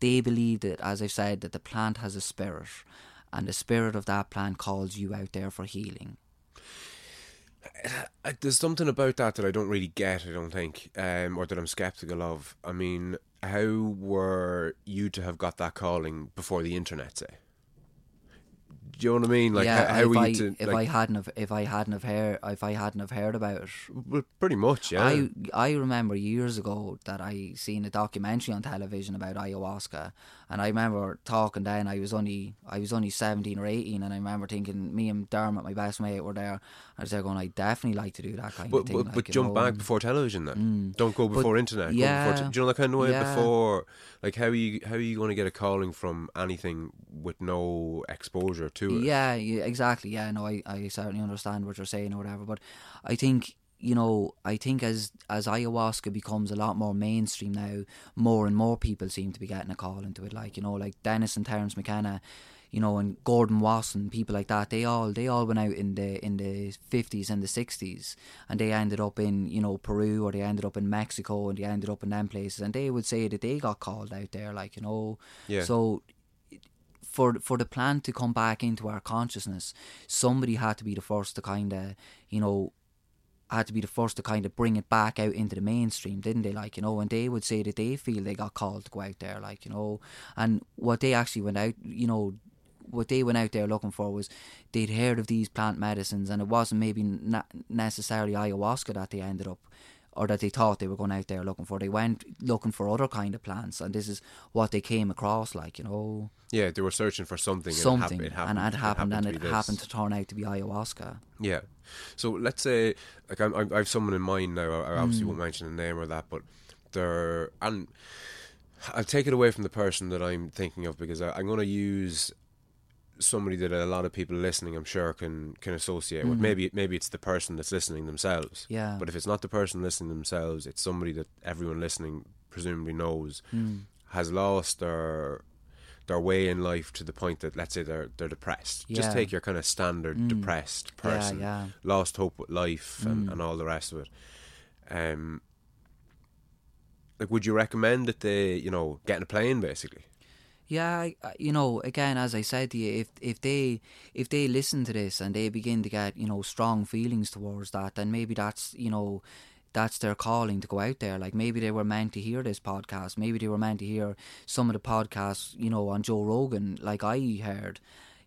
they believe that, as I've said, that the plant has a spirit, and the spirit of that plant calls you out there for healing. There's something about that that I don't really get. I don't think, um, or that I'm skeptical of. I mean, how were you to have got that calling before the internet? Say, do you know what I mean? Like, yeah, how, how if were I to? if like, I hadn't have if I hadn't have heard if I hadn't have heard about it, well, pretty much, yeah. I I remember years ago that I seen a documentary on television about ayahuasca, and I remember talking then. I was only I was only seventeen or eighteen, and I remember thinking me and Dermot, my best mate, were there. I was there going, I definitely like to do that kind but of thing. but, like, but jump know, back before television then. Mm. Don't go before internet. yeah, go before te- do you know that kind of way? yeah. Before, like, how are you how are you going to get a calling from anything with no exposure to it? Yeah, yeah, exactly. Yeah, no, I, I certainly understand what you're saying or whatever. But I think you know, I think as as ayahuasca becomes a lot more mainstream now, more and more people seem to be getting a call into it. Like you know, like Dennis and Terence McKenna, you know, and Gordon Wasson, people like that. They all they all went out in the in the fifties and the sixties, and they ended up in you know Peru or they ended up in Mexico and they ended up in them places, and they would say that they got called out there. Like you know, Yeah. so for for the plant to come back into our consciousness, somebody had to be the first to kind of, you know, had to be the first to kind of bring it back out into the mainstream, didn't they? Like, you know, and they would say that they feel they got called to go out there, like, you know, and what they actually went out, you know, what they went out there looking for was they'd heard of these plant medicines, and it wasn't maybe not necessarily ayahuasca that they ended up or that they thought they were going out there looking for. They went looking for other kind of plants, and this is what they came across, like you know, Yeah, they were searching for something. something, and it, hap- it happened, and it happened, and to it happened to turn out to be ayahuasca. Yeah. So let's say, like, I'm, I'm, I have someone in mind now. I I obviously Mm. won't mention the name or that, but they're and I'll take it away from the person that I'm thinking of because I, I'm going to use somebody that a lot of people listening, I'm sure, can can associate with. Maybe maybe it's the person that's listening themselves. Mm. Yeah. But if it's not the person listening themselves, it's somebody that everyone listening presumably knows Mm. has lost their their way in life to the point that let's say they're they're depressed. Just Yeah. Mm. take your kind of standard depressed person, yeah. Mm. lost hope with life and, and all the rest of it. Um, like, would you recommend that they, you know, get in a plane basically? Yeah, you know, again, as I said to you, if if they if they listen to this and they begin to get you know strong feelings towards that, then maybe that's you know that's their calling to go out there. Like maybe they were meant to hear this podcast. Maybe they were meant to hear some of the podcasts, you know, on Joe Rogan, like I heard.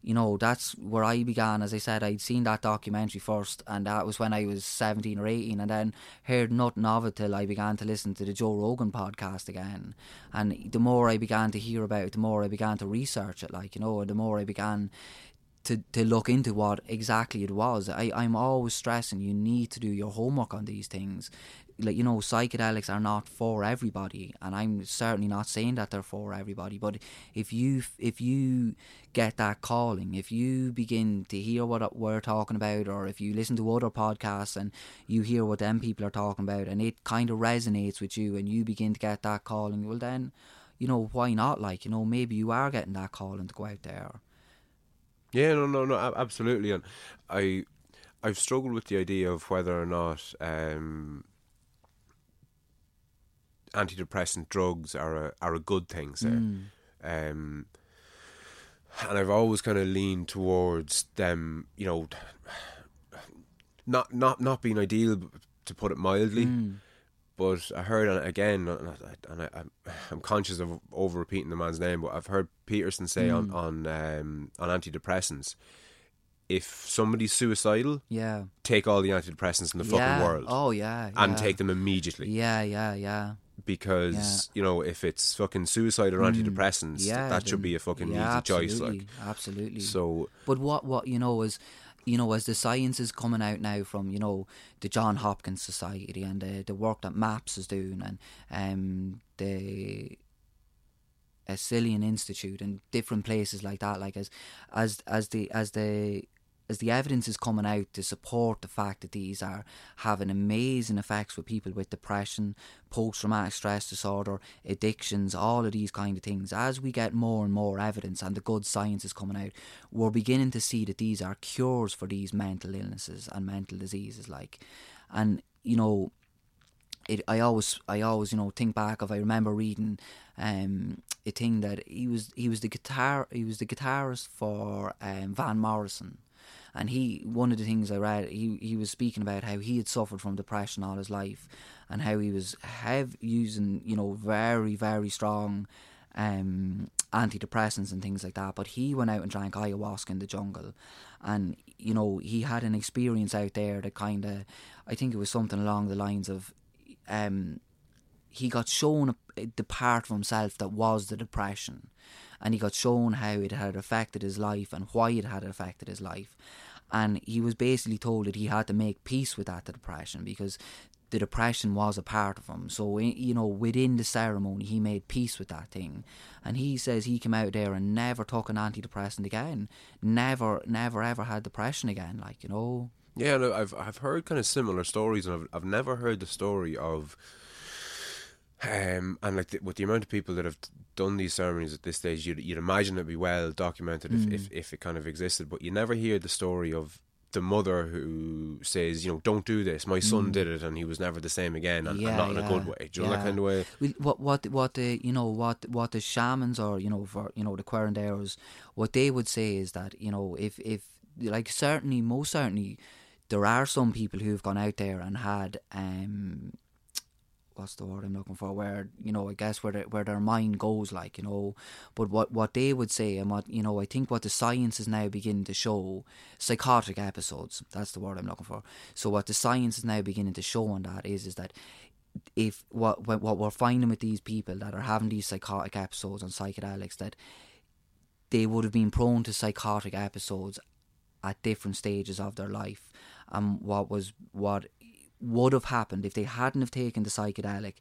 You know, that's where I began. As I said, I'd seen that documentary first, and that was when I was 17 or 18, and then heard nothing of it till I began to listen to the Joe Rogan podcast again. And the more I began to hear about it, the more I began to research it, like, you know, and the more I began to, to look into what exactly it was. I, I'm always stressing you need to do your homework on these things. Like, you know, psychedelics are not for everybody, and I'm certainly not saying that they're for everybody. But if you if you get that calling, if you begin to hear what we're talking about, or if you listen to other podcasts and you hear what them people are talking about, and it kind of resonates with you, and you begin to get that calling, well then, you know, why not? Like, you know, maybe you are getting that calling to go out there. Yeah, no, no, no, absolutely. And I, I've struggled with the idea of whether or not um, antidepressant drugs are a are a good thing. Say, mm. um, and I've always kind of leaned towards them. You know, not not not being ideal, to put it mildly. Mm. But I heard again, and I, am conscious of over repeating the man's name, but I've heard Peterson say mm. on on um, on antidepressants, if somebody's suicidal, yeah, take all the antidepressants in the yeah. fucking world. Oh yeah, and yeah. take them immediately. Yeah, yeah, yeah. Because yeah. you know, if it's fucking suicide or mm. antidepressants, yeah, that should be a fucking easy absolutely, choice. Like, absolutely. So, but what what you know is you know, as the science is coming out now from, you know, the John Hopkins Society and the, the work that MAPS is doing and um, the Esalen Institute and different places like that, like as as as the as the as the evidence is coming out to support the fact that these are having amazing effects with people with depression, post traumatic stress disorder, addictions, all of these kind of things, as we get more and more evidence and the good science is coming out, we're beginning to see that these are cures for these mental illnesses and mental diseases like. And you know it, I always I always you know think back of I remember reading um, a thing that he was he was the guitar he was the guitarist for um, Van Morrison and he one of the things I read he he was speaking about how he had suffered from depression all his life and how he was have using you know very very strong um, antidepressants and things like that. But he went out and drank ayahuasca in the jungle. And you know he had an experience out there that kind of I think it was something along the lines of um, he got shown the part of himself that was the depression and he got shown how it had affected his life and why it had affected his life and he was basically told that he had to make peace with that depression because the depression was a part of him. So, eh, you know, within the ceremony, he made peace with that thing. And he says he came out there and never took an antidepressant again. Never, never, ever had depression again, like, you know. Yeah, no, I've I've heard kind of similar stories, and I've I've never heard the story of um, and like the, with the amount of people that have done these ceremonies at this stage, you'd, you'd imagine it'd be well documented mm. if, if, if it kind of existed. But you never hear the story of the mother who says, you know, don't do this. My son mm. did it, and he was never the same again, and, yeah, and not in a good way. Do you yeah. know that kind of way? What what what the you know what what the shamans or you know for you know the curanderos, what they would say is that you know if if like certainly most certainly there are some people who have gone out there and had um what's the word I'm looking for? Where you know, I guess where the, where their mind goes, like you know. But what what they would say, and what you know, I think what the science is now beginning to show, psychotic episodes. That's the word I'm looking for. So what the science is now beginning to show on that is is that if what what we're finding with these people that are having these psychotic episodes on psychedelics that they would have been prone to psychotic episodes at different stages of their life and what was what would have happened if they hadn't have taken the psychedelic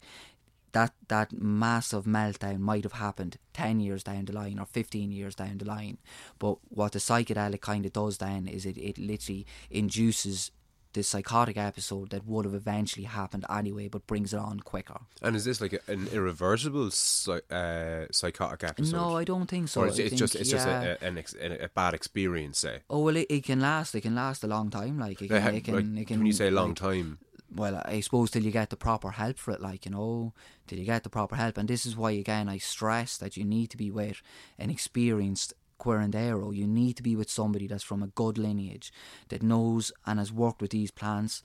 that that massive meltdown might have happened 10 years down the line or 15 years down the line but what the psychedelic kind of does then is it, it literally induces the psychotic episode that would have eventually happened anyway, but brings it on quicker. And is this like a, an irreversible uh, psychotic episode? No, I don't think so. Or it's, it's just it's yeah. just a, an ex, a, bad experience, say. Oh well, it, it, can last. It can last a long time. Like it can, it can, like, it can when you say long like, time. Well, I suppose till you get the proper help for it, like you know, till you get the proper help, and this is why again I stress that you need to be with an experienced curandero. You need to be with somebody that's from a good lineage that knows and has worked with these plants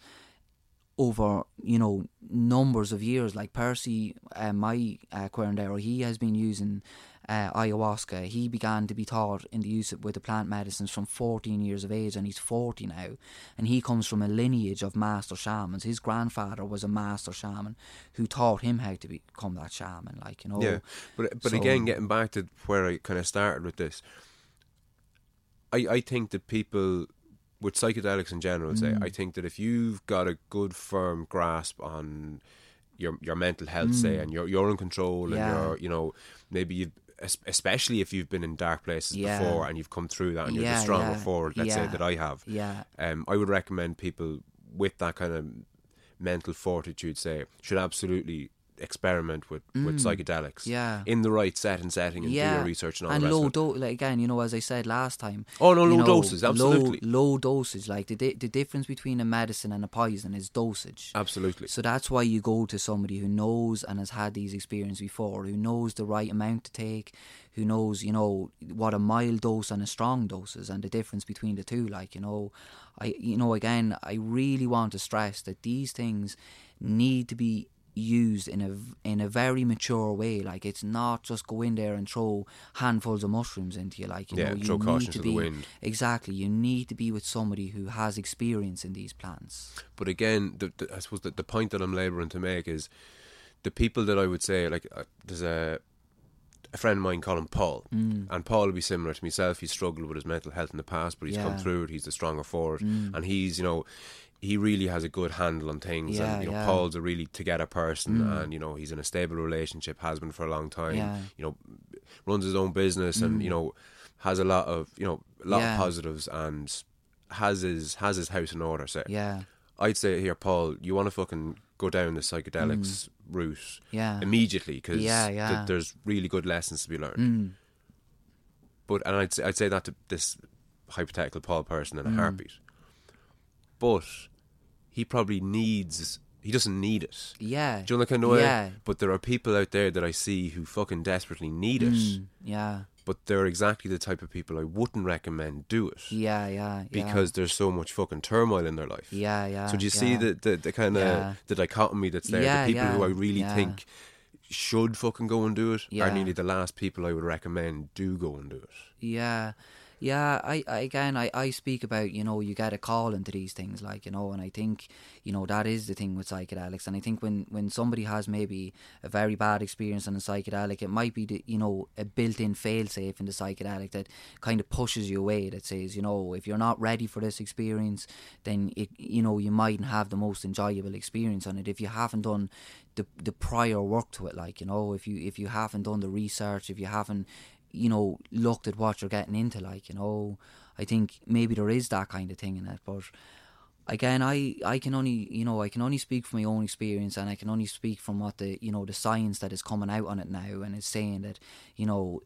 over you know numbers of years. Like Percy, uh, my uh, he has been using uh, ayahuasca. He began to be taught in the use of, with the plant medicines from 14 years of age, and he's 40 now. And he comes from a lineage of master shamans. His grandfather was a master shaman who taught him how to become that shaman. Like you know, yeah. But but so, again, getting back to where I kind of started with this I, I think that people with psychedelics in general say Mm. I think that if you've got a good firm grasp on your your mental health say and you're you're in control Mm. Yeah. and you're you know maybe you have especially if you've been in dark places Yeah. before and you've come through that and you're Yeah, the stronger yeah, for it let's say that I have yeah. um, I would recommend people with that kind of mental fortitude say should absolutely experiment with, with psychedelics Mm. Yeah. in the right set and setting and do your research and all and the rest low dose. Like again, you know, as I said last time. Oh, no, low know, doses, absolutely. Low, low dosage. Like the di- the difference between a medicine and a poison is dosage. Absolutely. So that's why you go to somebody who knows and has had these experiences before, who knows the right amount to take, who knows, you know, what a mild dose and a strong dose is and the difference between the two. Like, you know, I you know, again, I really want to stress that these things need to be used in a in a very mature way like it's not just go in there and throw handfuls of mushrooms into you like you Yeah, know you throw caution need to be wind. exactly you need to be with somebody who has experience in these plants But again, the, the, I suppose the, the point that I'm labouring to make is the people that I would say, like, uh, there's a a friend of mine called him Paul, Mm. and Paul will be similar to myself. He's struggled with his mental health in the past, but he's come Yeah. Mm. through it. He's the stronger for it, and he's you know. He really has a good handle on things, Yeah, and you know, yeah. Mm. Paul's a really together person, and you know he's in a stable relationship, has been for a long time. Yeah. You know, runs his own business, and you know has a lot of you know a lot of positives, and has his has his house in order. so yeah I'd say here, Paul, you want to fucking go down the psychedelics route Mm. Yeah. immediately because Yeah, yeah. there's really good lessons to be learned. Mm. But and I'd say, I'd say that to this hypothetical Paul person in Mm. a heartbeat. But he probably needs. He doesn't need it. yeah Do you know kind of yeah But there are people out there that I see who fucking desperately need it. Mm, yeah But they're exactly the type of people I wouldn't recommend do it yeah yeah yeah. because there's so much fucking turmoil in their life. yeah yeah So do you see the, the, the kind of Yeah. the dichotomy that's there? Yeah, the people who I really yeah. think should fucking go and do it Yeah. are nearly the last people I would recommend do go and do it. Yeah, yeah. I, I again, I, I speak about you know you get a call into these things like you know, and I think you know that is the thing with psychedelics. And I think when when somebody has maybe a very bad experience on a psychedelic, it might be the, you know a built-in fail-safe in the psychedelic that kind of pushes you away. That says you know if you're not ready for this experience, then it you know you mightn't have the most enjoyable experience on it if you haven't done the the prior work to it. Like you know if you if you haven't done the research, if you haven't you know, looked at what you're getting into. Like, you know, I think maybe there is that kind of thing in it, but again, I I can only you know I can only speak from my own experience, and I can only speak from what the you know the science that is coming out on it now, and is saying that you know.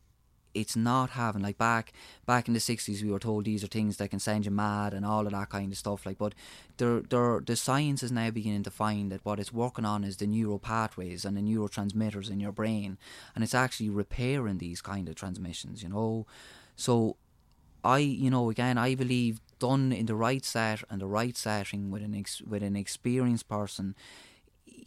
It's not having like back back in the sixties we were told these are things that can send you mad and all of that kind of stuff like but there there the science is now beginning to find that what it's working on is the neural pathways and the neurotransmitters in your brain and it's actually repairing these kind of transmissions you know? So I, you know, again, I believe done in the right set and the right setting with an ex- with an experienced person,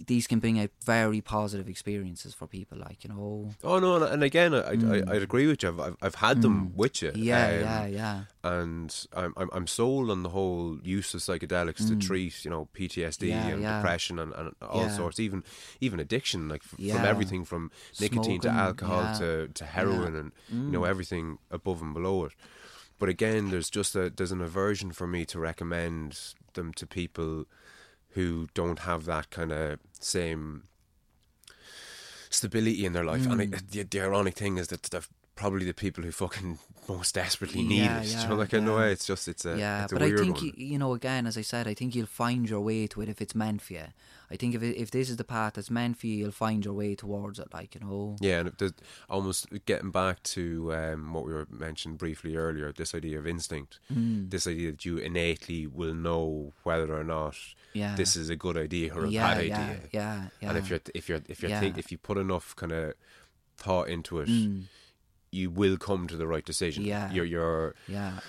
these can bring out very positive experiences for people. Like you know, Oh no, and- again, I, I, I'd agree with you. I've, I've, I've had them with you. Mm. yeah, um, yeah, yeah, And I'm, I'm I'm sold on the whole use of psychedelics to treat you know PTSD Mm. Yeah, and yeah. depression and, and all Yeah. sorts, even even addiction, like f- from everything from nicotine to alcohol to, to heroin and you Mm. know everything above and below it. But again, there's just a there's an aversion for me to recommend them to people who don't have that kind of same stability in their life. And Mm. I, the, the ironic thing is that they're probably the people who fucking most desperately need Yeah, it. yeah, you know, like in a way, it's just it's a yeah. it's a But I think one. you know, again, as I said, I think you'll find your way to it if it's meant for you. I think if it, if this is the path that's meant for you, you'll find your way towards it. Like you know, Yeah, and almost getting back to um, what we were mentioned briefly earlier, this idea of instinct, Mm. this idea that you innately will know whether or not Yeah. this is a good idea or a yeah, bad yeah, idea. yeah, yeah. And if you're if you're if you're Yeah. think, if you put enough kind of thought into it, Mm. You will come to the right decision. Yeah. Your your yeah.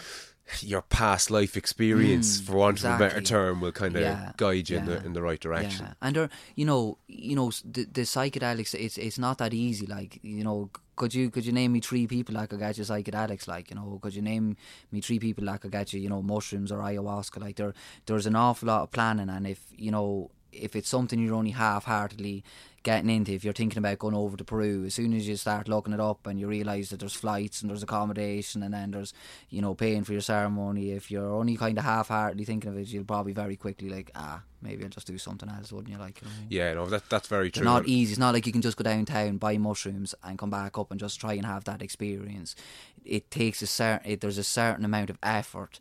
your past life experience, Mm, for want of a better term, will kind of Yeah, guide you in the in the right direction. Yeah, and there, you know, you know, the, the psychedelics. It's it's not that easy. Like, you know, could you could you name me three people that could get you psychedelics? Like, you know, could you name me three people that could get you, you know, mushrooms or ayahuasca? Like, there there's an awful lot of planning, and if you know. if it's something you're only half-heartedly getting into, if you're thinking about going over to Peru, as soon as you start looking it up and you realise that there's flights and there's accommodation and then there's you know paying for your ceremony, if you're only kind of half-heartedly thinking of it, you'll probably very quickly like ah maybe I'll just do something else, wouldn't you? Like you know? Yeah, no, that that's very They're true. not easy. It's not like you can just go downtown, buy mushrooms, and come back up and just try and have that experience. It takes a certain. It, there's a certain amount of effort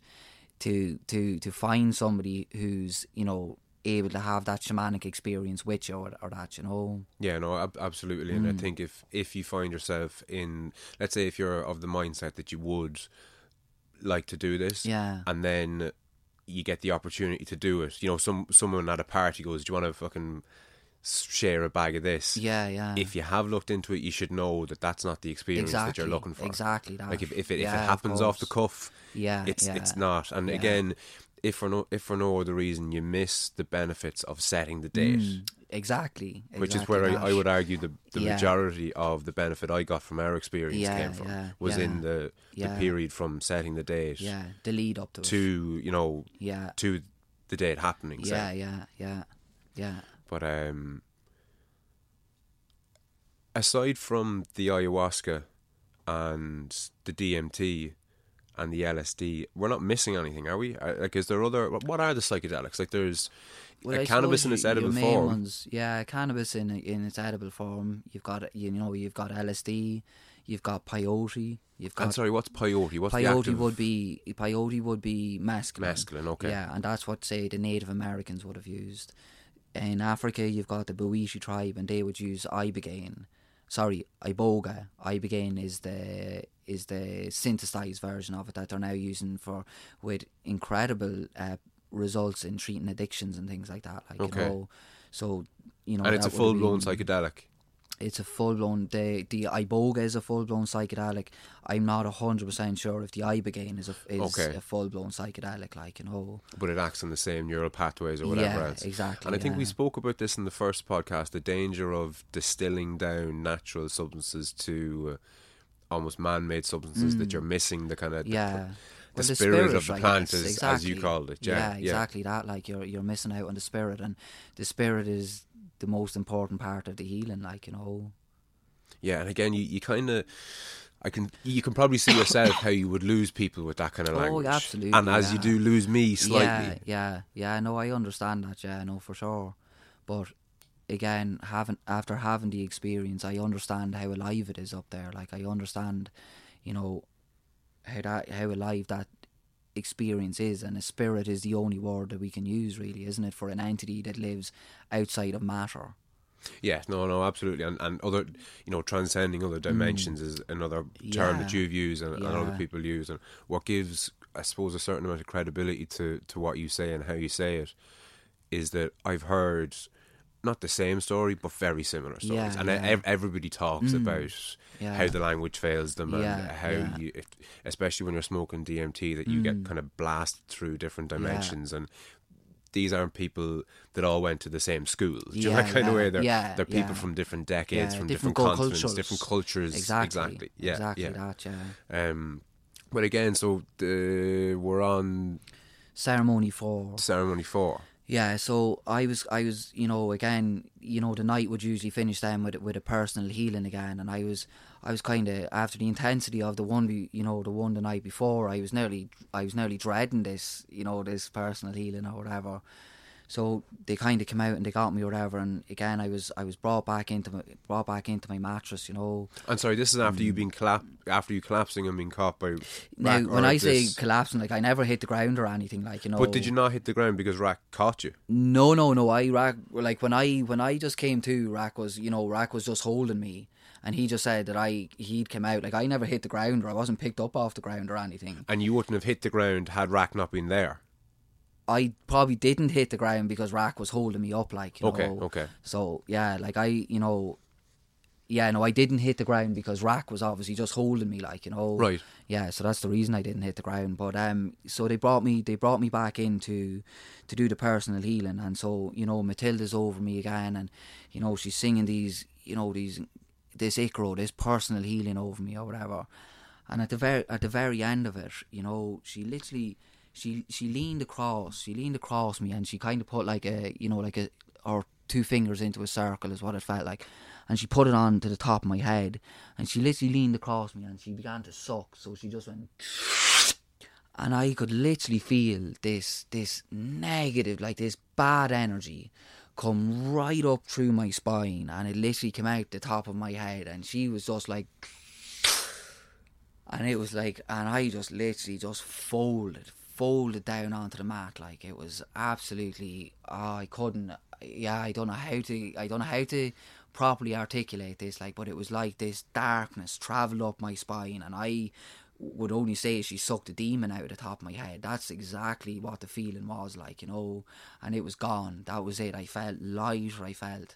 to to to find somebody who's you know able to have that shamanic experience with you or, or that you know. Yeah, no, ab- absolutely. And I mm. think if if you find yourself in, let's say, if you're of the mindset that you would like to do this, Yeah. and then you get the opportunity to do it. You know, some someone at a party goes, "Do you want to fucking share a bag of this?" Yeah, yeah. If you have looked into it, you should know that that's not the experience exactly, that you're looking for. Exactly that. Like if if it, Yeah, if it of happens off the cuff, Yeah, it's yeah. it's not. And Yeah. again, if for no if for no other reason, you miss the benefits of setting the date. Mm, exactly. Which is where I. I would argue the, the Yeah. majority of the benefit I got from our experience Yeah, came from yeah, was in the, the period from setting the date Yeah, the lead up to, it. to you know Yeah, to the date happening. yeah, yeah, yeah, yeah. But um, aside from the ayahuasca and the DMT and the LSD, we're not missing anything, are we? Uh, Like, is there other? What are the psychedelics? Like, there's Well, cannabis in its edible form. Ones, yeah, cannabis in in its edible form. You've got you know you've got LSD, you've got peyote, you've got I'm sorry, what's peyote? What's the peyote would be peyote would be masculine. Mescaline, okay. Yeah, and that's what say the Native Americans would have used. In Africa, you've got the Bwiti tribe, and they would use ibogaine. Sorry, iboga. Ibogaine is the is the synthesized version of it that they're now using for with incredible uh, results in treating addictions and things like that. Like Okay. you know, so you know, and it's a that would have full blown psychedelic. it's a full blown the the iboga is a full blown psychedelic. I'm not hundred percent sure if the ibogaine is a is Okay. a full blown psychedelic. Like you know, but it acts on the same neural pathways or whatever Yeah, else. exactly, And I think we spoke about this in the first podcast: the danger of distilling down natural substances to uh, almost man-made substances that you're missing the kind of Mm. yeah. the, Well, spirit, of the I plant, guess, as, as you called it. Yeah, yeah. exactly that. Like you're you're missing out on the spirit, and the spirit is the most important part of the healing. Like you know, Yeah, and again, you, you kind of. I can you can probably see yourself how you would lose people with that kind of language. Oh, absolutely, And as you do lose me slightly. Yeah, yeah, yeah. No, I understand that. Yeah, no, for sure. But again, having after having the experience, I understand how alive it is up there. Like I understand, you know, how that how alive that experience is, and a spirit is the only word that we can use, really, isn't it, for an entity that lives outside of matter. Yeah, no, no, absolutely, and and other, you know, transcending other dimensions is another term that Mm. You've used and, and other people use, and what gives, I suppose, a certain amount of credibility to to what you say and how you say it, is that I've heard not the same story but very similar stories, Yeah, and yeah. ev- everybody talks about Yeah. how the language fails them and how yeah. you, especially when you're smoking DMT, that you get Mm. kind of blasted through different dimensions and. These aren't people that all went to the same school. Do you know that Yeah, kind of way? They're, yeah, they're people yeah. from different decades, Yeah, from different different, continents, cultures. different cultures. Exactly. exactly. Yeah, exactly yeah. that. Yeah. Um, but again, so the, we're on Ceremony four. ceremony four. Yeah, so I was, I was, you know, again, you know, the night would usually finish then with with a personal healing again, and I was, I was kind of after the intensity of the one, you know, the one the night before, I was nearly, I was nearly dreading this, you know, this personal healing or whatever. So they kind of came out and they got me or whatever, and again, I was, I was brought back into my, brought back into my mattress, you know. I'm sorry, this is after you um, being collap- after you collapsing and being caught by. Now, when I say this- collapsing, like I never hit the ground or anything, like you know. but did you not hit the ground because Rack caught you? No, no, no. I Rack like when I when I just came to Rack was you know Rack was just holding me, and he just said that I he'd come out like I never hit the ground or I wasn't picked up off the ground or anything. And you wouldn't have hit the ground had Rack not been there. I probably didn't hit the ground because Rack was holding me up like you Okay, know. okay. So yeah, like I you know. Yeah, no, I didn't hit the ground because Rack was obviously just holding me, like you know. Right. Yeah, so that's the reason I didn't hit the ground. But um, so they brought me, they brought me back in to, to do the personal healing, and so you know Matilda's over me again, and you know she's singing these, you know these, this icaro, this personal healing over me or whatever, and at the very at the very end of it, you know she literally, she she leaned across, she leaned across me, and she kind of put like a, you know like a her two fingers into a circle is what it felt like. And she put it on to the top of my head, and she literally leaned across me, and she began to suck. So she just went, and I could literally feel this this negative, like this bad energy, come right up through my spine, and it literally came out the top of my head, and she was just like and it was like, and I just literally just folded, folded down onto the mat. Like it was absolutely, oh, I couldn't. Yeah, I don't know how to. I don't know how to properly articulate this. Like, but it was like this darkness travelled up my spine, and I would only say she sucked a demon out of the top of my head. That's exactly what the feeling was like, you know. And it was gone. That was it. I felt lighter. I felt,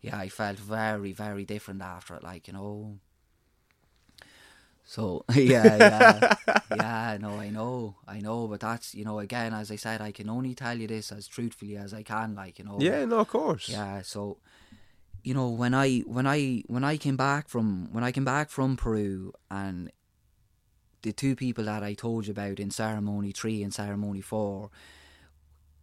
yeah, I felt very, very different after it. Like, you know. So yeah, yeah, yeah. No, I know, I know, but that's you know, again, as I said, I can only tell you this as truthfully as I can, like you know. Yeah, no, of course. Yeah, so you know, when I when I when I came back from when I came back from Peru and the two people that I told you about in ceremony three and ceremony four,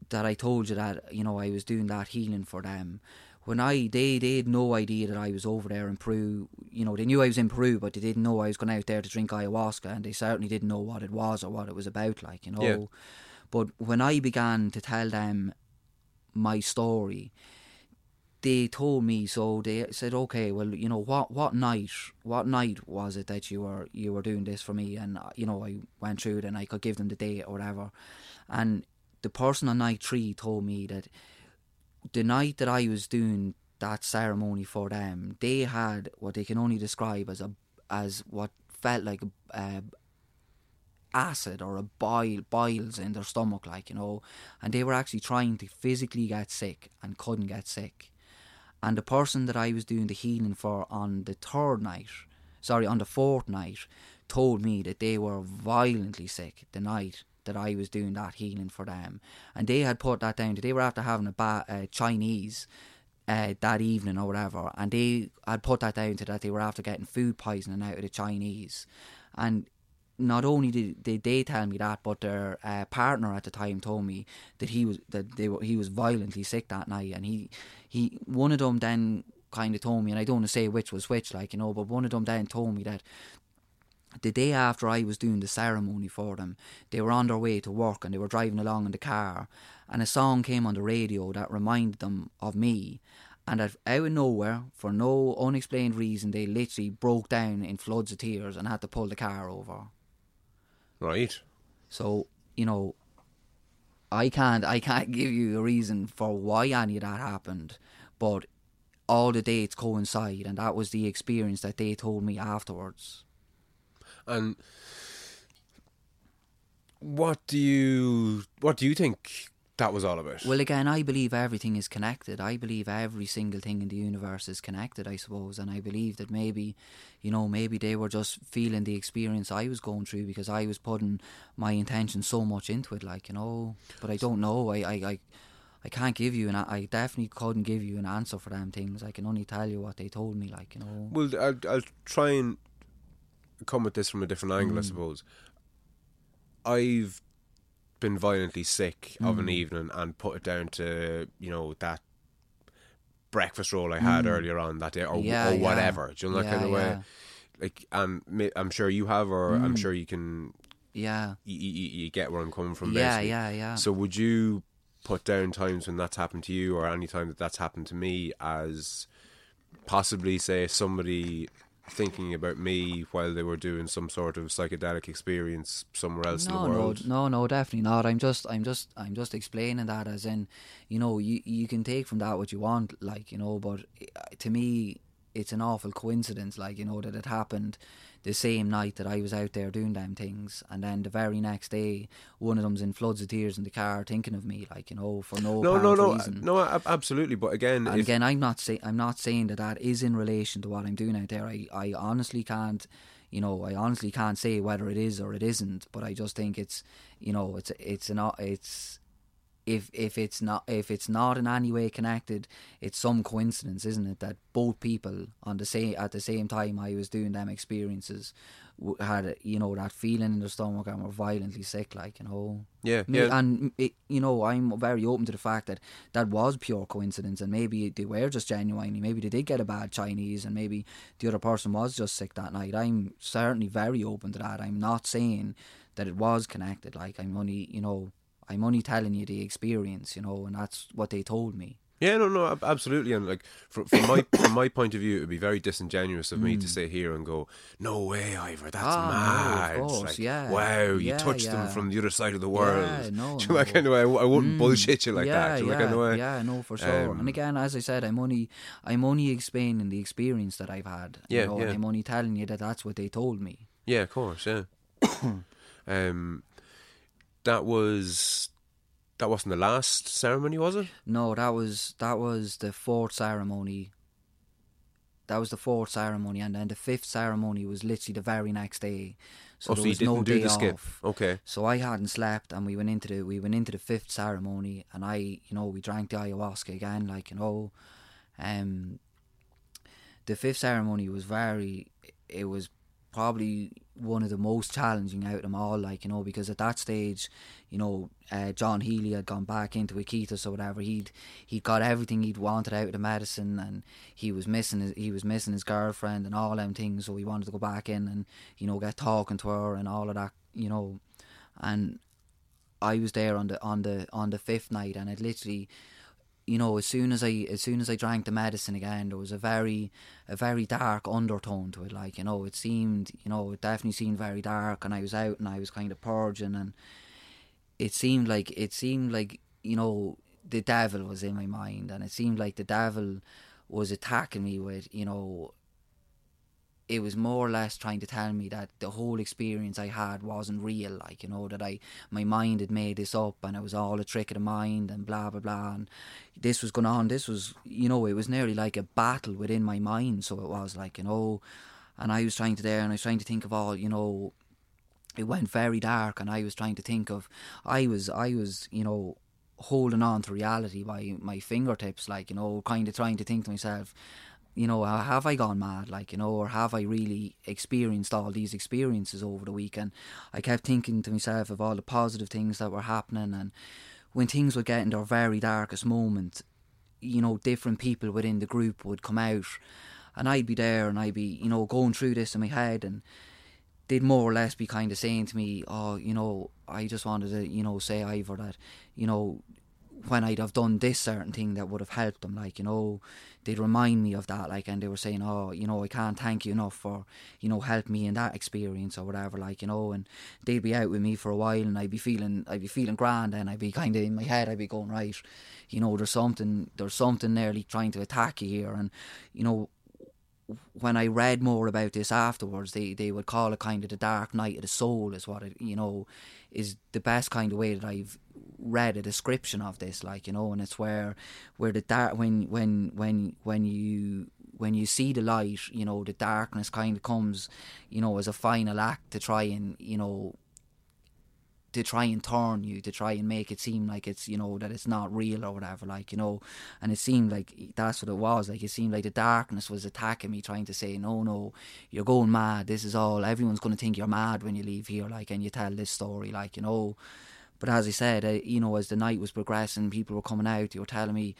that I told you that you know I was doing that healing for them when I they they had no idea that I was over there in Peru. You know, they knew I was in Peru, but they didn't know I was going out there to drink ayahuasca, and they certainly didn't know what it was or what it was about. Like you know, Yeah. but when I began to tell them my story, they told me. So they said, "Okay, well, you know what? What night? What night was it that you were you were doing this for me?" And uh, you know, I went through it, and I could give them the date or whatever. And the person on night three told me that the night that I was doing that ceremony for them, they had what they can only describe as a as what felt like a, a acid or a boil boils in their stomach, like you know, and they were actually trying to physically get sick and couldn't get sick. And the person that I was doing the healing for on the third night, sorry, on the fourth night, told me that they were violently sick the night that I was doing that healing for them, and they had put that down. To they were after having a ba- uh, Chinese uh, that evening or whatever, and they had put that down to that they were after getting food poisoning out of the Chinese, and not only did, did they tell me that, but their uh, partner at the time told me that he was that they were he was violently sick that night, and he he one of them then kind of told me, and I don't want to say which was which, like you know, but one of them then told me that the day after I was doing the ceremony for them, they were on their way to work and they were driving along in the car, and a song came on the radio that reminded them of me. And out of nowhere, for no unexplained reason, they literally broke down in floods of tears and had to pull the car over. Right. So you know, I can't I can't give you a reason for why any of that happened, but all the dates coincide, and that was the experience that they told me afterwards. And what do you what do you think that was all about? Well, again, I believe everything is connected. I believe every single thing in the universe is connected, I suppose. And I believe that maybe, you know, maybe they were just feeling the experience I was going through because I was putting my intention so much into it, like, you know. But I don't know. I, I, I, I can't give you an. I definitely couldn't give you an answer for them things. I can only tell you what they told me, like, you know. Well, I'll, I'll try and come at this from a different angle, I mm. suppose. I've been violently sick of an mm. evening and put it down to you know that breakfast roll I had mm. earlier on that day, or, Yeah, or yeah. whatever. Do you know that Yeah, kind of way? Like, and ma- I'm sure you have, or I'm sure you can. Yeah. You, you, you get where I'm coming from. Yeah, basically. yeah, yeah. So would you put down times when that's happened to you, or any time that that's happened to me, as possibly say somebody thinking about me while they were doing some sort of psychedelic experience somewhere else no, in the world? No, no, no, definitely not. I'm just, I'm just, I'm just explaining that as in, you know, you you can take from that what you want, like you know, but uh, to me, it's an awful coincidence, like you know, that it happened the same night that I was out there doing them things, and then the very next day, one of them's in floods of tears in the car, thinking of me, like you know, for no No, no, no, uh, reason. no, absolutely. But again, And if, again, I'm not say I'm not saying that that is in relation to what I'm doing out there. I, I honestly can't, you know, I honestly can't say whether it is or it isn't. But I just think it's, you know, it's it's an it's if if it's not if it's not in any way connected, it's some coincidence, isn't it? That both people on the same at the same time I was doing them experiences had you know that feeling in their stomach and were violently sick, like you know. Yeah, yeah. And it, you know, I'm very open to the fact that that was pure coincidence, and maybe they were just genuinely. Maybe they did get a bad Chinese, and maybe the other person was just sick that night. I'm certainly very open to that. I'm not saying that it was connected. Like I'm only, you know, I'm only telling you the experience, you know, and that's what they told me. Yeah, no, no, absolutely. And like from, from my from my point of view, it would be very disingenuous of me to sit here and go, "No way, Ivor, that's Ah, no, mad." of course, like, yeah. Wow, you Yeah, touched them from the other side of the world. Yeah, no, Do you know, no. way? I, I wouldn't bullshit you like yeah, that. Do you know, yeah, kind of way? yeah, no, for sure. Um, and again, as I said, I'm only, I'm only explaining the experience that I've had. you Yeah, know, yeah. I'm only telling you that that's what they told me. Yeah, of course, yeah. um, that was that wasn't the last ceremony, was it? No, that was that was the fourth ceremony. That was the fourth ceremony, and then the fifth ceremony was literally the very next day. So oh, there so you was didn't no do day the skip. off. Okay. So I hadn't slept, and we went into the we went into the fifth ceremony, and I, you know, we drank the ayahuasca again, like you know, um, the fifth ceremony was very, it was probably one of the most challenging out of them all, like you know, because at that stage, you know, uh, John Healy had gone back into Iquitos or whatever. He'd he'd got everything he'd wanted out of the medicine, and he was missing his, he was missing his girlfriend and all them things. So he wanted to go back in and you know get talking to her and all of that, you know, and I was there on the on the on the fifth night, and it literally, you know, as soon as I as soon as I drank the medicine again, there was a very a very dark undertone to it. Like you know, it seemed you know it definitely seemed very dark, and I was out and I was kind of purging, and it seemed like it seemed like you know the devil was in my mind, and it seemed like the devil was attacking me with you know it was more or less trying to tell me that the whole experience I had wasn't real, like you know that I my mind had made this up and it was all a trick of the mind and blah blah blah and this was going on. This was you know it was nearly like a battle within my mind. So it was like you know, and I was trying to there and I was trying to think of all you know. It went very dark and I was trying to think of I was I was you know holding on to reality by my fingertips, like you know, kind of trying to think to myself, you know, have I gone mad, like you know, or have I really experienced all these experiences over the weekend? I kept thinking to myself of all the positive things that were happening, and when things would get in their very darkest moment, you know, different people within the group would come out, and I'd be there, and I'd be, you know, going through this in my head, and they'd more or less be kind of saying to me, "Oh, you know, I just wanted to, you know, say Ivor that, you know, when I'd have done this certain thing that would have helped them, like you know, they'd remind me of that, like, and they were saying, "Oh, you know, I can't thank you enough for, you know, help me in that experience or whatever, like you know," and they'd be out with me for a while, and I'd be feeling, I'd be feeling grand, and I'd be kind of in my head, I'd be going right, you know, there's something, there's something nearly trying to attack you here, and you know, when I read more about this afterwards, they, they would call it kind of the dark night of the soul, is what it, you know, is the best kind of way that I've read a description of this, like, you know, and it's where, where the dark, when, when, when, when you, when you see the light, you know, the darkness kind of comes, you know, as a final act to try and, you know, to try and turn you, to try and make it seem like it's, you know, that it's not real or whatever, like, you know. And it seemed like that's what it was. Like, it seemed like the darkness was attacking me, trying to say, no, no, you're going mad. This is all, everyone's going to think you're mad when you leave here, like, and you tell this story, like, you know. But as I said, uh, you know, as the night was progressing, people were coming out, they were telling me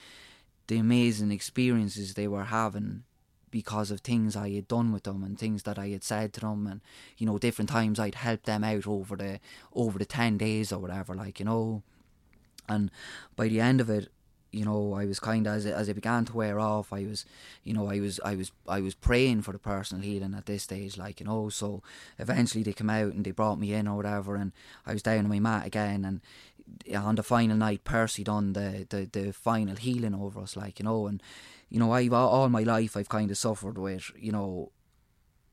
the amazing experiences they were having because of things I had done with them and things that I had said to them and you know different times I'd helped them out over the over the 10 days or whatever like you know. And by the end of it you know I was kind of as it, as it began to wear off I was you know I was I was I was praying for the personal healing at this stage like you know. So eventually they came out and they brought me in or whatever and I was down on my mat again and on the final night Percy done the, the, the final healing over us like you know. And you know I've all my life I've kind of suffered with you know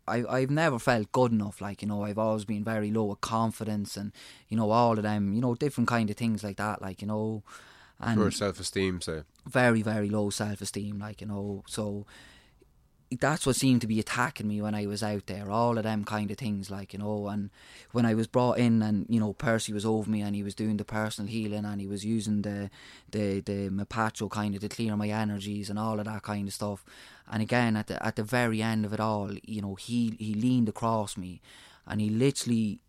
I, I've never felt good enough like you know I've always been very low with confidence and you know all of them you know different kind of things like that like you know and Poor self esteem, so very very low self esteem like you know so that's what seemed to be attacking me when I was out there. All of them kind of things, like you know. And when I was brought in, and you know, Percy was over me, and he was doing the personal healing, and he was using the the the Mapacho kind of to clear my energies and all of that kind of stuff. And again, at the at the very end of it all, you know, he he leaned across me, and he literally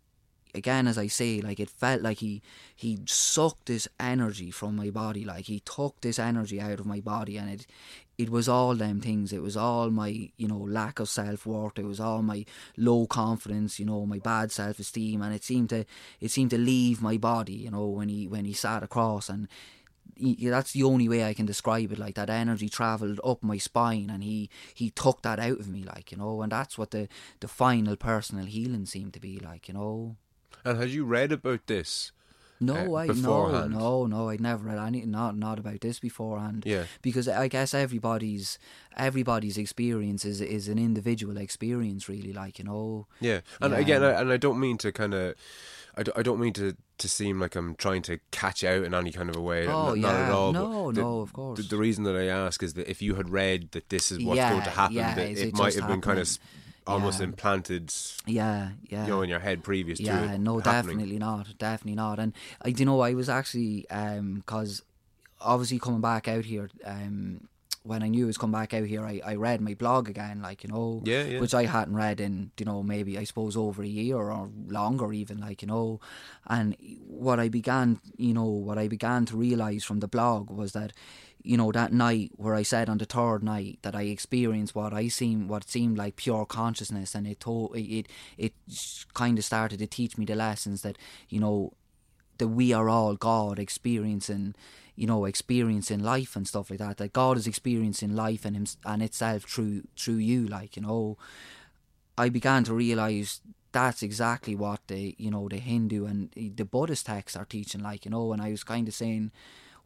again as I say, like it felt like he he sucked this energy from my body, like he took this energy out of my body and it it was all them things. It was all my, you know, lack of self worth. It was all my low confidence, you know, my bad self esteem and it seemed to it seemed to leave my body, you know, when he when he sat across and he, that's the only way I can describe it. Like that energy travelled up my spine, and he he took that out of me, like you know. And that's what the the final personal healing seemed to be like, you know. And had you read about this? No, uh, I no, no, no. I'd never read any not not about this beforehand. Yeah. because I guess everybody's everybody's experience is is an individual experience, really. Like you know, Yeah, and Yeah. again, I, and I don't mean to kind of, I, don't- I don't mean to to seem like I'm trying to catch out in any kind of a way. Oh, N- not at yeah. all. No, the, no, of course. The, the reason that I ask is that if you had read that this is what's Yeah, going to happen, yeah, that is it, it might have been kind of happening? Almost Yeah. implanted, yeah, yeah. you know, in your head previous to yeah, no, happening. definitely not, definitely not. And I, do you know, I was actually um, because obviously coming back out here. Um, when I knew I was coming back out here, I, I read my blog again, like you know, Yeah, yeah. which I hadn't read in you know maybe I suppose over a year or longer even, like you know, and what I began, you know, what I began to realize from the blog was that, you know, that night where I said on the third night that I experienced what I seemed what seemed like pure consciousness, and it told it it kind of started to teach me the lessons that you know that we are all God experiencing, you know, experiencing life and stuff like that. That God is experiencing life and him and itself through through you, like you know. I began to realize that's exactly what the you know the Hindu and the Buddhist texts are teaching, like you know. And I was kind of saying,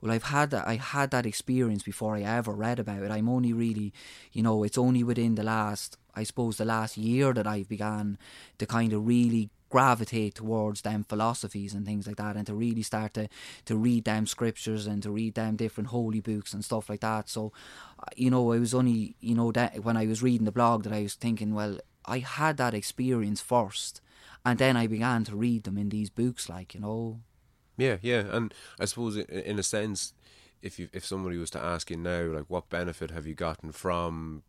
well, I've had that. I had that experience before I ever read about it. I'm only really, you know, it's only within the last, I suppose, the last year that I've began to kind of really gravitate towards them philosophies and things like that and to really start to to read them scriptures and to read them different holy books and stuff like that so you know I was only you know that when I was reading the blog that I was thinking well I had that experience first and then I began to read them in these books like you know Yeah, yeah, and I suppose in a sense, if you if somebody was to ask you now, like, what benefit have you gotten from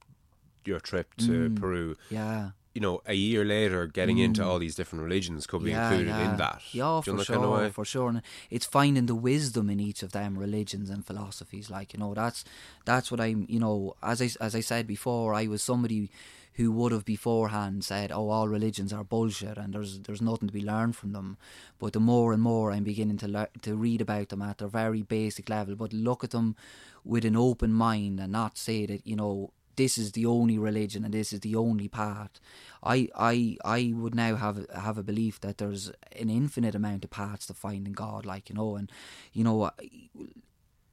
your trip to Mm. Peru? yeah You know, a year later, getting into all these different religions could be Mm. yeah, included yeah. in that. Yeah, Do you know for that kind of sure, for sure. And it's finding the wisdom in each of them religions and philosophies. Like you know, that's that's what I'm. You know, as I as I said before, I was somebody who would have beforehand said, "Oh, all religions are bullshit, and there's there's nothing to be learned from them." But the more and more I'm beginning to to read about them at their very basic level, but look at them with an open mind and not say that you know this is the only religion and this is the only path. I I I would now have have a belief that there's an infinite amount of paths to finding God, like you know, and you know, I-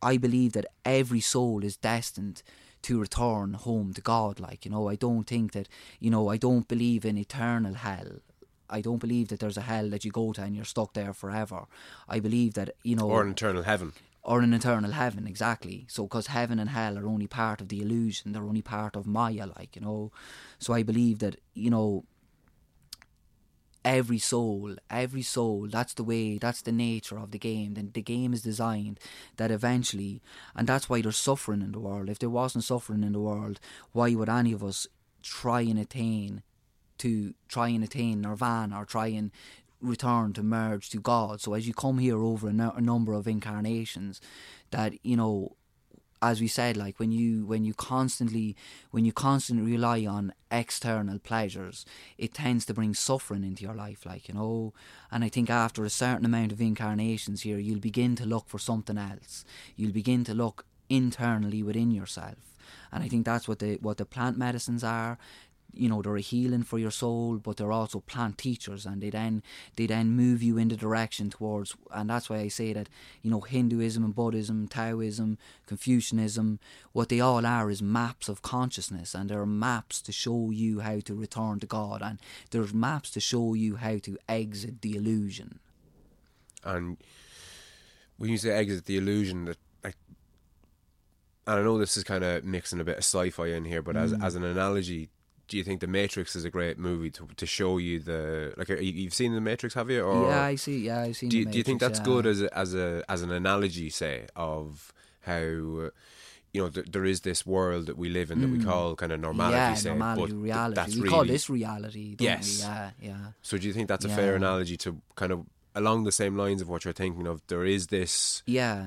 I believe that every soul is destined to return home to God. Like you know, I don't think that you know, I don't believe in eternal hell. I don't believe that there's a hell that you go to and you're stuck there forever. I believe that you know, Or an eternal heaven. or an eternal heaven exactly so because heaven and hell are only part of the illusion they're only part of maya like you know so i believe that you know every soul every soul that's the way that's the nature of the game then the game is designed that eventually and that's why there's suffering in the world if there wasn't suffering in the world why would any of us try and attain to try and attain nirvana or try and return to merge to God. So as you come here over a, a number of incarnations, that you know, as we said, like when you when you constantly when you constantly rely on external pleasures, it tends to bring suffering into your life, like you know. And I think after a certain amount of incarnations here, you'll begin to look for something else. You'll begin to look internally within yourself, and I think that's what the what the plant medicines are you know they're a healing for your soul but they're also plant teachers and they then they then move you in the direction towards and that's why I say that you know Hinduism and Buddhism Taoism Confucianism what they all are is maps of consciousness and they're maps to show you how to return to God and there's maps to show you how to exit the illusion And when you say exit the illusion, that like and I know this is kind of mixing a bit of sci-fi in here, but as Mm. as an analogy, do you think The Matrix is a great movie to to show you the like? you- You've seen The Matrix, have you? Or yeah, I see. Yeah, I've seen. do you, The do you think that's yeah. good as a, as a as an analogy, say, of how you know th- there is this world that we live in that we call kind of normality, Mm. yeah, say, normality, but reality. that's we really. call this reality. Don't Yes. We? Yeah, yeah. So do you think that's a fair analogy to kind of along the same lines of what you're thinking of? There is this, Yeah,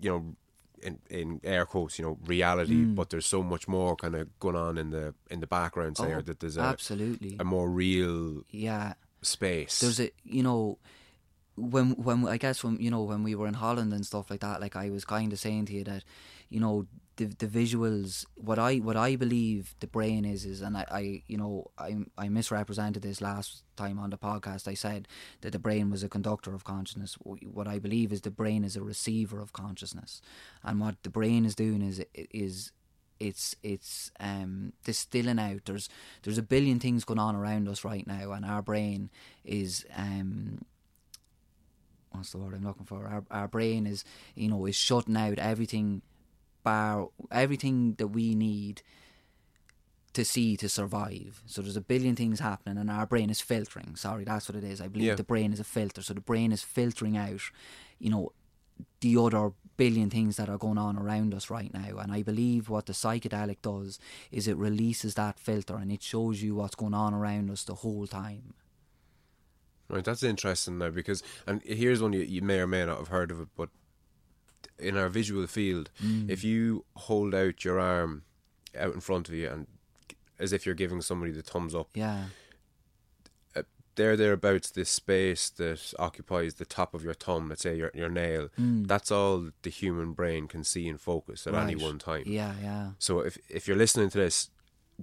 you know. In, in air quotes, you know, reality, mm. but there's so much more kind of going on in the in the background, say, Oh, that there's a, absolutely. a more real yeah, space. there's a you know when when I guess when you know when we were in Holland and stuff like that, like I was kind of saying to you that you know the the visuals what I what I believe the brain is is and I, I you know I I misrepresented this last time on the podcast. I said that the brain was a conductor of consciousness. What I believe is the brain is a receiver of consciousness, and what the brain is doing is is it's it's um distilling out there's there's a billion things going on around us right now and our brain is um what's the word I'm looking for our our brain is you know is shutting out everything bar everything that we need to see to survive. So there's a billion things happening, and our brain is filtering. Sorry, that's what it is. I believe Yeah. the brain is a filter. So the brain is filtering out, you know, the other billion things that are going on around us right now. And I believe what the psychedelic does is it releases that filter and it shows you what's going on around us the whole time. Right, that's interesting now because, and here's one you, you may or may not have heard of it, but in our visual field, Mm. if you hold out your arm out in front of you and as if you're giving somebody the thumbs up, Yeah, there thereabouts this space that occupies the top of your thumb, let's say your your nail, that's all the human brain can see and focus at any Mm. One time. yeah, yeah. So if if you're listening to this,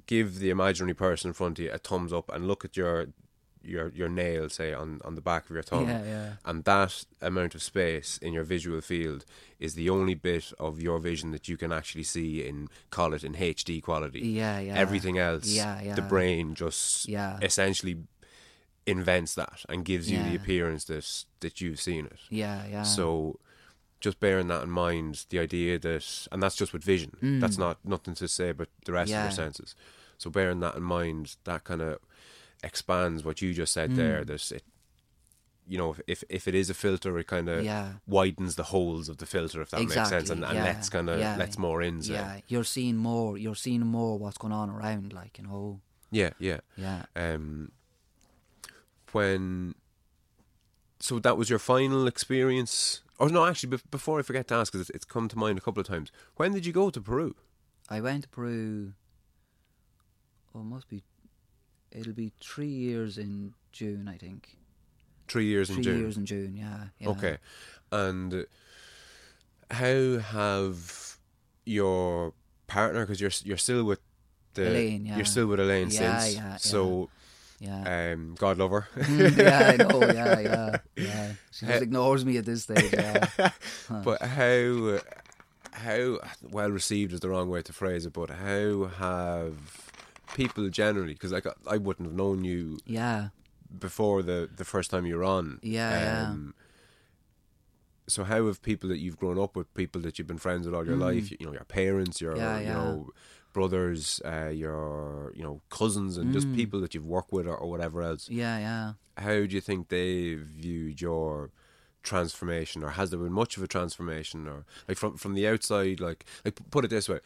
give the imaginary person in front of you a thumbs up and look at your your your nail, say on on the back of your thumb, Yeah, yeah. and that amount of space in your visual field is the only bit of your vision that you can actually see in call it in HD quality. Yeah, yeah. Everything else, Yeah, yeah. the brain just Yeah. essentially invents that and gives you the appearance that that you've seen it. Yeah, yeah. So just bearing that in mind, the idea that, and that's just with vision. That's not nothing to say about the rest of Mm. Your senses. So bearing that in mind, that kind of expands what you just Mm. said there. That it, you know, if if it is a filter, it kind of Yeah. widens the holes of the filter, if that makes sense, and, and yeah, lets kind of yeah. lets more in. Say. Yeah, you're seeing more. You're seeing more what's going on around, like you know. yeah, yeah. Yeah. Um, when so that was your final experience. Oh no, actually, be- before I forget to ask, because it's, it's come to mind a couple of times. When did you go to Peru? I went to Peru. Oh, it must be. It'll be three years in June, I think. Three years in June. Three years in June, yeah. yeah. Okay, and how have your partner? Because you're you're still with the Elaine, yeah. you're still with Elaine Yeah, since. yeah, yeah. so, Yeah. um, God love her. Mm, yeah, I know. Yeah, yeah, yeah. She just ignores me at this stage. Yeah. But how how well received is the wrong way to phrase it, but how have people generally? Because like I wouldn't have known you Yeah. before the the first time you were on. Yeah, yeah. So how have people that you've grown up with, people that you've been friends with all your life, you know, your parents, your Mm. Yeah, you know brothers, uh, your you know cousins, and Mm. just people that you've worked with or, or whatever else. Yeah, yeah. How do you think they viewed your transformation, or has there been much of a transformation, or like from from the outside, like like put it this way.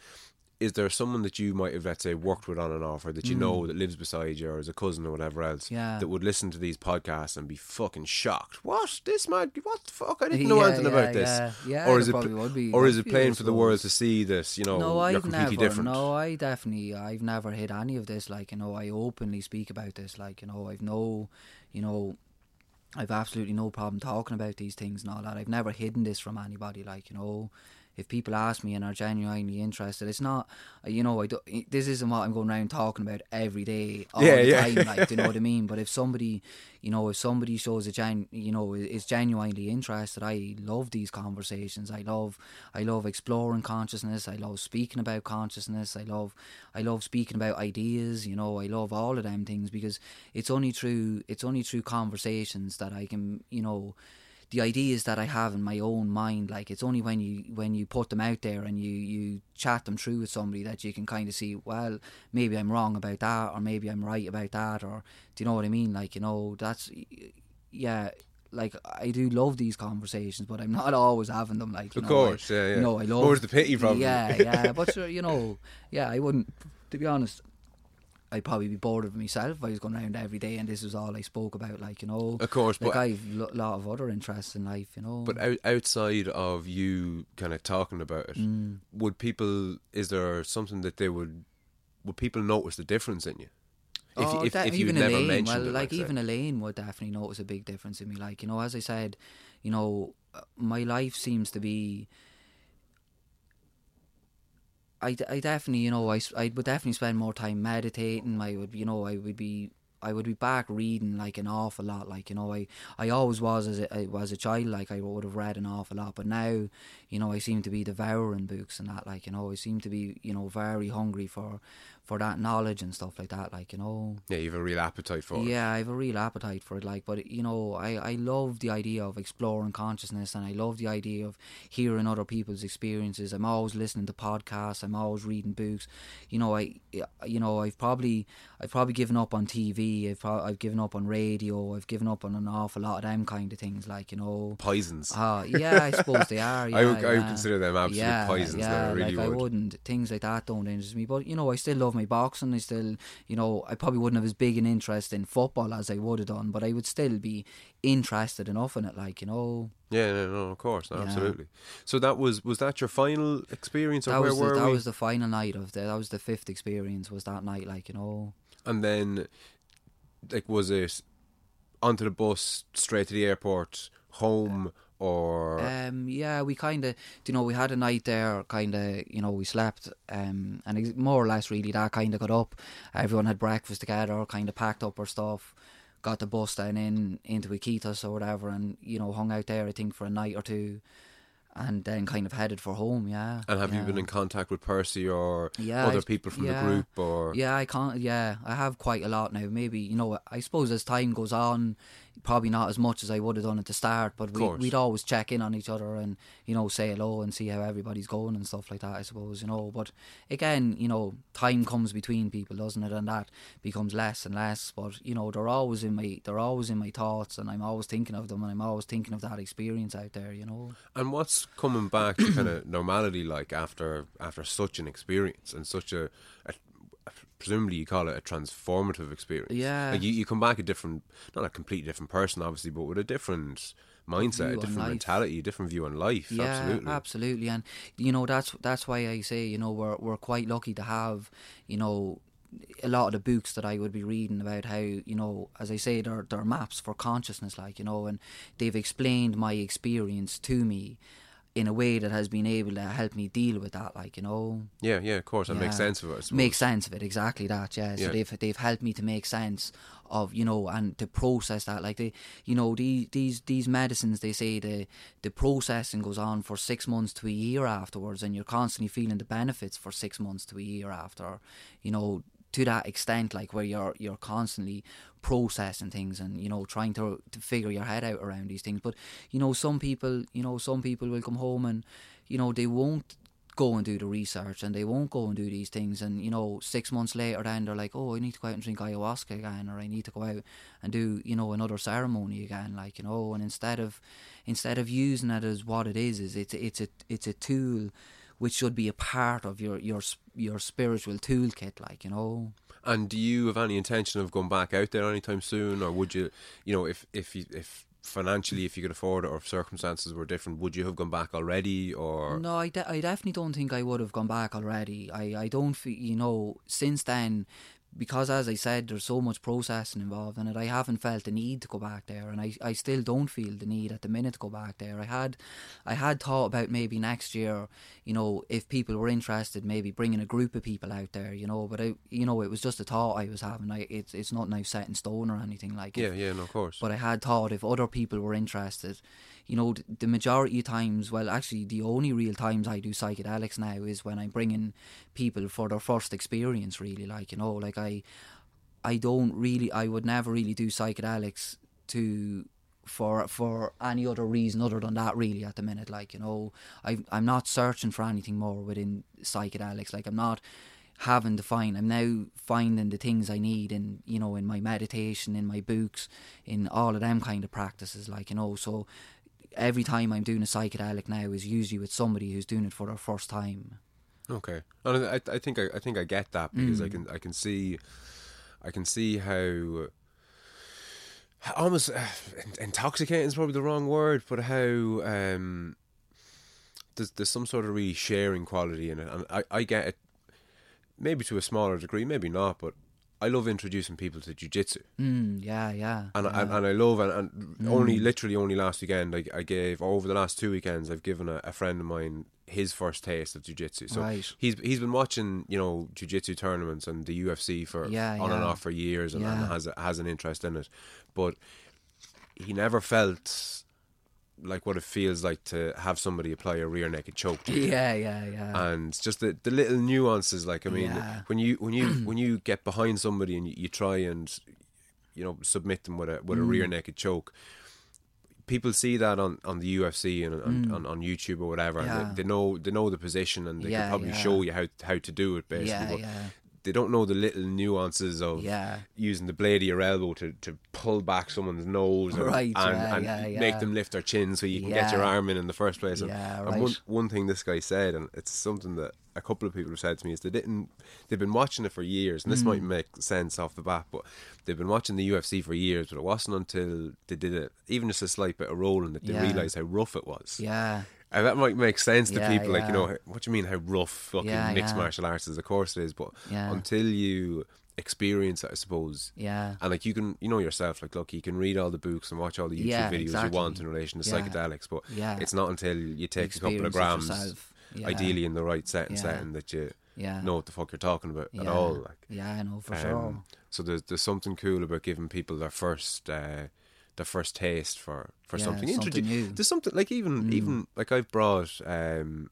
Is there someone that you might have, let's say, worked with on and off, or that you know that lives beside you, or as a cousin or whatever else, Mm. Yeah. that would listen to these podcasts and be fucking shocked? What this man? What the fuck? I didn't know Yeah, anything yeah, about this. yeah. Or is it, probably pl- would be. or is it plain for the world to see this? you know no, I've completely never. different? No, I definitely. I've never hid any of this. Like you know, I openly speak about this. Like you know, I've no, you know, I've absolutely no problem talking about these things and all that. I've never hidden this from anybody. Like you know, if people ask me and are genuinely interested, it's not. You know, I don't, this isn't what I'm going around talking about every day all Yeah, the yeah. time. Like, do you know what I mean? But if somebody, you know, if somebody shows a gen, you know, is genuinely interested, I love these conversations. I love, I love exploring consciousness. I love speaking about consciousness. I love, I love speaking about ideas. You know, I love all of them things because it's only through, it's only through conversations that I can, you know, the ideas that I have in my own mind, like it's only when you when you put them out there and you you chat them through with somebody that you can kind of see, well, maybe I'm wrong about that, or maybe I'm right about that, or do you know what I mean? Like you know, that's yeah. Like I do love these conversations, but I'm not always having them. Like Of know, I- course, yeah, yeah. You know, I love. More's the pity, probably. Yeah, yeah. But you know, yeah, I wouldn't. To be honest, I'd probably be bored of myself I was going around every day and this was all I spoke about. Like you know, Of course, like but I've a lot of other interests in life. You know, But out, outside of you kind of talking about it, Mm. would people? Is there something that they would? Would people notice the difference in you? If, Oh, if, that- if you even never Elaine, mentioned well, it, like say. even Elaine would definitely notice a big difference in me. Like you know, as I said, you know, uh, my life seems to be. I, I definitely you know I, I would definitely spend more time meditating. I would you know I would be I would be back reading like an awful lot. Like you know I, I always was as a, I was a child. Like I would have read an awful lot, but now you know I seem to be devouring books and that. Like you know I seem to be you know very hungry for for that knowledge and stuff like that. Like you know yeah, you have a real appetite for it. yeah, I have a real appetite for it. Like, but you know, I I love the idea of exploring consciousness, and I love the idea of hearing other people's experiences. I'm always listening to podcasts. I'm always reading books. You know, I you know I've probably I've probably given up on TV. I've pro- I've given up on radio. I've given up on an awful lot of them kind of things. Like you know. Poisons. Ah, yeah, I suppose they are. Yeah, I would- I would consider them absolute yeah, poisons Yeah, now, I really like I wouldn't. Things like that don't interest me. But you know, I still love my boxing. I still, you know, I probably wouldn't have as big an interest in football as I would have done, but I would still be interested enough in it. Like you know, Yeah, no, no, of course, no, Yeah. absolutely. So that was was that your final experience, or that where was the, were that we? was the final night of the that was the fifth experience. Was that night like you know? And then, like, was it onto the bus straight to the airport, home, or Um, yeah, we kind of, you know, we had a night there, kind of, you know, we slept, um, and ex- more or less, really, that kind of got up. Everyone had breakfast together, kind of packed up our stuff, got the bus down in into Iquitos or whatever, and you know, hung out there, I think, for a night or two, and then kind of headed for home. Yeah. and have you been in contact with Percy or Yeah, other people from yeah. the group, or Yeah, I can't. Yeah, I have quite a lot now. Maybe you know, I suppose as time goes on, probably not as much as I would have done at the start. But we, we'd always check in on each other and you know say hello and see how everybody's going and stuff like that. I suppose you know. But again, you know, time comes between people, doesn't it? And that becomes less and less. But you know, they're always in my they're always in my thoughts, and I'm always thinking of them, and I'm always thinking of that experience out there. You know. and what's coming back to kind of normality like after after such an experience and such a, a presumably you call it a transformative experience. Yeah. like you, you come back a different, not a completely different person, obviously, but with a different mindset, a different mentality, a different view on life. Yeah, absolutely. absolutely, and you know that's that's why I say you know we're we're quite lucky to have you know a lot of the books that I would be reading about how you know as I say they're they're maps for consciousness like you know and they've explained my experience to me in a way that has been able to help me deal with that like you know Yeah, yeah, of course, and make Yeah. sense of it. Make sense of it exactly that yeah so Yeah. they've they've helped me to make sense of you know and to process that like they you know these these these medicines they say the the processing goes on for six months to a year afterwards and you're constantly feeling the benefits for six months to a year after you know to that extent like where you're you're constantly processing things and you know trying to to figure your head out around these things. But you know some people you know some people will come home and you know they won't go and do the research and they won't go and do these things. And you know six months later then they're like oh I need to go out and drink ayahuasca again or I need to go out and do you know another ceremony again like you know. And instead of instead of using it as what it is is it's it's a it's a tool which should be a part of your your your spiritual toolkit like you know And do you have any intention of going back out there anytime soon, or would you, you know, if if you, if financially, if you could afford it, or if circumstances were different, would you have gone back already, or No, I, de- I definitely don't think I would have gone back already. I, I don't feel, you know, since then, because as I said, there's so much processing involved in it, I haven't felt the need to go back there, and I, I still don't feel the need at the minute to go back there. I had, I had thought about maybe next year, you know, if people were interested, maybe bringing a group of people out there, you know, but I, you know, it was just a thought I was having. I, it's, it's not now set in stone or anything like. yeah, if- yeah, no, of course. but I had thought if other people were interested, you know, the majority of times, well, actually, the only real times I do psychedelics now is when I'm bringing people for their first experience, really. Like, you know, like I, I don't really, I would never really do psychedelics to for for any other reason other than that really at the minute like you know I I'm not searching for anything more within psychedelics like I'm not having to find I'm now finding the things I need in you know in my meditation in my books in all of them kind of practices like you know so every time I'm doing a psychedelic now is usually with somebody who's doing it for their first time Okay, and I, I think I, I think I get that because I Mm. can I can see, I can see how. Almost uh, intoxicating is probably the wrong word, but how um, there's there's some sort of really sharing quality in it, and I, I get it. Maybe to a smaller degree, maybe not, but I love introducing people to jujitsu, mm, yeah yeah and I, yeah. Mm. and I love and, and only literally only last weekend I, I gave over the last two weekends I've given a, a friend of mine his first taste of jiu-jitsu so Right. he's he's been watching you know jiu-jitsu tournaments and the UFC for Yeah, on and off for years and, and has has an interest in it but he never felt like what it feels like to have somebody apply a rear naked choke to you yeah yeah yeah and just the, the little nuances like i mean Yeah. when you when you when you get behind somebody and you, you try and you know submit them with a with a Mm. rear naked choke people see that on, on the UFC and on, on, on YouTube or whatever Mm. Yeah. they, they know they know the position and they Yeah, can probably show you how how to do it basically yeah but yeah they don't know the little nuances of Yeah. using the blade of your elbow to, to pull back someone's nose and, Right, and, yeah, and yeah, make them lift their chin so you can get your arm in in the first place. And, Yeah, and one, one thing this guy said, and it's something that a couple of people have said to me, is they didn't, they've been watching it for years, and this might Mm. make sense off the bat, but they've been watching the UFC for years, but it wasn't until they did it, even just a slight bit of rolling, that they realised how rough it was. yeah And that might make sense to Yeah, people, like, you know, what do you mean how rough fucking Yeah, mixed yeah. martial arts is? Of course it is, but Yeah. until you experience it, I suppose, yeah and like you can, you know yourself, like look, you can read all the books and watch all the YouTube Yeah, videos exactly. you want in relation to Yeah. psychedelics, but Yeah. it's not until you take a couple of grams. Yeah. ideally in the right set and Yeah. setting, that you Yeah. know what the fuck you're talking about at all. Like, Yeah, I know for um, sure. so there's there's something cool about giving people their first. Uh, their first taste for, for Yeah, something. something Introdu- new. Mm. There's something like even even like I've brought um,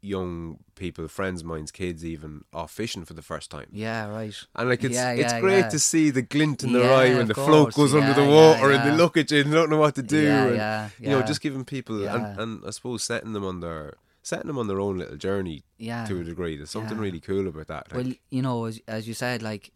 young people, friends of mine's kids, even off fishing for the first time. Yeah, right. And like it's Yeah, it's yeah, great yeah. to see the glint in their eye when the float course. goes under the water and they look at you and don't know what to do. Yeah, and, yeah, You know, just giving people and, and I suppose setting them on their setting them on their own little journey Yeah. to a degree. There's something really cool about that. like. Well, you know, as, as you said, like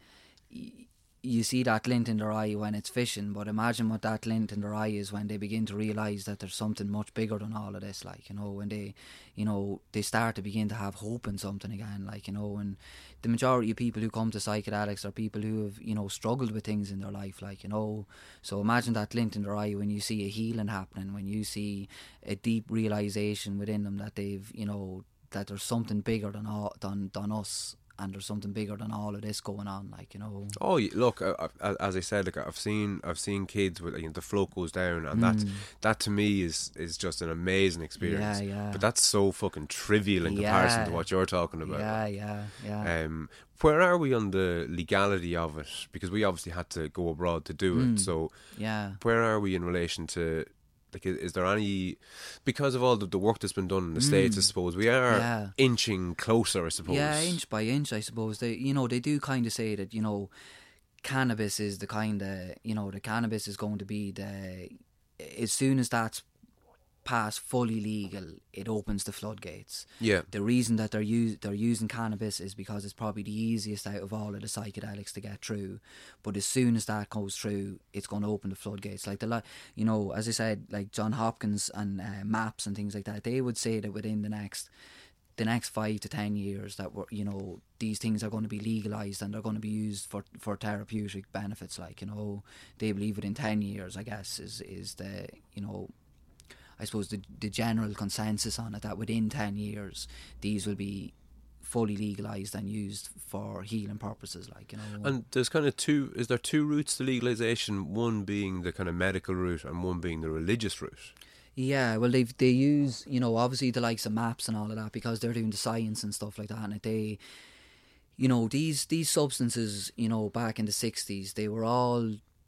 you see that glint in their eye when it's fishing, but imagine what that glint in their eye is when they begin to realize that there's something much bigger than all of this. Like you know, when they, you know, they start to begin to have hope in something again. Like you know, and the majority of people who come to psychedelics are people who have you know struggled with things in their life. Like you know, so imagine that glint in their eye when you see a healing happening, when you see a deep realization within them that they've you know that there's something bigger than all, than than us and there's something bigger than all of this going on like you know Oh, look! I, I, as I said, like I've seen, I've seen kids with you know, the float goes down, and that that to me is is just an amazing experience. Mm. Yeah, yeah. But that's so fucking trivial in comparison to what you're talking about. yeah yeah yeah Um, where are we on the legality of it? Because we obviously had to go abroad to do Mm. it. So yeah where are we in relation to? Like, is, is there any because of all the, the work that's been done in the states? I suppose we are Mm. Yeah. inching closer. I suppose. yeah inch by inch i suppose they you know they do kind of say that you know cannabis is the kind of you know the cannabis is going to be the as soon as that's passed fully legal it opens the floodgates Yeah. the reason that they're use, they're using cannabis is because it's probably the easiest out of all of the psychedelics to get through. But as soon as that goes through, it's going to open the floodgates. Like the you know, as I said, like John Hopkins and uh, MAPS and things like that, they would say that within the next the next five to ten years that we're, you know these things are going to be legalized and they're going to be used for for therapeutic benefits. Like you know, they believe within ten years, I guess, is is the you know I suppose the the general consensus on it that within ten years these will be fully legalized and used for healing purposes. Like you know, And there's kind of two. Is there two routes to legalization? One being the kind of medical route, and one being the religious route. yeah, well they they use you know obviously the likes of MAPS and all of that because they're doing the science and stuff like that, and they. You know these these substances. You know back in the sixties, they were all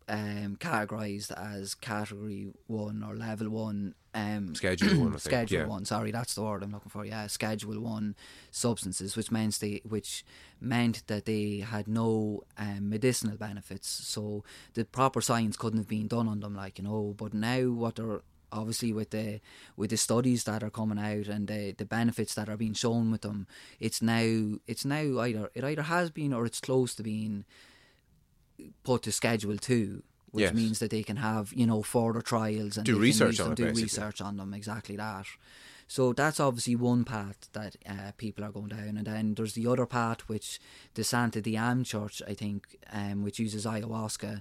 um, categorized as category one or level one. Um, Schedule one, I think, schedule yeah. one. Sorry, that's the word I'm looking for. Yeah, schedule one substances, which meant they, which meant that they had no um, medicinal benefits. So the proper science couldn't have been done on them, like you know. But now what they're obviously with the with the studies that are coming out and the the benefits that are being shown with them, it's now it's now either it either has been or it's close to being put to schedule two, which Yes. means that they can have you know further trials and Do research them, on it, do basically. research on them exactly that. So that's obviously one path that uh, people are going down, and then there's the other path which the Santo Daime Church, I think, um, which uses ayahuasca.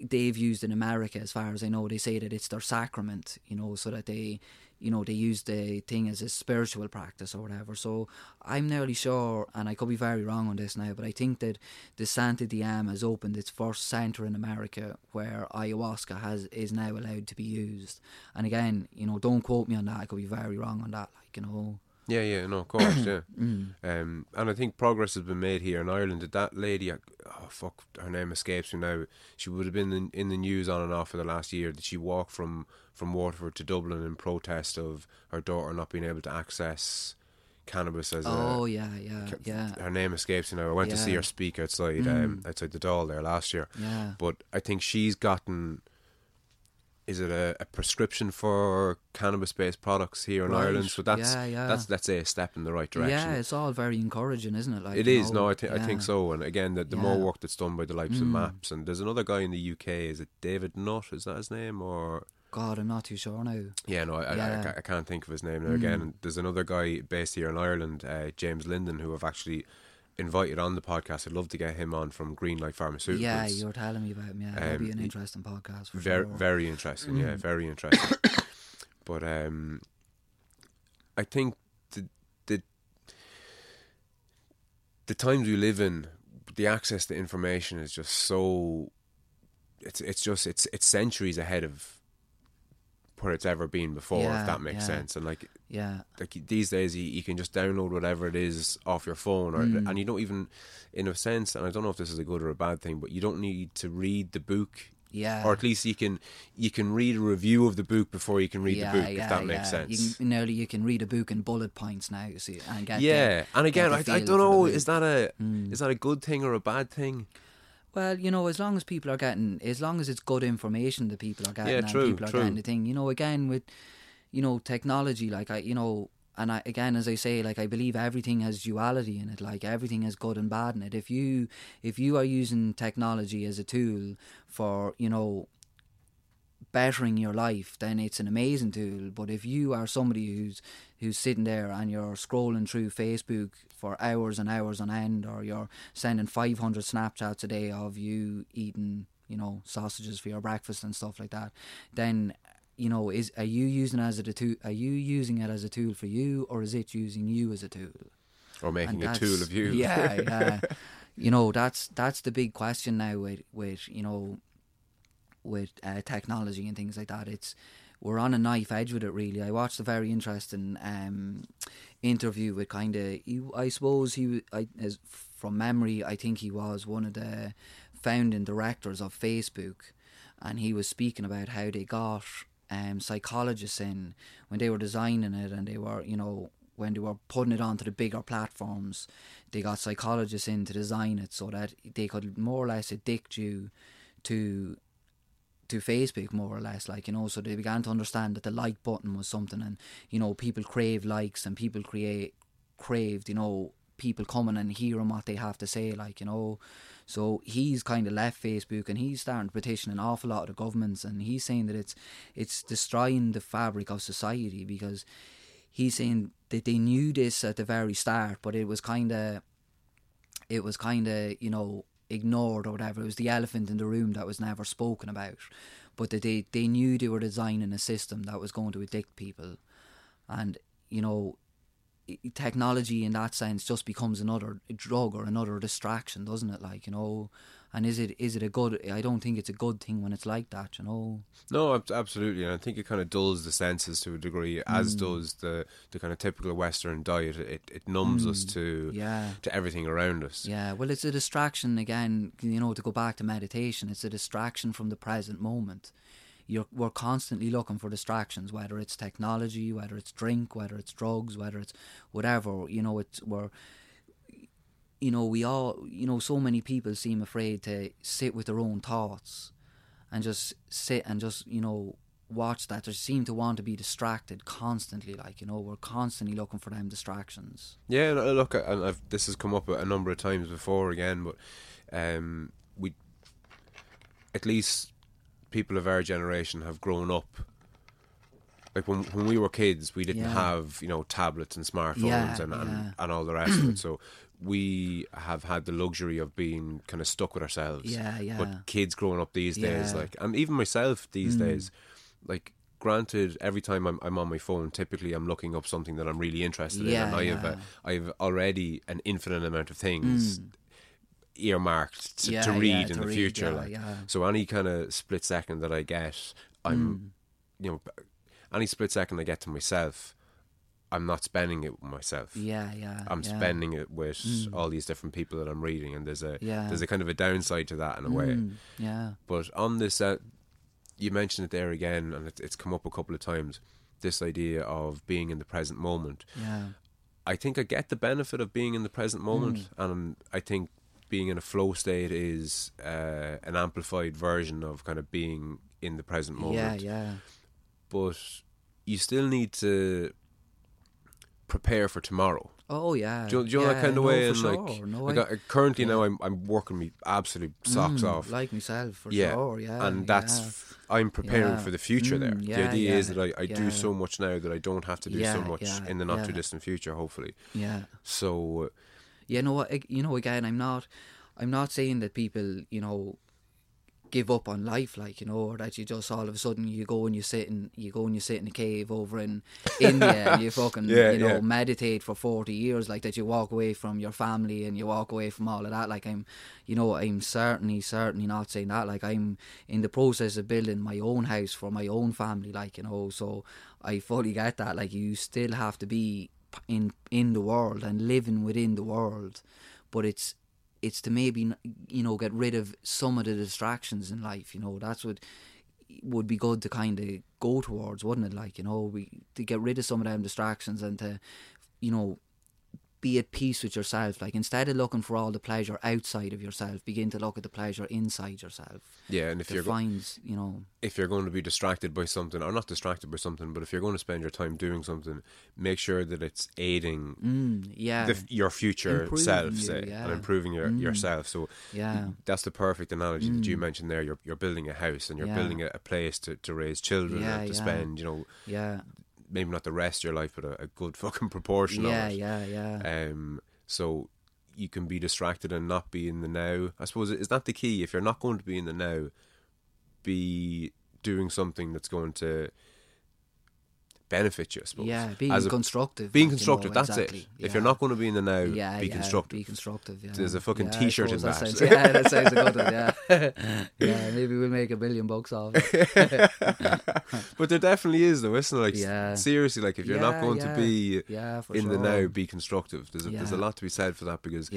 They've used in America, as far as I know, they say that it's their sacrament, you know, so that they, you know, they use the thing as a spiritual practice or whatever. So I'm nearly sure, and I could be very wrong on this now, but I think that the Santo Daime has opened its first center in America where ayahuasca has is now allowed to be used. And again, you know, don't quote me on that. I could be very wrong on that. Like you know, Yeah, yeah, no, of course, yeah. Mm. Um, and I think progress has been made here in Ireland. Did that lady, oh fuck, her name escapes me now. She would have been in, in the news on and off for the last year. that she walked from from Waterford to Dublin in protest of her daughter not being able to access cannabis as oh a? yeah, yeah, yeah, Her name escapes me now. I went to see her speak outside um, outside the Dáil there last year. yeah. But I think she's gotten. Is it a, a prescription for cannabis-based products here in Right. Ireland? So that's Yeah, yeah. that's let's say a step in the right direction. Yeah, it's all very encouraging, isn't it? Like it is. know, No, I think I think so. And again, the, the more Yeah. Mm. work that's done by the likes of MAPS, and there's another guy in the UK. Is it David Nutt? Is that his name? Or God, I'm not too sure now. yeah, no, I, I, Yeah. Mm. I, I can't think of his name now. Again, there's another guy based here in Ireland, uh, James Linden, who I've actually invited on the podcast. I'd love to get him on from Greenlight Pharmaceuticals. Yeah, you were telling me about him. Yeah, that'd be Um, an interesting podcast for very sure. very interesting. Mm. Yeah, very interesting. but um, I think the the the times we live in, the access to information is just so. It's it's just it's it's centuries ahead of where it's ever been before. Yeah, if that makes yeah. sense, and like yeah, like these days you, you can just download whatever it is off your phone or Mm. and you don't even in a sense and I don't know if this is a good or a bad thing but you don't need to read the book yeah. or at least you can you can read a review of the book before you can read yeah, the book yeah, if that makes yeah. sense You can, nearly you can read a book in bullet points now. You see, and get yeah the- and again I, I don't know is that a Mm. is that a good thing or a bad thing Well, you know, as long as people are getting, as long as it's good information that people are getting, Yeah, and true, people are true. getting the thing. You know, again with, you know, technology. Like I, you know, and I again, as I say, like I believe everything has duality in it. Like everything has good and bad in it. If you, if you are using technology as a tool for, you know, bettering your life, then it's an amazing tool. But if you are somebody who's who's sitting there and you're scrolling through Facebook for hours and hours on end, or you're sending 500 Snapchats a day of you eating, you know, sausages for your breakfast and stuff like that, then you know, is are you using it as a tool? Are you using it as a tool for you, or is it using you as a tool? or making a tool of you Yeah, yeah. you know, that's that's the big question now with with you know with uh, technology and things like that. It's we're on a knife edge with it. Really, I watched a very interesting um, interview with kind of. I suppose he, I, as from memory, I think he was one of the founding directors of Facebook, and he was speaking about how they got um, psychologists in when they were designing it, and they were, you know, when they were putting it onto the bigger platforms, they got psychologists in to design it so that they could more or less addict you to to Facebook more or less like you know so they began to understand that the like button was something and you know people crave likes and people create craved you know people coming and hearing what they have to say like you know. So he's kind of left Facebook and he's starting to petition an awful lot of the governments and he's saying that it's it's destroying the fabric of society because he's saying that they knew this at the very start but it was kind of it was kind of you know ignored or whatever. It was the elephant in the room that was never spoken about. But they they knew they were designing a system that was going to addict people, and you know, technology in that sense just becomes another drug or another distraction, doesn't it? Like you know, And is it is it a good? I don't think it's a good thing when it's like that. You know. No, absolutely, and I think it kind of dulls the senses to a degree, as Mm. does the the kind of typical Western diet. It it numbs us to Mm. Yeah. to everything around us. Yeah, well, it's a distraction again. You know, to go back to meditation, it's a distraction from the present moment. You're we're constantly looking for distractions, whether it's technology, whether it's drink, whether it's drugs, whether it's whatever. You know, it's we're. You know, we all. You know, so many people seem afraid to sit with their own thoughts, and just sit and just you know watch that. They seem to want to be distracted constantly. Like you know, we're constantly looking for them distractions. Yeah, look, and I've, this has come up a number of times before again, but um, we, at least people of our generation have grown up. Like when when we were kids, we didn't Yeah. have you know tablets and smartphones Yeah, and, and yeah. and all the rest of it. So we have had the luxury of being kind of stuck with ourselves. Yeah, yeah. But kids growing up these days, like, and even myself these Mm. days, like. Granted, every time I'm, I'm on my phone, typically I'm looking up something that I'm really interested in, and I have yeah. a, I have already an infinite amount of things earmarked to, Mm. Yeah, to yeah, read in to the read, future. yeah, like yeah. so, any kind of split second that I get, I'm, Mm. you know, any split second I get to myself, I'm not spending it with myself. Yeah, yeah. I'm yeah. Mm. spending it with all these different people that I'm reading, and there's a Yeah. there's a kind of a downside to that in a way. Mm, yeah. But on this, uh, you mentioned it there again, and it, it's come up a couple of times. This idea of being in the present moment. Yeah. I think I get the benefit of being in the present moment, Mm. and I think being in a flow state is uh, an amplified version of kind of being in the present moment. Yeah, yeah. But you still need to prepare for tomorrow. Oh yeah. Do you, do you know yeah, that kind no, of way? For and like, no, like I, I, currently now I'm I'm working me absolute socks Mm, off. Like myself, for yeah, sure. Yeah. and that's yeah. f- I'm preparing Yeah. for the future. there, Mm, the yeah, idea is that I, I do so much now that I don't have to do so much yeah, in the not yeah. too distant future. Hopefully, yeah. so You know what? You know, again, I'm not. I'm not saying that people, you know, give up on life, like you know, or that you just all of a sudden you go and you sit in, you go and you sit in a cave over in India, and you fucking, Yeah, you know, yeah. meditate for forty years, like that. You walk away from your family and you walk away from all of that. Like I'm, you know, I'm certainly, certainly not saying that. Like I'm in the process of building my own house for my own family, like you know. So I fully get that. Like you still have to be in in the world and living within the world, but it's it's to maybe you know get rid of some of the distractions in life. You know that's what would be good to kind of go towards, wouldn't it? Like you know we to get rid of some of them distractions and to you know be at peace with yourself. Like instead of looking for all the pleasure outside of yourself, begin to look at the pleasure inside yourself. yeah. And if you're go- find you know if you're going to be distracted by something, or not distracted by something, but if you're going to spend your time doing something, make sure that it's aiding mm, yeah the, your future Improving self, you, say, yeah. and improving your, Mm. yourself. So yeah that's the perfect analogy that you Mm. mentioned there. You're you're building a house and you're Yeah. building a, a place to, to raise children Yeah, and to yeah. spend, you know, yeah maybe not the rest of your life, but a, a good fucking proportion yeah of it. yeah yeah Um, so you can be distracted and not be in the now. I suppose is that the key. If you're not going to be in the now, be doing something that's going to benefit you. I suppose. yeah being As a- constructive being constructive. that's exactly. it. Yeah. If you're not going to be in the now, yeah, be yeah, constructive. Be constructive. Yeah. There's a fucking Yeah, I t-shirt in suppose that. Sounds, yeah, that sounds a good one. Yeah, yeah. Maybe we'll make a billion bucks off it. but there definitely is, though, isn't it? Like Yeah. seriously, like if you're not going to be Yeah, in the now, be constructive. There's a, there's a lot to be said for that because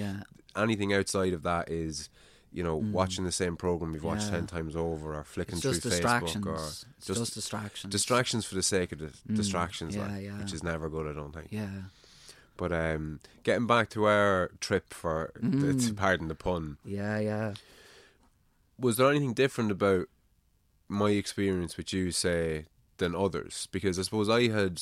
anything outside of that is, you know, watching the same program you've watched Mm. Yeah. ten times over, or flicking through Facebook, or just just, distractions. distractions for the sake of the distractions, Mm. Yeah, like, yeah. which is never good, I don't think. Yeah. But um, getting back to our trip for, Mm. it's, pardon the pun, Yeah, yeah. was there anything different about my experience with you, say, than others? Because I suppose I had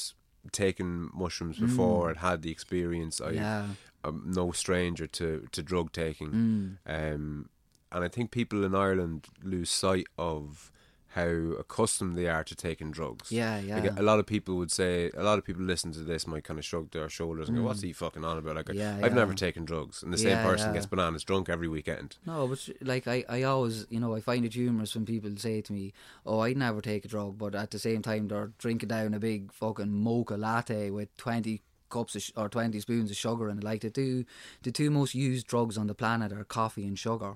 taken mushrooms before, I'd had the experience. I, Mm. yeah. I'm no stranger to, to drug taking. Mm. Um, and I think people in Ireland lose sight of how accustomed they are to taking drugs. Yeah, yeah. Like a lot of people would say, a lot of people listen to this might kind of shrug their shoulders and go, "What's he fucking on about?" Like, Mm. Yeah, I've never taken drugs, and the same person yeah. gets bananas drunk every weekend. No, but like I, I always, you know, I find it humorous when people say to me, "Oh, I'd never take a drug," but at the same time they're drinking down a big fucking mocha latte with twenty cups of sh- or twenty spoons of sugar it. Like the two, the two most used drugs on the planet are coffee and sugar.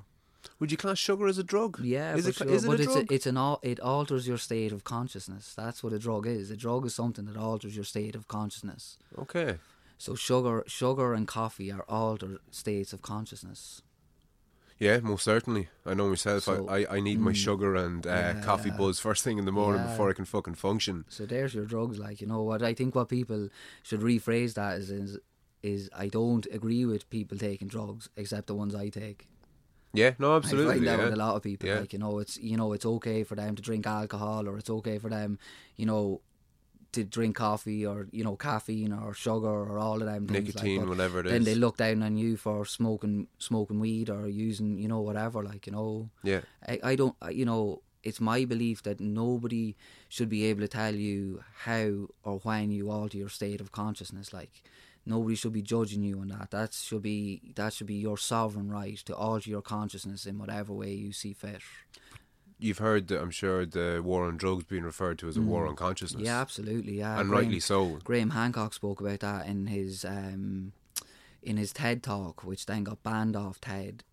Would you class sugar as a drug? Yeah, is it? sure. Is it but a it's drug? it's an al- it alters your state of consciousness. That's what a drug is. A drug is something that alters your state of consciousness. okay. So sugar, sugar and coffee are altered states of consciousness. Yeah, most certainly. I know myself. So- mm. I, I, need my sugar and uh, Yeah, coffee buzz first thing in the morning Yeah. before I can fucking function. So there's your drugs. Like you know what I think. What people should rephrase that is is, is I don't agree with people taking drugs except the ones I take. Yeah, no, I absolutely. find that yeah. with a lot of people. Yeah. Like you know, it's you know it's okay for them to drink alcohol or it's okay for them, you know, to drink coffee or you know caffeine or sugar or all of them things. Nicotine, like, whatever it Then is. they look down on you for smoking smoking weed or using you know whatever. Like you know, Yeah. I, I don't you know. It's my belief that nobody should be able to tell you how or when you alter your state of consciousness. Like nobody should be judging you on that. That should be that should be your sovereign right to alter your consciousness in whatever way you see fit. You've heard, I'm sure, the war on drugs being referred to as a war on consciousness. Mm. Yeah, absolutely. Yeah, and Graham- rightly so. Graham Hancock spoke about that in his um, in his TED talk, which then got banned off TED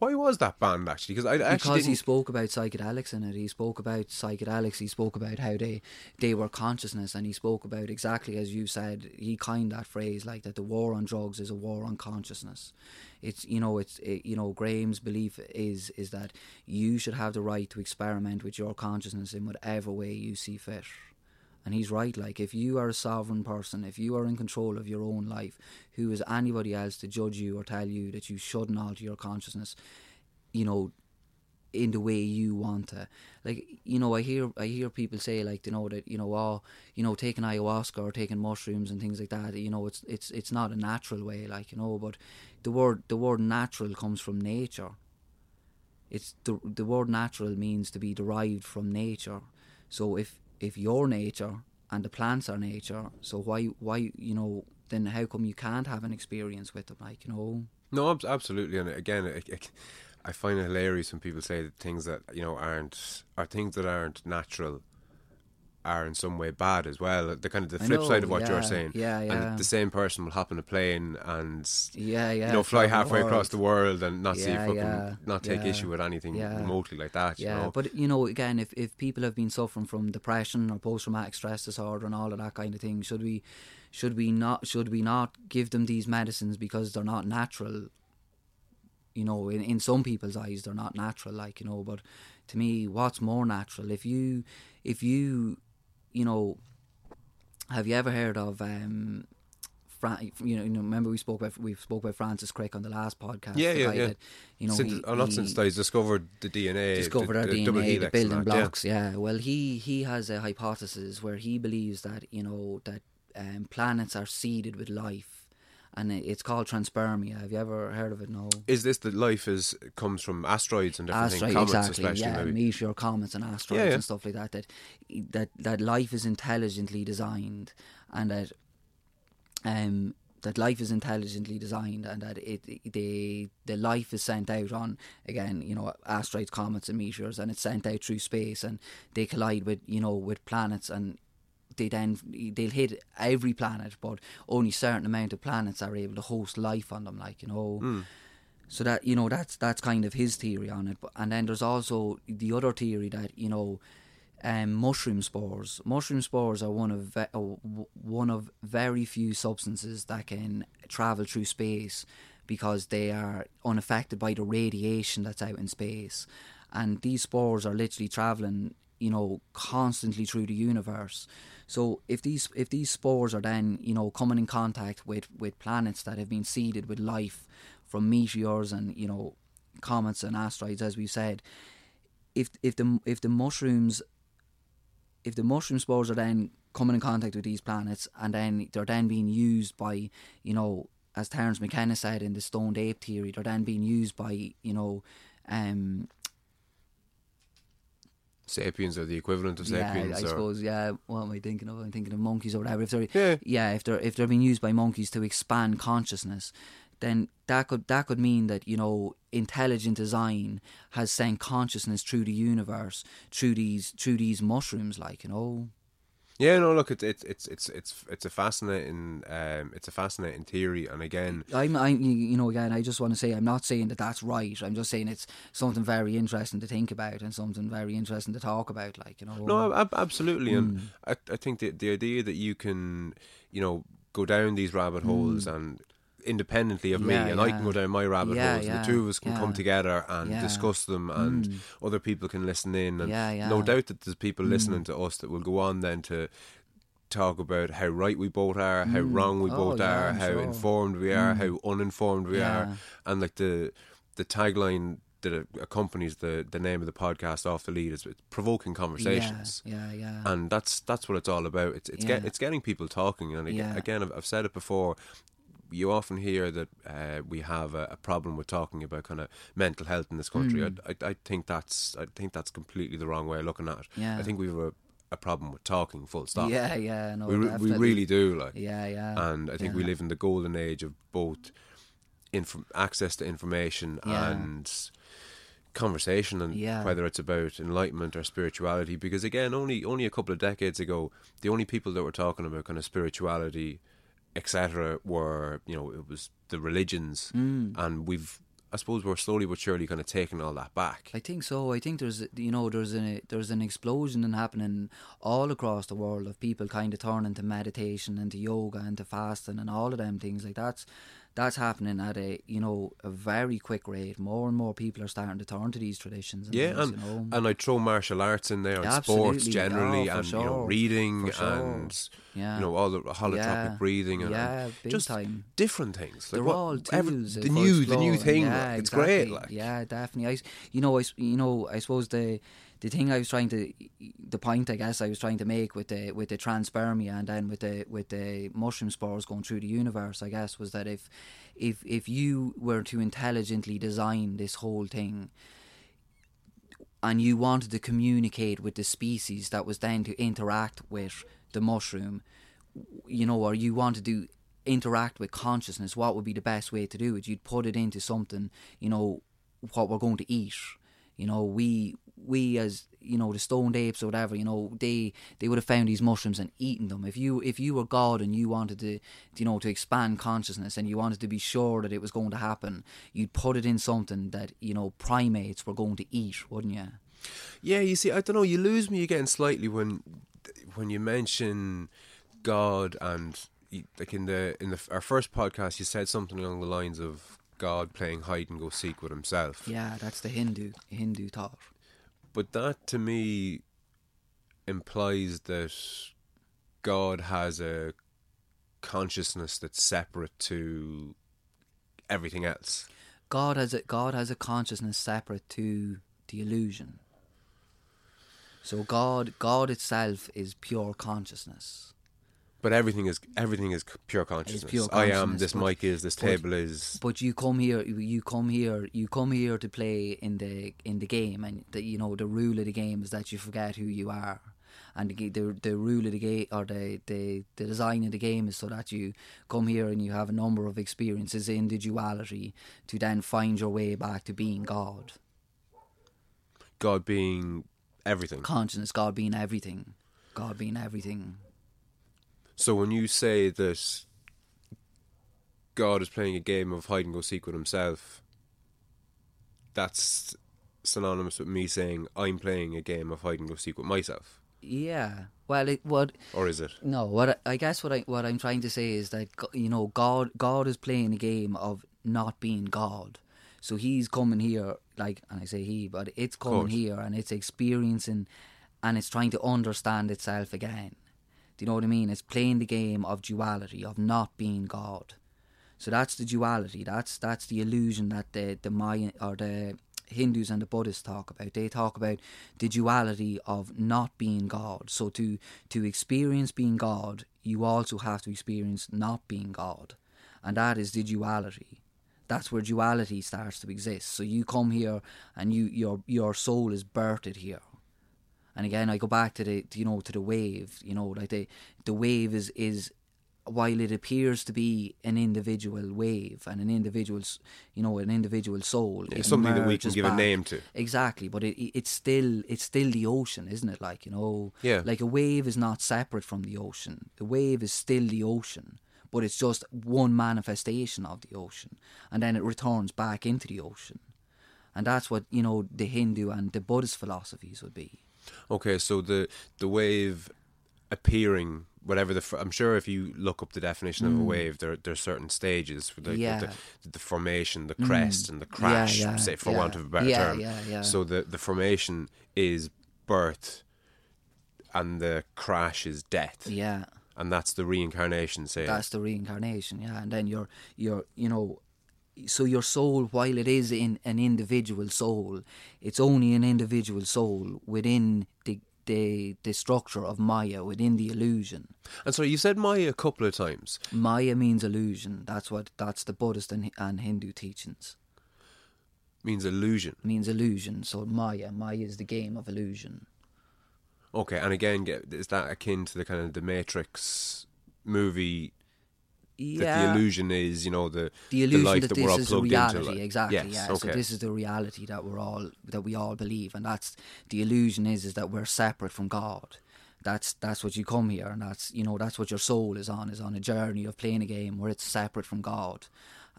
Why was that banned actually? Because I actually because he spoke about psychedelics in it. He spoke about psychedelics. He spoke about how they they were consciousness, and he spoke about exactly as you said. He coined that phrase like that. The war on drugs is a war on consciousness. It's you know it's it, you know Graham's belief is is that you should have the right to experiment with your consciousness in whatever way you see fit. And he's right. Like, if you are a sovereign person, if you are in control of your own life, who is anybody else to judge you or tell you that you shouldn't alter your consciousness? You know, in the way you want to. Like, you know, I hear I hear people say like, you know, that you know, oh, you know, taking ayahuasca or taking mushrooms and things like that. You know, it's it's it's not a natural way, like you know. But the word the word natural comes from nature. It's the the word natural means to be derived from nature. So if if your nature and the plants are nature, so why why you know then how come you can't have an experience with them? Like you know, No, abs- absolutely. And again, I find it hilarious when people say things that you know aren't are things that aren't natural are in some way bad as well. The kind of the flip know, side of what yeah, you're saying. yeah, yeah. And the same person will hop on a plane and yeah, yeah, you know fly halfway across the world and not see fucking yeah, not take yeah, issue with anything yeah. remotely like that. Yeah, you know? but you know, again, if, if people have been suffering from depression or post traumatic stress disorder and all of that kind of thing, should we should we not should we not give them these medicines because they're not natural? You know, in, in some people's eyes, they're not natural. Like you know, but to me, what's more natural? If you if you you know, have you ever heard of um, Fran- you know, you know, remember we spoke about we spoke about Francis Crick on the last podcast. Yeah, yeah, yeah. that, you know, since, he, oh, not since they discovered the DNA, discovered the, our the DNA, the building that, yeah. blocks. Yeah. Well, he he has a hypothesis where he believes that you know that um, planets are seeded with life, and it's called transpermia. Have you ever heard of it? No. Is this that life is comes from asteroids and different Asteroid, things, comets exactly. especially Yeah, maybe? meteor, comets, and asteroids Yeah, yeah. and stuff like that. That that that life is intelligently designed, and that um that life is intelligently designed, and that it the the life is sent out on again, you know, asteroids, comets, and meteors, and it's sent out through space, and they collide with you know with planets and. They then they'll hit every planet, but only certain amount of planets are able to host life on them. Like you know, so that you know that's that's kind of his theory on it. But and then there's also the other theory that you know, um, mushroom spores. Mushroom spores are one of ve- uh, w- one of very few substances that can travel through space because they are unaffected by the radiation that's out in space, and these spores are literally traveling you know constantly through the universe so if these if these spores are then you know coming in contact with with planets that have been seeded with life from meteors and you know comets and asteroids as we said if if the if the mushrooms if the mushroom spores are then coming in contact with these planets and then they're then being used by you know as Terence McKenna said in the stoned ape theory they're then being used by you know um Sapiens are the equivalent of sapiens. yeah. I or, suppose. Yeah, what am I thinking of? I'm thinking of monkeys or whatever. If they're Yeah. yeah, if they're if they're being used by monkeys to expand consciousness, then that could that could mean that you know intelligent design has sent consciousness through the universe through these through these mushrooms, like you know. Yeah, no, look, it's it's it's it's it's it's a fascinating um, it's a fascinating theory, and again, I'm, I'm, you know, again, I just want to say I'm not saying that that's right. I'm just saying it's something very interesting to think about and something very interesting to talk about. Like you know, no, ab- absolutely, Hmm. and I I think the the idea that you can you know go down these rabbit holes and independently of. Yeah, me, and I can go down my rabbit Yeah, holes, and yeah, the two of us can come together and Yeah. discuss them, and mm. other people can listen in, and Yeah, yeah. no doubt that there's people mm. listening to us that will go on then to talk about how right we both are, how mm. wrong we Oh, both yeah, are, I'm how sure. informed we are, how uninformed we Yeah. are, and like the the tagline that accompanies the the name of the podcast off the lead is it's provoking conversations Yeah, yeah, yeah. and that's that's what it's all about. It's it's get, it's getting people talking, and again, Yeah. again I've, I've said it before. You often hear that uh, we have a, a problem with talking about kind of mental health in this country. Mm. I, I I think that's I think that's completely the wrong way of looking at it. Yeah. I think we have a, a problem with talking. Full stop. yeah, yeah. No, we re- we really do. Like, Yeah, yeah. and I think we live in the golden age of both inf- access to information Yeah. and conversation and Yeah. whether it's about enlightenment or spirituality because again only only a couple of decades ago the only people that were talking about kind of spirituality etc were you know it was the religions Mm. and we've I suppose we're slowly but surely kind of taking all that back I think so. I think there's you know there's an there's an explosion in happening all across the world of people kind of turning to meditation and to yoga and to fasting and all of them things like that's that's happening at a you know a very quick rate. More and more people are starting to turn to these traditions. And yeah, things, and you know. and I throw martial arts in there, and Yeah, sports oh, generally, Oh, for and you know reading sure. and Yeah. you know all the holotropic Yeah. breathing and, Yeah, and just time. different things. Like They're what- all every- the new, the new thing. Yeah, like, it's exactly. great. Like yeah, definitely. I, you know, I, you know, I suppose the the thing I was trying to, the point I guess I was trying to make with the with the transpermia and then with the with the mushroom spores going through the universe, I guess, was that if if if you were to intelligently design this whole thing and you wanted to communicate with the species that was then to interact with the mushroom, you know, or you wanted to interact with consciousness, what would be the best way to do it? You'd put it into something, you know, what we're going to eat. You know, we we as you know the stoned apes or whatever, you know, they they would have found these mushrooms and eaten them. If you if you were God and you wanted to, you know, to expand consciousness and you wanted to be sure that it was going to happen, you'd put it in something that you know primates were going to eat, wouldn't you? Yeah, you see, I don't know. You lose me again slightly when when you mention God and like in the in the our first podcast, you said something along the lines of God playing hide and go seek with himself. Yeah, that's the Hindu Hindu thought. But that to me implies that God has a consciousness that's separate to everything else. God has a God has a consciousness separate to the illusion. So God God itself is pure consciousness. But everything is everything is pure consciousness. pure I am. This but- mic is. This but- table is. But you come here you come here you come here to play in the in the game and the, you know the rule of the game is that you forget who you are. And the, the the rule of the game or the, the, the design of the game is so that you come here and you have a number of experiences in the duality to then find your way back to being God. God being everything. consciousness, God being everything, God being everything. So when you say that God is playing a game of hide and go seek with himself, that's synonymous with me saying I'm playing a game of hide and go seek with myself, Yeah. Well, it what or is it? no what I, I guess what I what I'm trying to say is that you know God God is playing a game of not being God. So he's coming here like and I say he, but it's coming here and it's experiencing and it's trying to understand itself again. Do you know what I mean? It's playing the game of duality of not being God. So that's the duality. That's that's the illusion that the the Mayan or the Hindus and the Buddhists talk about. They talk about the duality of not being God. So to to experience being God, you also have to experience not being God, and that is the duality. That's where duality starts to exist. So you come here, and you your your soul is birthed here. And again, I go back to the you know to the wave. You know, like the the wave is is while it appears to be an individual wave and an individual, you know, an individual soul, Yeah, it something that we can give a name to. Exactly, but it, it- it's still it's still the ocean, isn't it? Like you know, Yeah. like a wave is not separate from the ocean. The wave is still the ocean, but it's just one manifestation of the ocean, and then it returns back into the ocean, and that's what you know the Hindu and the Buddhist philosophies would be. Okay, so the the wave appearing, whatever the, I'm sure if you look up the definition of a wave, there there's certain stages, Mm. Yeah. Mm. the, the formation, the crest, and the crash, yeah, say for yeah. want of a better Yeah, term. yeah, yeah. So the the formation is birth, and the crash is death, Yeah. and that's the reincarnation. Say, That's the reincarnation, yeah. And then you're you're you know so your soul, while it is in an individual soul, it's only an individual soul within the the the structure of Maya, within the illusion. and so you said Maya a couple of times. Maya means illusion. That's what that's the Buddhist and, and Hindu teachings. Means illusion. means illusion. So Maya, Maya is the game of illusion. Okay, and again, is that akin to the kind of the Matrix movie that Yeah. the illusion is, you know, the the illusion life that, that, this we're all is a reality into. like- exactly Yes, yeah okay. so this is the reality that we're all that we all believe and that's the illusion is is that we're separate from god that's that's what you come here and that's you know that's what your soul is on is on a journey of playing a game where it's separate from god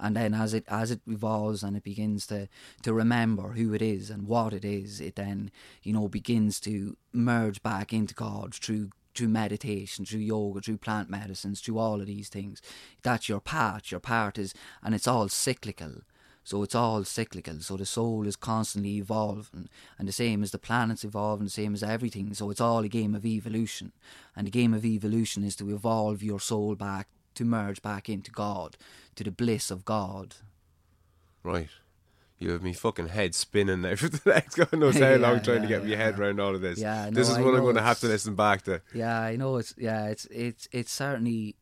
and then as it as it evolves and it begins to to remember who it is and what it is it then you know begins to merge back into god through through meditation, through yoga, through plant medicines, through all of these things. That's your part. Your part is, and it's all cyclical. So it's all cyclical. So the soul is constantly evolving, and the same as the planets evolve, and the same as everything. So it's all a game of evolution, and the game of evolution is to evolve your soul back to merge back into God, to the bliss of God. Right. You have me fucking head spinning there for the next God knows how Yeah, long trying to yeah, get my head yeah. around all of this. Yeah, this is I what I'm going to have to listen back to. Yeah, I know it's yeah, it's it's it's certainly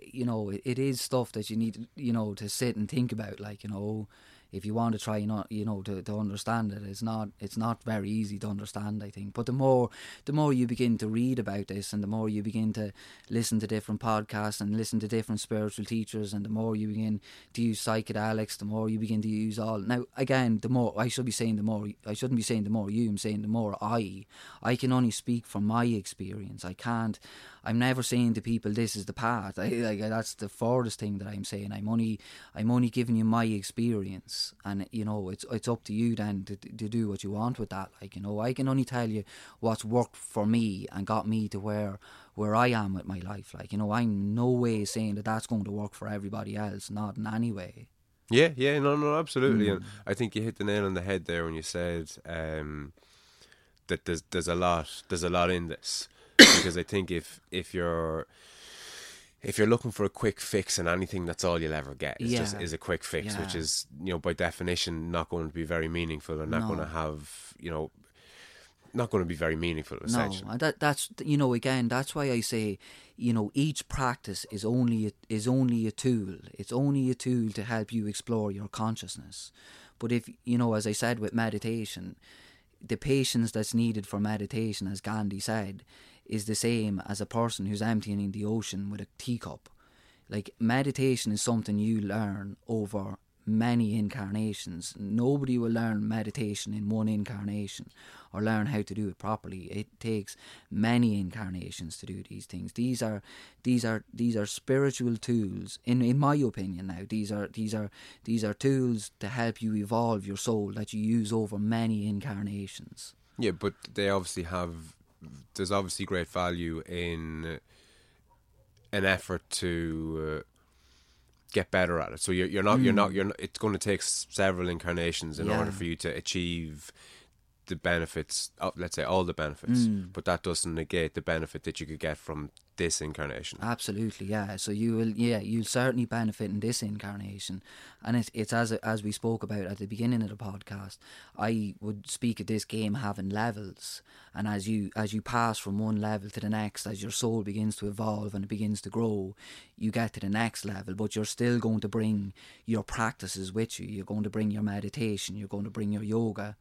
you know, it, it is stuff that you need you know to sit and think about like, you know, if you want to try not you know to, to understand it it's not it's not very easy to understand i think. But the more the more you begin to read about this and the more you begin to listen to different podcasts and listen to different spiritual teachers and the more you begin to use psychedelics the more you begin to use all now again the more i should be saying the more i shouldn't be saying the more you i'm saying the more i. I can only speak from my experience. I can't i'm never saying to people this is the path. I, like that's the farthest thing that i'm saying. I'm only i'm only giving you my experience. And you know it's it's up to you then to, to do what you want with that. Like you know i can only tell you what's worked for me and got me to where where i am with my life. Like you know i'm no way saying that that's going to work for everybody else. Not in any way. Yeah, yeah, no, no, absolutely. Hmm. And I think you hit the nail on the head there when you said um, that there's there's a lot there's a lot in this because I think if if you're if you're looking for a quick fix and anything, that's all you'll ever get. Is just is a quick fix, which is you know by definition not going to be very meaningful and not No. going to have you know not going to be very meaningful. Essentially, No, that that's you know again that's why I say you know each practice is only a, is only a tool. It's only a tool to help you explore your consciousness. But if you know, as I said with meditation, the patience that's needed for meditation, as Gandhi said, is the same as a person who's emptying the ocean with a teacup. Like meditation is something you learn over many incarnations. Nobody will learn meditation in one incarnation or learn how to do it properly. It takes many incarnations to do these things. These are these are these are spiritual tools. In in my opinion now, these are these are these are tools to help you evolve your soul that you use over many incarnations. yeah, but they obviously have. There's obviously great value in an effort to. Uh, get better at it. So you're you're not you're not you're not, it's going to take several incarnations in Hmm. Yeah. order for you to achieve the benefits. Of, let's say all the benefits, Hmm. but that doesn't negate the benefit that you could get from this incarnation. Absolutely, yeah. So you will, yeah, you'll certainly benefit in this incarnation, and it's it's as as we spoke about at the beginning of the podcast. I would speak of this game having levels, and as you as you pass from one level to the next, as your soul begins to evolve and it begins to grow, you get to the next level. But you're still going to bring your practices with you. You're going to bring your meditation. You're going to bring your yoga,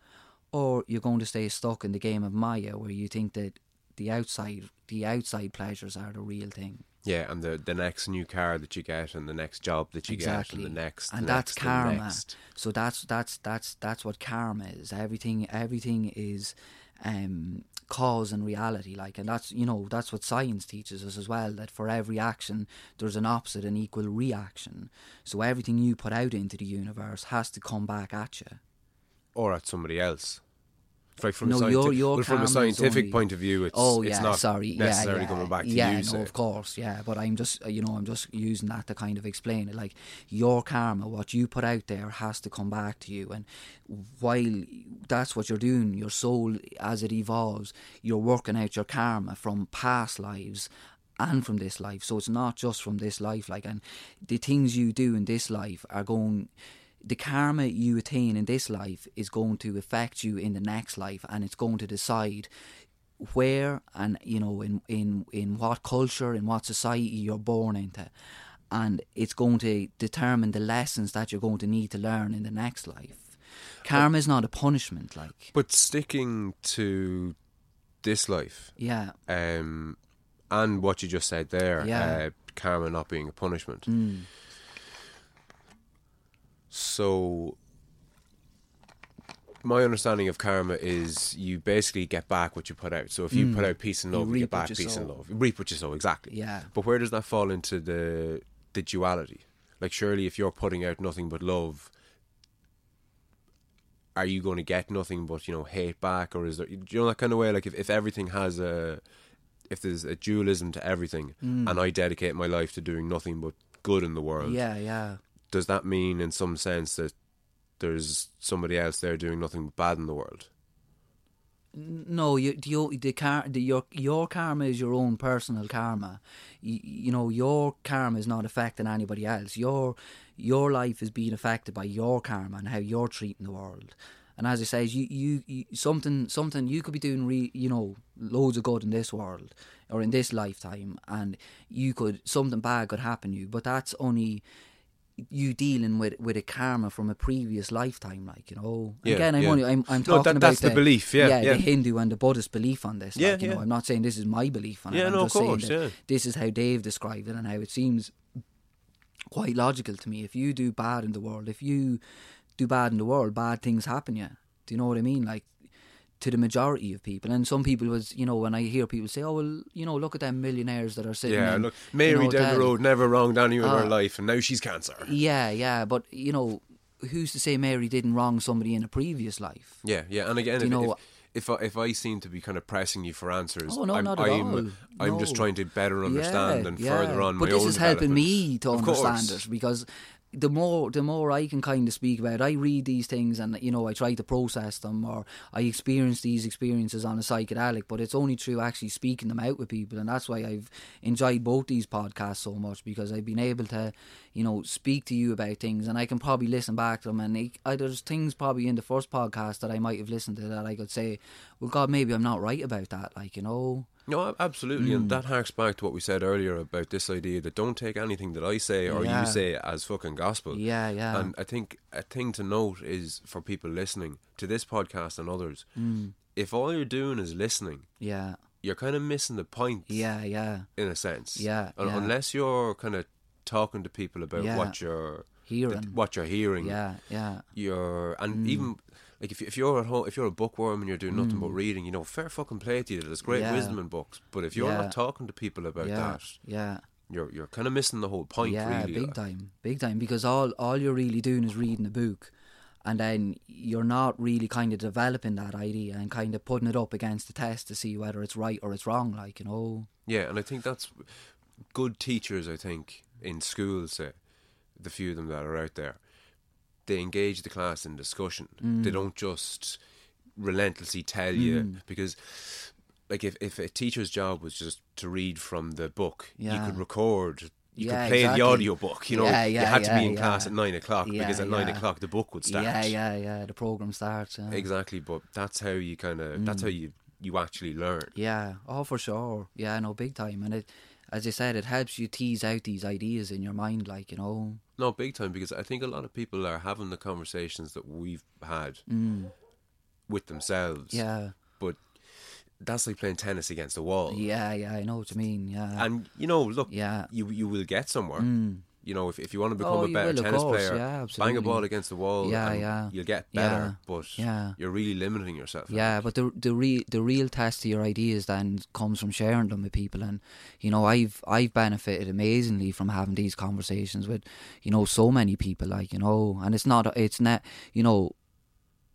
or you're going to stay stuck in the game of Maya, where you think that the outside the outside pleasures are the real thing. Yeah, and the the next new car that you get, and the next job that you exactly. get, and the next, and the that's next, karma. next. So that's that's that's that's what karma is. Everything everything is um, cause and reality. Like, and that's you know that's what science teaches us as well. That for every action, there's an opposite and equal reaction. So everything you put out into the universe has to come back at you. or at somebody else. Like from No, a scienti- your- your well, from a scientific only- point of view, it's oh it's not sorry, necessarily yeah, yeah, coming back to yeah, you. no, of course, yeah. But I'm just, you know, I'm just using that to kind of explain it. Like your karma, what you put out there, has to come back to you. And while that's what you're doing, your soul, as it evolves, you're working out your karma from past lives and from this life. So it's not just from this life. Like, and the things you do in this life are going the karma you attain in this life is going to affect you in the next life and it's going to decide where and you know in in in what culture in what society you're born into and it's going to determine the lessons that you're going to need to learn in the next life karma is not a punishment like But sticking to this life, yeah um, and what you just said there, Yeah. uh, karma not being a punishment. mm, So, my understanding of karma is you basically get back what you put out. So, if you put out peace and Mm. You love, you, get back peace and love. You reap what you sow, exactly. yeah But where does that fall into the the duality? Like, surely, if you're putting out nothing but love, are you going to get nothing but you know hate back, or is there? You know that kind of way? Like, if if everything has a if there's a dualism to everything, and I dedicate my life to doing nothing but good in the world, Mm. yeah yeah does that mean in some sense that there's somebody else there doing nothing bad in the world? No, you, the, car, the, your your karma is your own personal karma. You, you know your karma is not affecting anybody else. Your your life is being affected by your karma and how you're treating the world. And as I say, you, you, you something something you could be doing, re, you know, loads of good in this world or in this lifetime, and you could something bad could happen to you. But that's only you dealing with with a karma from a previous lifetime, like you know. Yeah, Again, I'm yeah. only I'm, I'm No, talking that- about the belief, yeah, yeah. the Hindu and the Buddhist belief on this. Yeah, like, you know, yeah. I'm not saying this is my belief on it. Yeah, I'm no, of just saying course, that yeah. this is how Dave described it and how it seems quite logical to me. If you do bad in the world, if you do bad in the world, bad things happen. Yeah, do you know what I mean? Like to the majority of people, and some people was you know when I hear people say, "Oh well, you know, look at them millionaires that are sitting." Yeah, in, look, you Mary know, down the road never wronged anyone in her Ah. life, and now she's cancer. Yeah, yeah, but you know, who's to say Mary didn't wrong somebody in a previous life? Yeah, yeah, and again, if, you know- if, if I, if I seem to be kind of pressing you for answers, Oh, no, I'm, not at I'm, all. I'm just trying to better understand Yeah, and yeah. further on But this is helping me to understand it because the more the more I can kind of speak about, it, I read these things and you know I try to process them or I experience these experiences on a psychedelic. But it's only through actually speaking them out with people, and that's why I've enjoyed both these podcasts so much because I've been able to, you know, speak to you about things, and I can probably listen back to them. And I, there's things probably in the first podcast that I might have listened to that I could say, well, God, maybe I'm not right about that. Like you know. No, absolutely, Hmm. and that harks back to what we said earlier about this idea that don't take anything that I say or Yeah. you say as fucking gospel. Yeah, yeah. And I think a thing to note is for people listening to this podcast and others, Hmm. if all you're doing is listening, Yeah, you're kind of missing the point. yeah, yeah. in a sense. Yeah, yeah. Unless you're kind of talking to people about Yeah. what you're Hearing. th- what you're hearing. Yeah, yeah. You're and Mm. even like if if you're at home, if you're a bookworm and you're doing nothing but hmm. reading, you know, fair fucking play to you. There's great. Yeah. wisdom in books, but if you're Yeah. not talking to people about yeah, that, yeah, you're you're kind of missing the whole point. yeah, really. big like. time, big time. Because all all you're really doing is reading a book, and then you're not really kind of developing that idea and kind of putting it up against the test to see whether it's right or it's wrong. Like you know, Yeah, and I think that's good teachers. I think in schools, say, the few of them that are out there, they engage the class in discussion. Mm. They don't just relentlessly tell you because. Like if, if a teacher's job was just to read from the book, you could record, you Yeah, could play exactly. the audio book. You know, Yeah, you yeah, had to be yeah, in class at nine o'clock Yeah, because at nine o'clock the book would start. yeah, yeah, yeah. The program starts. Yeah. Exactly, but that's how you kind of that's Mm. how you you actually learn. Yeah, oh for sure. Yeah, no, big time. And it, as I said, it helps you tease out these ideas in your mind, like you know. No, big time because I think a lot of people are having the conversations that we've had Mm, with themselves. yeah, But that's like playing tennis against a wall. Yeah, yeah, I know what you mean. Yeah, And you know, look, Yeah. you you will get somewhere. You know, if, if you want to become Oh, a better will, tennis course, player, yeah, bang a ball against the wall. Yeah, and yeah. You'll get Yeah, better, but yeah. you're really limiting yourself. Yeah, but the the real the real test to your ideas then comes from sharing them with people, and you know I've I've benefited amazingly from having these conversations with you know so many people, like you know, and it's not it's not you know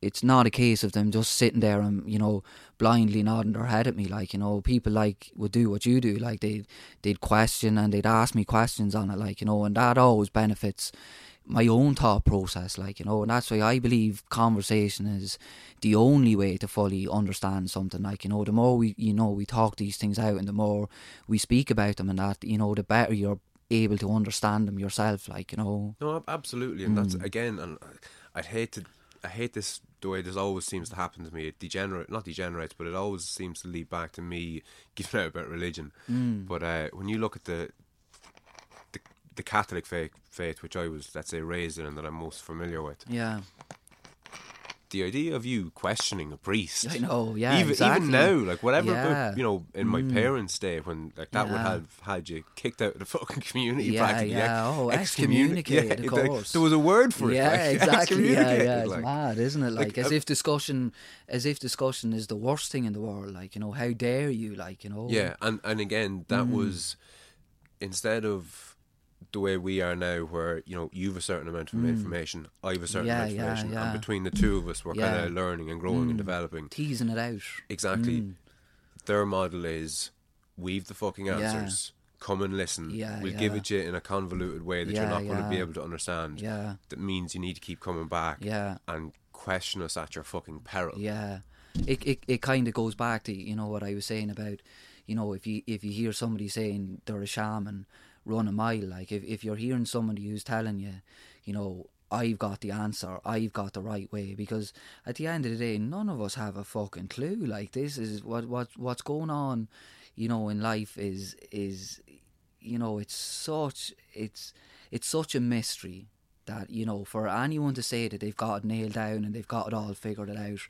it's not a case of them just sitting there and you know blindly nodding their head at me like you know people like would do what you do like they they'd question and they'd ask me questions on it like you know and that always benefits my own thought process like you know and that's why I believe conversation is the only way to fully understand something like you know the more we you know we talk these things out and the more we speak about them and that you know the better you're able to understand them yourself like you know No, absolutely, and that's Mm. again, and I'd hate to, I hate this the way this always seems to happen to me. It degenerate, not degenerates, but it always seems to lead back to me giving out about religion. Mm. But uh, when you look at the, the the Catholic faith, faith, which I was, let's say, raised in and that I'm most familiar with, yeah the idea of you questioning a priest. I know, yeah, even exactly. even now, like whatever, Yeah. Mm. about, you know, in my parents' day when like that would have had you kicked out of the fucking community. Yeah, practically. yeah. Oh, excommunic- excommunicated, of it- like, course. there was a word for it. Yeah, like, exactly. Yeah, yeah. It's mad, isn't it? Like, Like, as uh, if discussion, as if discussion is the worst thing in the world. Like, you know, how dare you? Like, you know. Yeah, and and again, that Mm. was instead of the way we are now, where you know you've a certain amount of information, I've a certain Mm. Yeah, amount of yeah, information, yeah. and between the two of us, we're Yeah. Mm. kind of learning and growing and developing. Teasing it out. Exactly. Their model is we've the fucking Yeah. answers. Come and listen. Yeah, we'll give it to you in a convoluted way that you're Yeah, not going to be able to understand. Yeah. That means you need to keep coming back. Yeah. And question us at your fucking peril. Yeah, it it it kind of goes back to you know what I was saying about you know if you if you hear somebody saying they're a shaman run a mile. Like if if you're hearing somebody who's telling you you know I've got the answer I've got the right way because at the end of the day none of us have a fucking clue. Like this is what what what's going on you know in life is is you know it's such it's it's such a mystery that you know for anyone to say that they've got it nailed down and they've got it all figured it out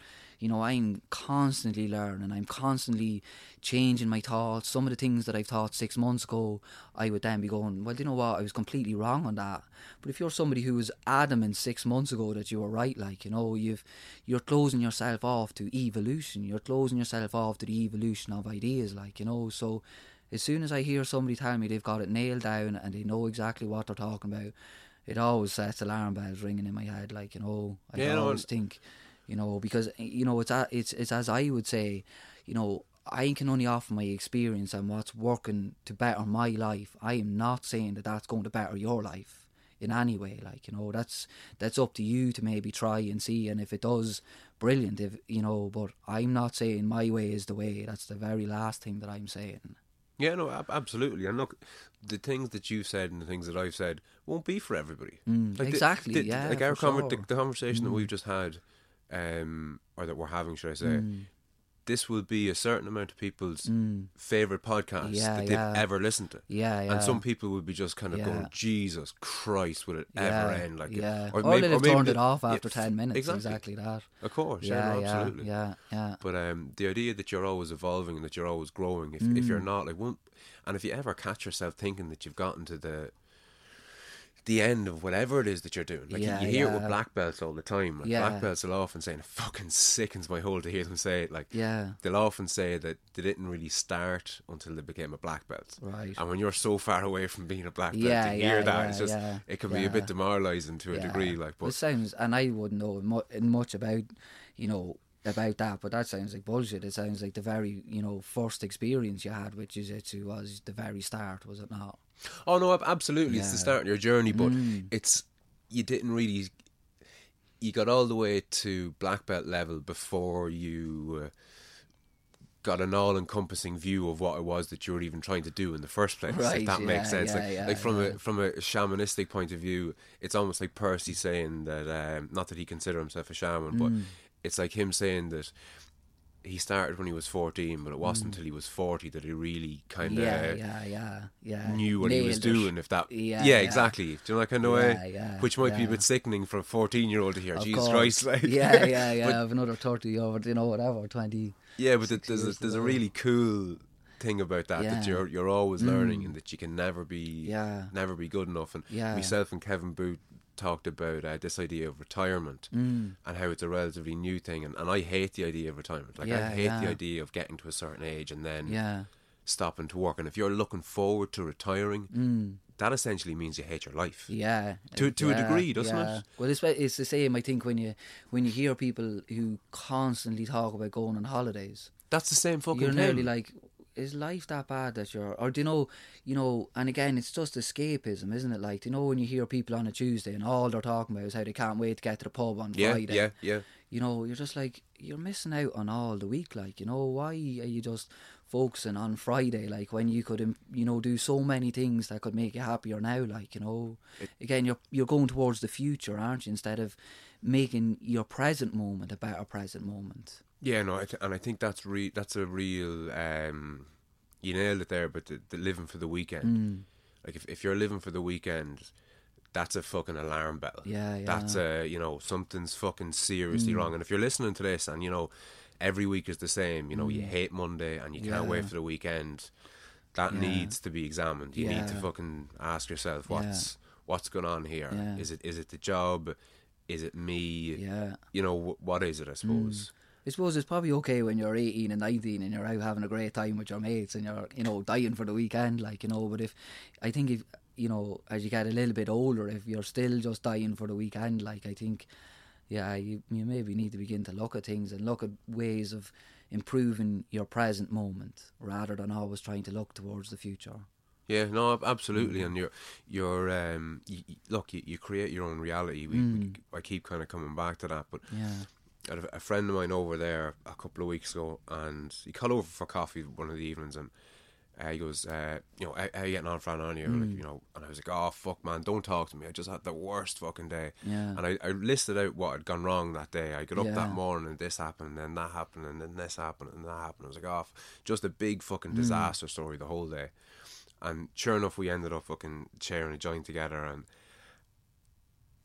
you know i'm constantly learning i'm constantly changing my thoughts. Some of the things that i've thought six months ago i would then be going well you know what? I was completely wrong on that. But if you're somebody who was adamant six months ago that you were right like you know you've you're closing yourself off to evolution. You're closing yourself off to the evolution of ideas like you know. So as soon as I hear somebody tell me they've got it nailed down and they know exactly what they're talking about, it always sets alarm bells ringing in my head. Like you know, I Yeah, always think, you know, because you know it's it's it's as I would say, you know, I can only offer my experience and what's working to better my life. I am not saying that that's going to better your life in any way. Like you know, that's that's up to you to maybe try and see, and if it does, brilliant. If you know, but I'm not saying my way is the way. That's the very last thing that I'm saying. Yeah, no, ab- absolutely. And look, the things that you've said and the things that I've said won't be for everybody. Mm, the- exactly, the- yeah, Like our conver- the, sure. the conversation that we've just had, um, or that we're having, should I say, Mm. this will be a certain amount of people's favorite podcasts Yeah, that they've yeah. ever listened to. Yeah, yeah. And some people will be just kind of going, Jesus Christ, will it ever end? Like, yeah. or Or, maybe- or have maybe turned it off after ten minutes. exactly. Exactly, that. Of course, yeah, no, absolutely. yeah, yeah. But um, the idea that you're always evolving and that you're always growing, if if Mm. you're not like one, and if you ever catch yourself thinking that you've gotten to the the end of whatever it is that you're doing, like you- Yeah, you, hear it with black belts all the time. Like Yeah. black belts will often say, "It fucking sickens my whole to hear them say it." Like Yeah. they'll often say that they didn't really start until they became a black belt. Right. And when you're so far away from being a black belt, Yeah, to hear yeah, that, yeah, it's just yeah, it can be a bit demoralising to a Yeah. degree. Like, but it sounds, and I wouldn't know much about, you know, about that, but that sounds like bullshit. It sounds like the very, you know, first experience you had with jiu-jitsu was the very start, was it not? Oh no, ab- absolutely. It's the start of your journey, but Mm. it's you didn't really. You got all the way to black belt level before you uh, got an all-encompassing view of what it was that you were even trying to do in the first place. Right, if that makes sense. yeah, like, yeah, like from yeah. a from a shamanistic point of view, it's almost like Percy saying that. Um, not that he consider himself a shaman, Mm. but it's like him saying that he started when he was 14, but it wasn't until he was 40 that he really kind of Mm. yeah, yeah, yeah, yeah. knew what he was it. doing. If that, Yeah, yeah, yeah. exactly. Do you know that kind of way? yeah, Which might be a bit sickening for a 14 year old to hear. Of Jesus course. Christ, like yeah, yeah, yeah. But- I've another thirty or you know whatever, twenty. Yeah, but six there's a, there's a really cool thing about that that. Mm. you're you're always learning and that you can never be Yeah. never be good enough. And Yeah. myself and Kevin Booth talked about uh, this idea of retirement Mm. and how it's a relatively new thing. And, and I hate the idea of retirement. Like I Yeah, hate the idea of getting to a certain age and then Yeah. stopping to work. And if you're looking forward to retiring, that essentially means you hate your life. Mm. Yeah, To- to a degree, doesn't yeah. it? Well, it's it's the same. I think when you when you hear people who constantly talk about going on holidays, That's the same fucking you're thing. nearly like, is life that bad that you're? Or do you know, you know? And again, it's just escapism, isn't it? Like, do you know when you hear people on a Tuesday and all they're talking about is how they can't wait to get to the pub on yeah, Friday. yeah, yeah. You know, you're just like you're missing out on all the week. Like, you know, why are you just focusing on Friday? Like when you could, you know, do so many things that could make you happier now. Like, you know, again, you're you're going towards the future, aren't you? Instead of making your present moment a better present moment. Yeah, no, I th- and I think that's re- that's a real. Um, you nailed it there, but the, the living for the weekend. Mm. Like if if you're living for the weekend, that's a fucking alarm bell. Yeah, yeah. Mm. That's a you know something's fucking seriously wrong. And if you're listening to this and you know every week is the same, you know you hate Monday and you can't Mm. Yeah. wait for the weekend, that Yeah. needs to be examined. You need to fucking ask yourself Yeah. what's what's going on here. Yeah. Is it is it the job? Is it me? Yeah. You know wh- what is it? I suppose. I suppose it's probably okay when you're 18 and 19 and you're out having a great time with your mates and you're, you know, dying for the weekend, like, you know. But if, I think if, you know, as you get a little bit older, if you're still just dying for the weekend, like, I think, yeah, you, you maybe need to begin to look at things and look at ways of improving your present moment rather than always trying to look towards the future. Yeah, no, ab- absolutely. And you're, you're, um, y y- look, you, you create your own reality. We, we, I keep kind of coming back to that, but Yeah. I had a, friend of mine over there a couple of weeks ago, and he called over for coffee one of the evenings, and uh, he goes, uh, you know, how, how you getting on, Fran? On you, like, you know, and I was like, oh fuck, man, don't talk to me. I just had the worst fucking day. Yeah. And I, I listed out what had gone wrong that day. I got up Yeah. that morning, and this happened, and then that happened, and then this happened, and that happened. I was like, oh, just a big fucking disaster story the whole day. And sure enough, we ended up fucking sharing a joint together, and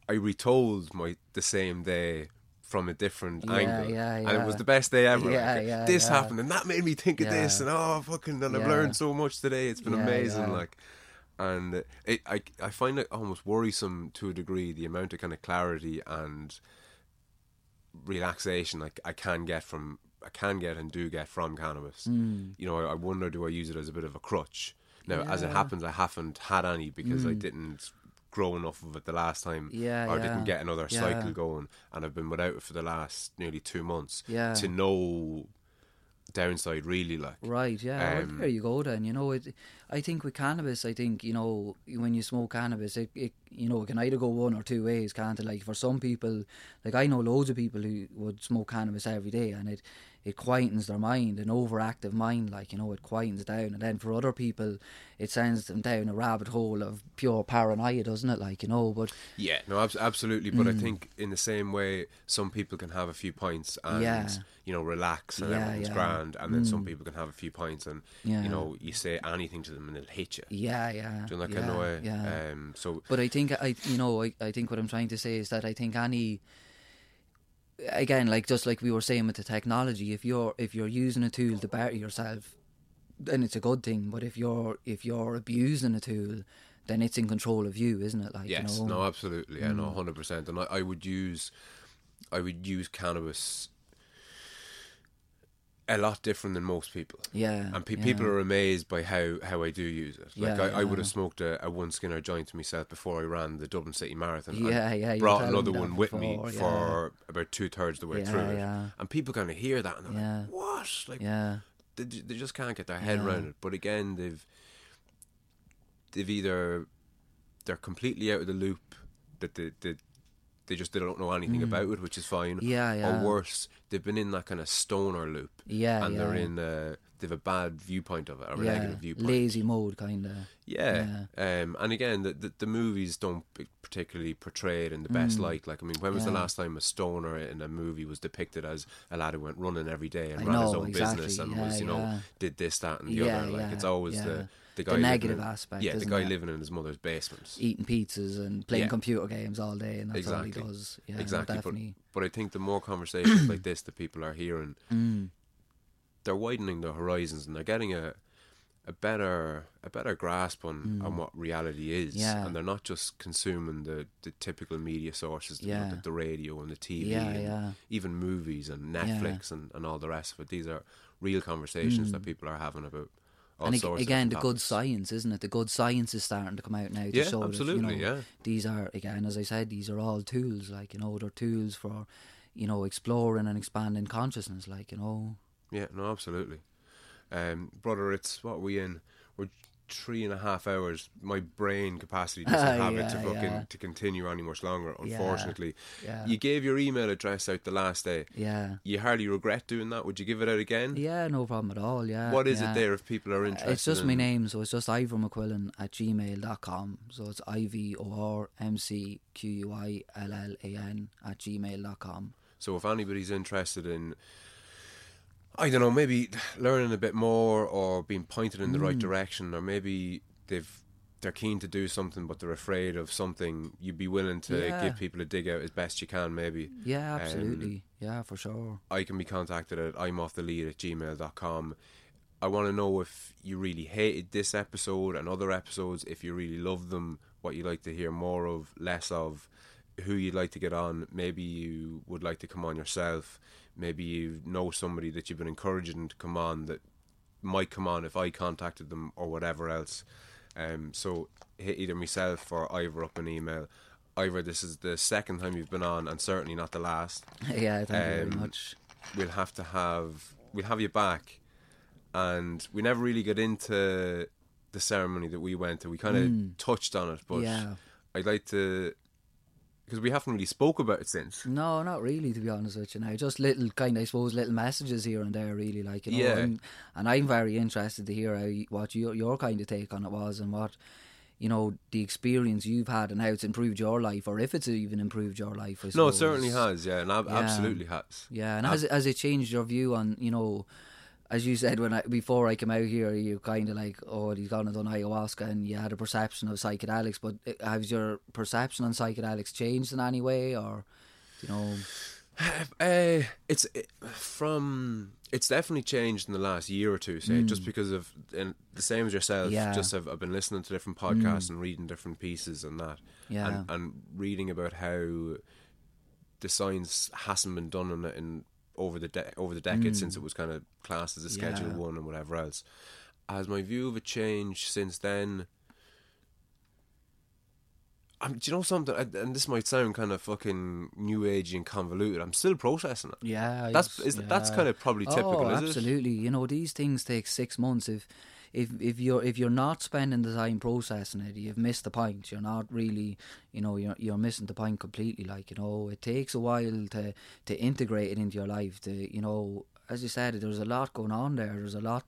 I retold my the same day from a different Yeah, angle, yeah, and it was the best day ever. Yeah, Like, yeah, this yeah. happened, and that made me think of this, and oh fucking, and I've learned so much today. It's been Yeah, amazing, yeah. like, and it, I I find it almost worrisome to a degree the amount of kind of clarity and relaxation like I can get from I can get and do get from cannabis. Mm. You know, I, I wonder do I use it as a bit of a crutch. Now, as it happens, I haven't had any because I mm. didn't grow enough of it the last time, Yeah, or yeah. didn't get another Yeah. cycle going, and I've been without it for the last nearly two months. Yeah. To no downside, really, like Right, yeah. Um, well, there you go then. You know, it, I think with cannabis, I think, you know, when you smoke cannabis, it, it you know, it can either go one or two ways, can't it? Like for some people, like I know loads of people who would smoke cannabis every day and it, it quietens their mind, an overactive mind, like, you know, it quietens down. And then for other people, it sends them down a rabbit hole of pure paranoia, doesn't it? Like, you know, but Yeah, no, abs- absolutely. But I Mm. think in the same way, some people can have a few pints and Yeah. you know relax and Yeah, everything's yeah. grand, and then some people can have a few pints and Yeah. you know you say anything to them and they'll hit you. yeah, yeah. Do you know that yeah, kind of way? Yeah. Um, so But I think I, you know, I, I think what I'm trying to say is that I think any, again, like just like we were saying with the technology, if you're if you're using a tool to better yourself, then it's a good thing. But if you're if you're abusing a tool, then it's in control of you, isn't it? Like yes, you know, no, absolutely, yeah, Mm. no, hundred percent. And I, I would use, I would use cannabis a lot different than most people. yeah, And pe- yeah. people are amazed by how, how I do use it. Like Yeah, I, I would have smoked a, a one skinner joint to myself before I ran the Dublin City Marathon. Yeah, yeah, Brought another one with me for about two thirds of the way Yeah, through it, yeah. and people kind of hear that and they're Yeah. like, "What?" Like yeah, they, they just can't get their head Yeah. around it. But again, they've they've either they're completely out of the loop that they, they they just they don't know anything about it, which is fine. Mm. Yeah, yeah. Or worse, they've been in that kind of stoner loop. Yeah, and they're yeah. in uh, they've they've a bad viewpoint of it or a yeah, negative viewpoint. lazy mode kind of. Yeah. Um, and again, the, the the movies don't particularly portray it in the best light. Like, I mean, when was the Mm. Last time a stoner in a movie was depicted as a lad who went running every day and I ran his own exactly. business and Yeah, was, you know, did this, that, and the Yeah, other? Like, yeah, it's always yeah. the the The negative in- aspect, Yeah, the guy it? living in his mother's basement. Eating pizzas and playing Yeah. computer games all day, and that's exactly. all he does. Yeah, exactly. But, but I think the more conversations like this that people are hearing, Mm. They're widening their horizons and they're getting a a better a better grasp on, on what reality is. Mm. Yeah. And they're not just consuming the, the typical media sources, Yeah. the, the radio and the TV Yeah, and even movies and Netflix and, and all the rest of it. These are real conversations that people are having about all Mm. and sorts again, of the good science, isn't it? The good science is starting to come out now. To Yeah, absolutely, you know, yeah. These are again, as I said, these are all tools. Like you know, they're tools for you know exploring and expanding consciousness. Like you know, Yeah, no, absolutely. Um, brother, it's what are we in? We're three and a half hours. My brain capacity doesn't have it to fucking yeah. to continue any much longer. Unfortunately, yeah. you gave your email address out the last day. yeah, You hardly regret doing that. Would you give it out again? yeah, no problem at all. Yeah, What is yeah. it there if people are interested? It's just my in- name, so it's just Ivor McQuillan at gmail.com. So it's I V O R M C Q U I L L A N at gmail.com. So if anybody's interested in, I don't know, maybe learning a bit more or being pointed in the Mm. right direction, or maybe they've they're keen to do something but they're afraid of something, you'd be willing to Yeah. give people a dig out as best you can, maybe. Yeah, Um, absolutely. yeah, for sure. I can be contacted at I'm off the lead at gmail.com. I want to know if you really hated this episode and other episodes, if you really love them, what you'd like to hear more of, less of, who you'd like to get on. Maybe you would like to come on yourself. Maybe you know somebody that you've been encouraging to come on that might come on if I contacted them or whatever else. Um, so hit either myself or Ivor up an email. Ivor, this is the second time you've been on, and certainly not the last yeah, thank you very um, much. we'll have to have we'll have you back and we never really got into the ceremony that we went to we kind of touched on it but. Yeah. i'd like to because we haven't really spoke about it since No, not really, to be honest with you. Now, just little kind, I suppose, little messages here and there, really, like you know. Yeah. And, and I'm very interested to hear how what your your kind of take on it was, and what you know the experience you've had, and how it's improved your life, or if it's even improved your life. I no it certainly has yeah and ab- Yeah. absolutely has Yeah, and has has it changed your view on you know, as you said when I before I came out here, you kind of like, oh, he's gone and done ayahuasca, and you had a perception of psychedelics. But uh, has your perception on psychedelics changed in any way, or you know? Uh, it's it, from it's definitely changed in the last year or two. Say just because of and the same as yourself. Mm. Yeah. Mm. Just have I've been listening to different podcasts and reading different pieces and that. Yeah. and, and reading about how the science hasn't been done on it in over the de- over the decades since it was kind of classed as a Schedule Mm. Yeah. One and whatever else. Has my view of it changed since then? I'm, do you know something? I- And this might sound kind of fucking new agey and convoluted. I'm still processing it. Yeah, That's- is- that's kind of probably typical, Oh, is it? absolutely. You know, these things take six months. If if if you're if you're not spending the time processing it, you've missed the point. You're not really, you know, you're you're missing the point completely. Like you know, it takes a while to to integrate it into your life. To you know, as you said, there's a lot going on there. There's a lot.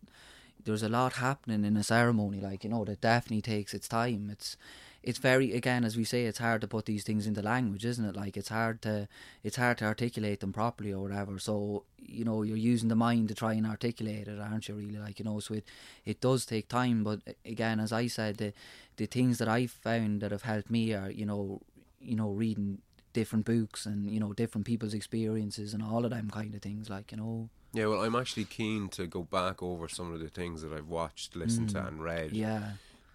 There's a lot happening in a ceremony, like you know, that definitely takes its time. It's, it's very again, as we say, it's hard to put these things into language, isn't it? Like it's hard to, it's hard to articulate them properly or whatever. So you know, you're using the mind to try and articulate it, aren't you? Really, like you know, so it, it does take time. But again, as I said, the, the things that I've found that have helped me are, you know, you know, reading different books and you know different people's experiences and all of them kind of things. Like you know, Yeah, well, I'm actually keen to go back over some of the things that I've watched, listened to, and read Mm. yeah,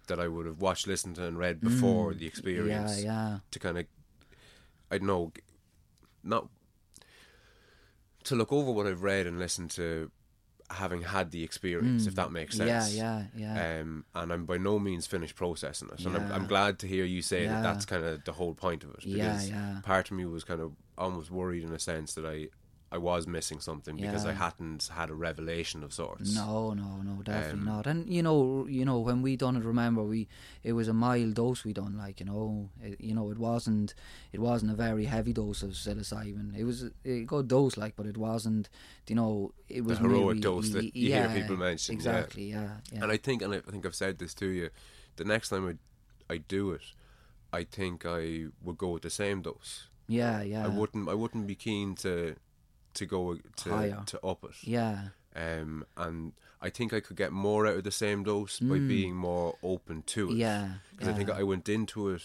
that I would have watched, listened to, and read before the experience. yeah, yeah. To kind of, I don't know, not to look over what I've read and listened to, having had the experience, if that makes Mm. Yeah, sense. yeah, yeah. Um, and I'm by no means finished processing it, and I'm, I'm glad to hear you say Yeah. that. That's kind of the whole point of it. Yeah, Because yeah. part of me was kind of almost worried in a sense that I, I was missing something because I hadn't had a revelation of sorts. No, no, no, definitely Um, not. And you know, you know, when we done it, remember we it was a mild dose we done. Like you know, it, you know, it wasn't it wasn't a very heavy dose of psilocybin. It was a, good dose, like, but it wasn't. You know, it was a heroic dose that you hear people mention, yeah. Exactly. Yeah. Yeah. And I think, and I think I've said this to you, the next time I, I do it, I think I would go with the same dose. yeah. Yeah. I wouldn't, I wouldn't be keen to, to go to Higher. to up it. Yeah. Um, and I think I could get more out of the same dose by being more open to it. Mm. Yeah. because I think. I went into it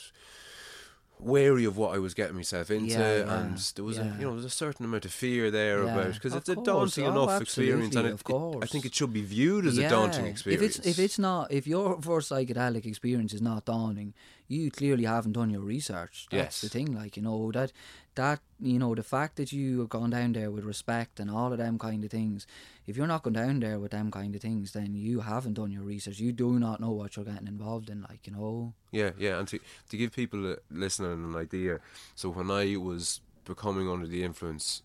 wary of what I was getting myself into, Yeah, yeah, and there was a you know there's a certain amount of fear there Yeah, about because it's a course. daunting Oh, enough experience, and it, of it- I think it should be viewed as a daunting experience. If it's if it's not if your first psychedelic experience is not daunting, you clearly haven't done your research. That's Yes. the thing, like you know that that you know the fact that you have gone down there with respect and all of them kind of things. If you're not going down there with them kind of things, then you haven't done your research. You do not know what you're getting involved in. Like you know, Yeah, yeah, and to to give people listening an idea, so when I was becoming under the influence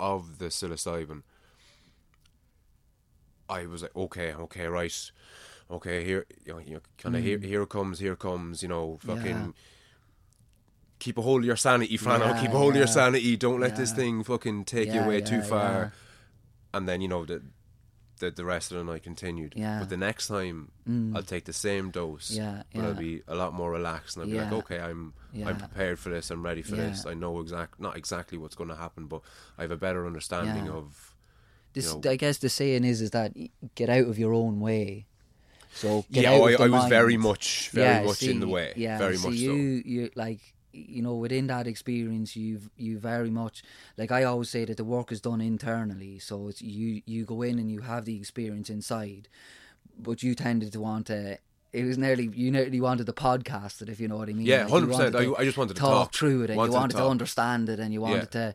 of the psilocybin, I was like, okay, okay, right, okay, here, you know, you know kind of here, here comes, here comes, you know, fucking. Yeah. Keep a hold of your sanity, Frano. Yeah, keep a hold of your sanity. Don't let this thing fucking take you away too far. And then you know the, the the rest of the night continued. Yeah. But the next time, Mm. I'll take the same dose Yeah, but I'll be a lot more relaxed and I'll be like, okay, I'm Yeah. I'm prepared for this. I'm ready for this. I know exact not exactly what's going to happen, but I have a better understanding of. this know- I guess the saying is is that get out of your own way. So get yeah, I, I was very much very much in the way. Yeah, very see, much you, you like you know within that experience, you've you very much like I always say that the work is done internally. So it's you you go in and you have the experience inside, but you tended to want to. It was nearly you nearly wanted to podcast it if you know what I mean. Yeah, Like, 100%. I- I just wanted to talk, talk. through it and Wanted you wanted to, talk. understand it and you wanted to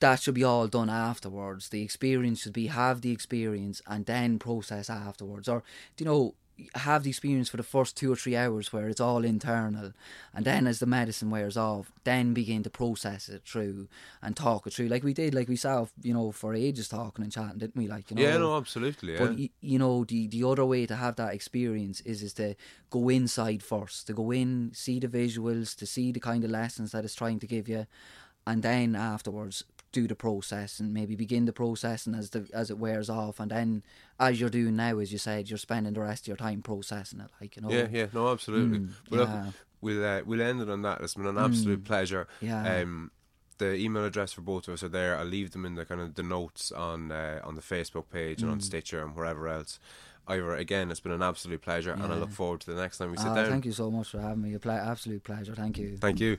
that should be all done afterwards. The experience should be have the experience and then process afterwards. Or do you know, have the experience for the first two or three hours where it's all internal, and then as the medicine wears off, then begin to process it through and talk it through, like we did, like we saw, you know, for ages talking and chatting, didn't we? Like you know, yeah, no, absolutely. Yeah. but you know, the the other way to have that experience is is to go inside first, to go in, see the visuals, to see the kind of lessons that it's trying to give you, and then afterwards do the process and maybe begin the process and as the as it wears off, and then as you're doing now, as you said, you're spending the rest of your time processing it, like you know. yeah, yeah, no, absolutely. Mm, but look, we'll uh, we'll end it on that. It's been an absolute pleasure. Yeah. Um, the email address for both of us are there. I'll leave them in the kind of the notes on uh, on the Facebook page and on Mm. Stitcher and wherever else. Ivor, again, it's been an absolute pleasure, and I look forward to the next time we sit Ah, down. thank you so much for having me. A ple- absolute pleasure. Thank you. Thank you.